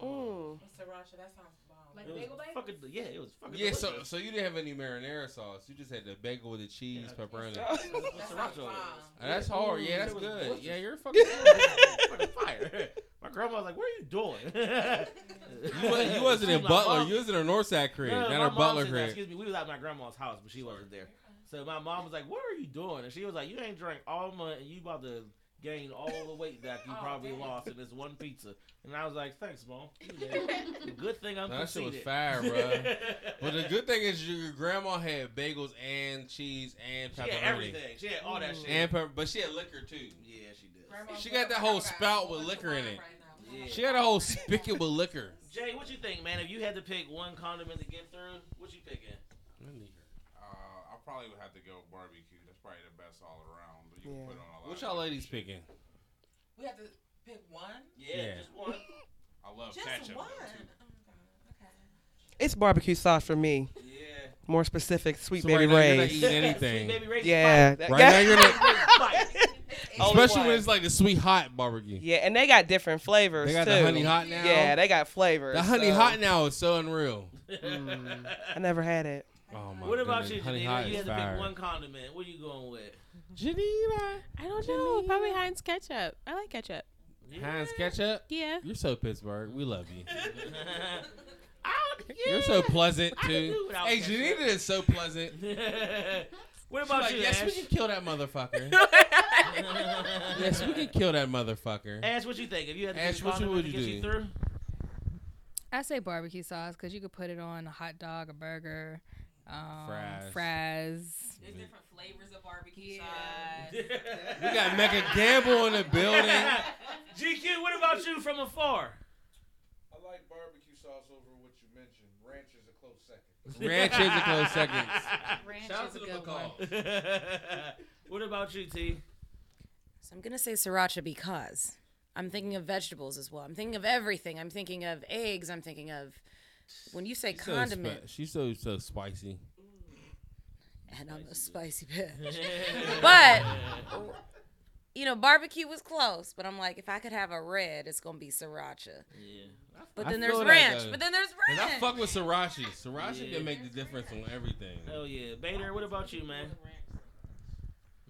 Oh. Mm. With Sriracha, that sounds bomb. Like It was bagel bagel? fucking yeah, it was fucking Yeah, so delicious. so you didn't have any marinara sauce. You just had the bagel with the cheese, Yeah. pepperoni. That sounds Sriracha on it. bomb. Oh, that's hard. Yeah, that's good. delicious. Yeah, you're fucking. fucking fire. My grandma was like, "What are you doing?" you, was, you wasn't in My Butler. mom- You was in a Northside crib, No, not my a Butler said crib. Excuse me, we was at my grandma's house, but she wasn't there. So my mom was like, "What are you doing?" And she was like, "You ain't drank all month, and you about to gain all the weight back you Oh, probably damn. lost in this one pizza." And I was like, "Thanks, mom." You Good thing I'm No, that shit was fire, bro. But the good thing is your grandma had bagels and cheese and She pepperoni. had everything. She had all that shit. And pepper, but she had liquor too. yeah, she did. Grandma's She got that whole spout with liquor in it. right. Yeah. She had a whole spigot with liquor. Jay, what you think, man? If you had to pick one condiment to get through, what you picking? I probably would have to go barbecue. That's probably the best all around. But You can put on a lot What y'all ladies shit. picking? We have to pick one. Yeah, Yeah. just one. I love Just ketchup. one. though, too. It's barbecue sauce for me. Yeah. More specific, sweet So baby right now you're not rays. eating anything. Sweet baby Ray's Yeah. fire. Right now you're not, Only especially when it's like the sweet hot barbecue. Yeah, and they got different flavors They got too. the honey hot now. Yeah, they got flavors. The honey so- hot now is so unreal. Mm, I never had it. Oh my What about goodness. you, Honey Janita? You is had to pick one condiment. What are you going with? Janita. I don't know. Probably Heinz ketchup. I like ketchup. Heinz ketchup. Yeah. You're so Pittsburgh. We love you. Oh, I don't- You're so pleasant I can too. do Hey, ketchup. Janita is so pleasant. what She's about like, you, Yes, Ash? we can kill that motherfucker. yes, we can kill that motherfucker. Ash, what you think? If you had to Ash, pick what you would you get you do? through? I say barbecue sauce because you could put it on a hot dog, a burger, um, Fries. fries. There's different flavors of barbecue sauce. We got Mega Gamble in the building. GQ, what about you from afar? I like barbecue sauce over what you mentioned. Ranch is a close second. Ranch is a close second. Ranch Shout out is to a the good McCall. what about you, T? So I'm gonna say sriracha because I'm thinking of vegetables as well. I'm thinking of everything. I'm thinking of eggs. I'm thinking of when you say She's so condiment, spi- she's so so spicy. and I'm a spicy bitch. but you know, barbecue was close. But I'm like, if I could have a red, it's gonna be sriracha. Yeah. But I then there's ranch. But then there's ranch. I fuck with sriracha. Sriracha Yeah. can make the difference on everything. Hell yeah. Bader, what about you, man?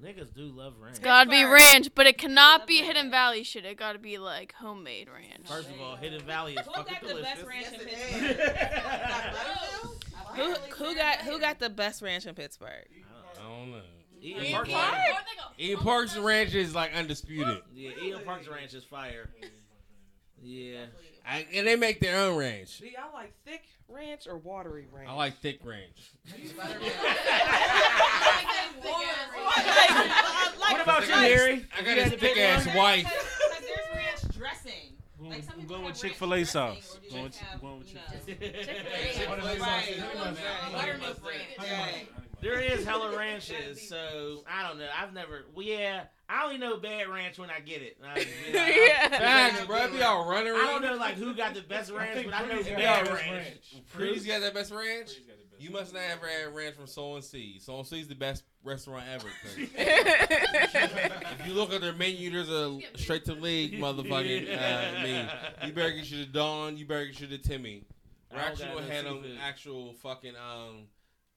Niggas do love ranch. It's gotta be ranch, but it cannot be Hidden Valley shit. It gotta be like homemade ranch. First of all, Hidden Valley is Who fucking got the delicious. best ranch in Who who got who got the best ranch in Pittsburgh? I don't know. Eden Ian Park's Park? Ranch. Eden Park's Ranch is like undisputed. Yeah, Eden Park's Ranch is fire. Yeah. I, and they make their own ranch. Do y'all like thick ranch or watery ranch? I like thick ranch. What about you, I got- Harry? I got you had his thick ass one? wife. Because there's ranch dressing. Like some I'm people going with Chick ranch Fil A dressing, sauce. or do Going with, have, going with you Chick know, Fil A. Buttermilk ranch. There is hella ranches, so I don't know. I've never. Well, yeah, I only know bad ranch when I get it. I, you know, Yeah. Facts, bro. Be all running. I don't know like who got the best ranch, but I know Breeze got bad the best ranch. ranch. Breeze got that best ranch. You must not have ever had ranch from Soul and Sea. Soul and Sea's the best restaurant ever. if you look at their menu, there's a straight to league motherfucking. Uh, I mean, you better get you the Dawn. You better get you the Timmy. We're actually got gonna have them actual fucking um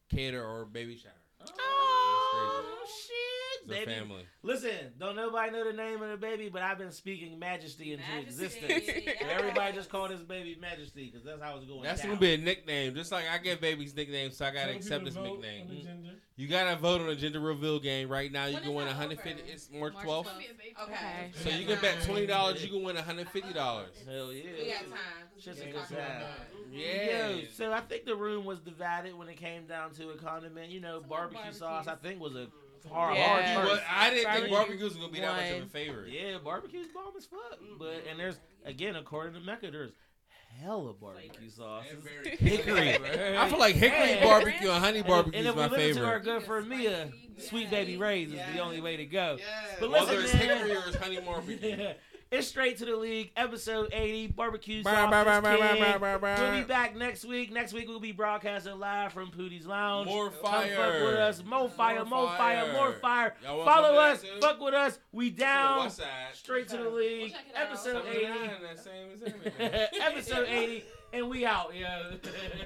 cater or baby shower. Oh shit, It's a baby. family. Listen, don't nobody know the name of the baby, but I've been speaking majesty into Majesty, existence. yeah. So everybody just call this baby majesty because that's how it's going. That's down. gonna be a nickname, just like I get babies nicknames, so I gotta accept this nickname. Mm-hmm. You gotta vote on the gender reveal game right now. You When can win 150. over? It's March March 12th. 12th. Okay. So you can bet twenty dollars. You can win 150 dollars. Hell yeah. We got time. Shit's a good time. Yeah. Yo, so I think the room was divided when it came down to a condiment. You know, barbecue sauce I think was a hard, Yeah. hard You was- I didn't think Barbecue barbecue was gonna be that much of a favorite. Yeah, barbecue's bomb as fuck. But and there's again according to Mecca, there's hella barbecue sauce. Hickory. I feel like hickory Yeah. barbecue and honey barbecue and is if we my listen to our favorite. good friend Mia, Sweet Baby Ray's is the only way to go. But listen, Whether it's man, hickory or it's honey barbecue. It's straight to the league, episode 80, barbecue sauce. We'll be back next week. Next week we'll be broadcasting live from Pootie's Lounge. More fire. Come fuck fire. with us. More fire, more, More fire, fire. more fire. Y'all wanna Follow us. that too? Fuck with us. We down. West Side. Straight to the league. Episode 80. 79, that same as everything. Episode 80. And we out, yo.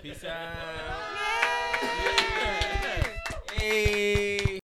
Peace out. Hey.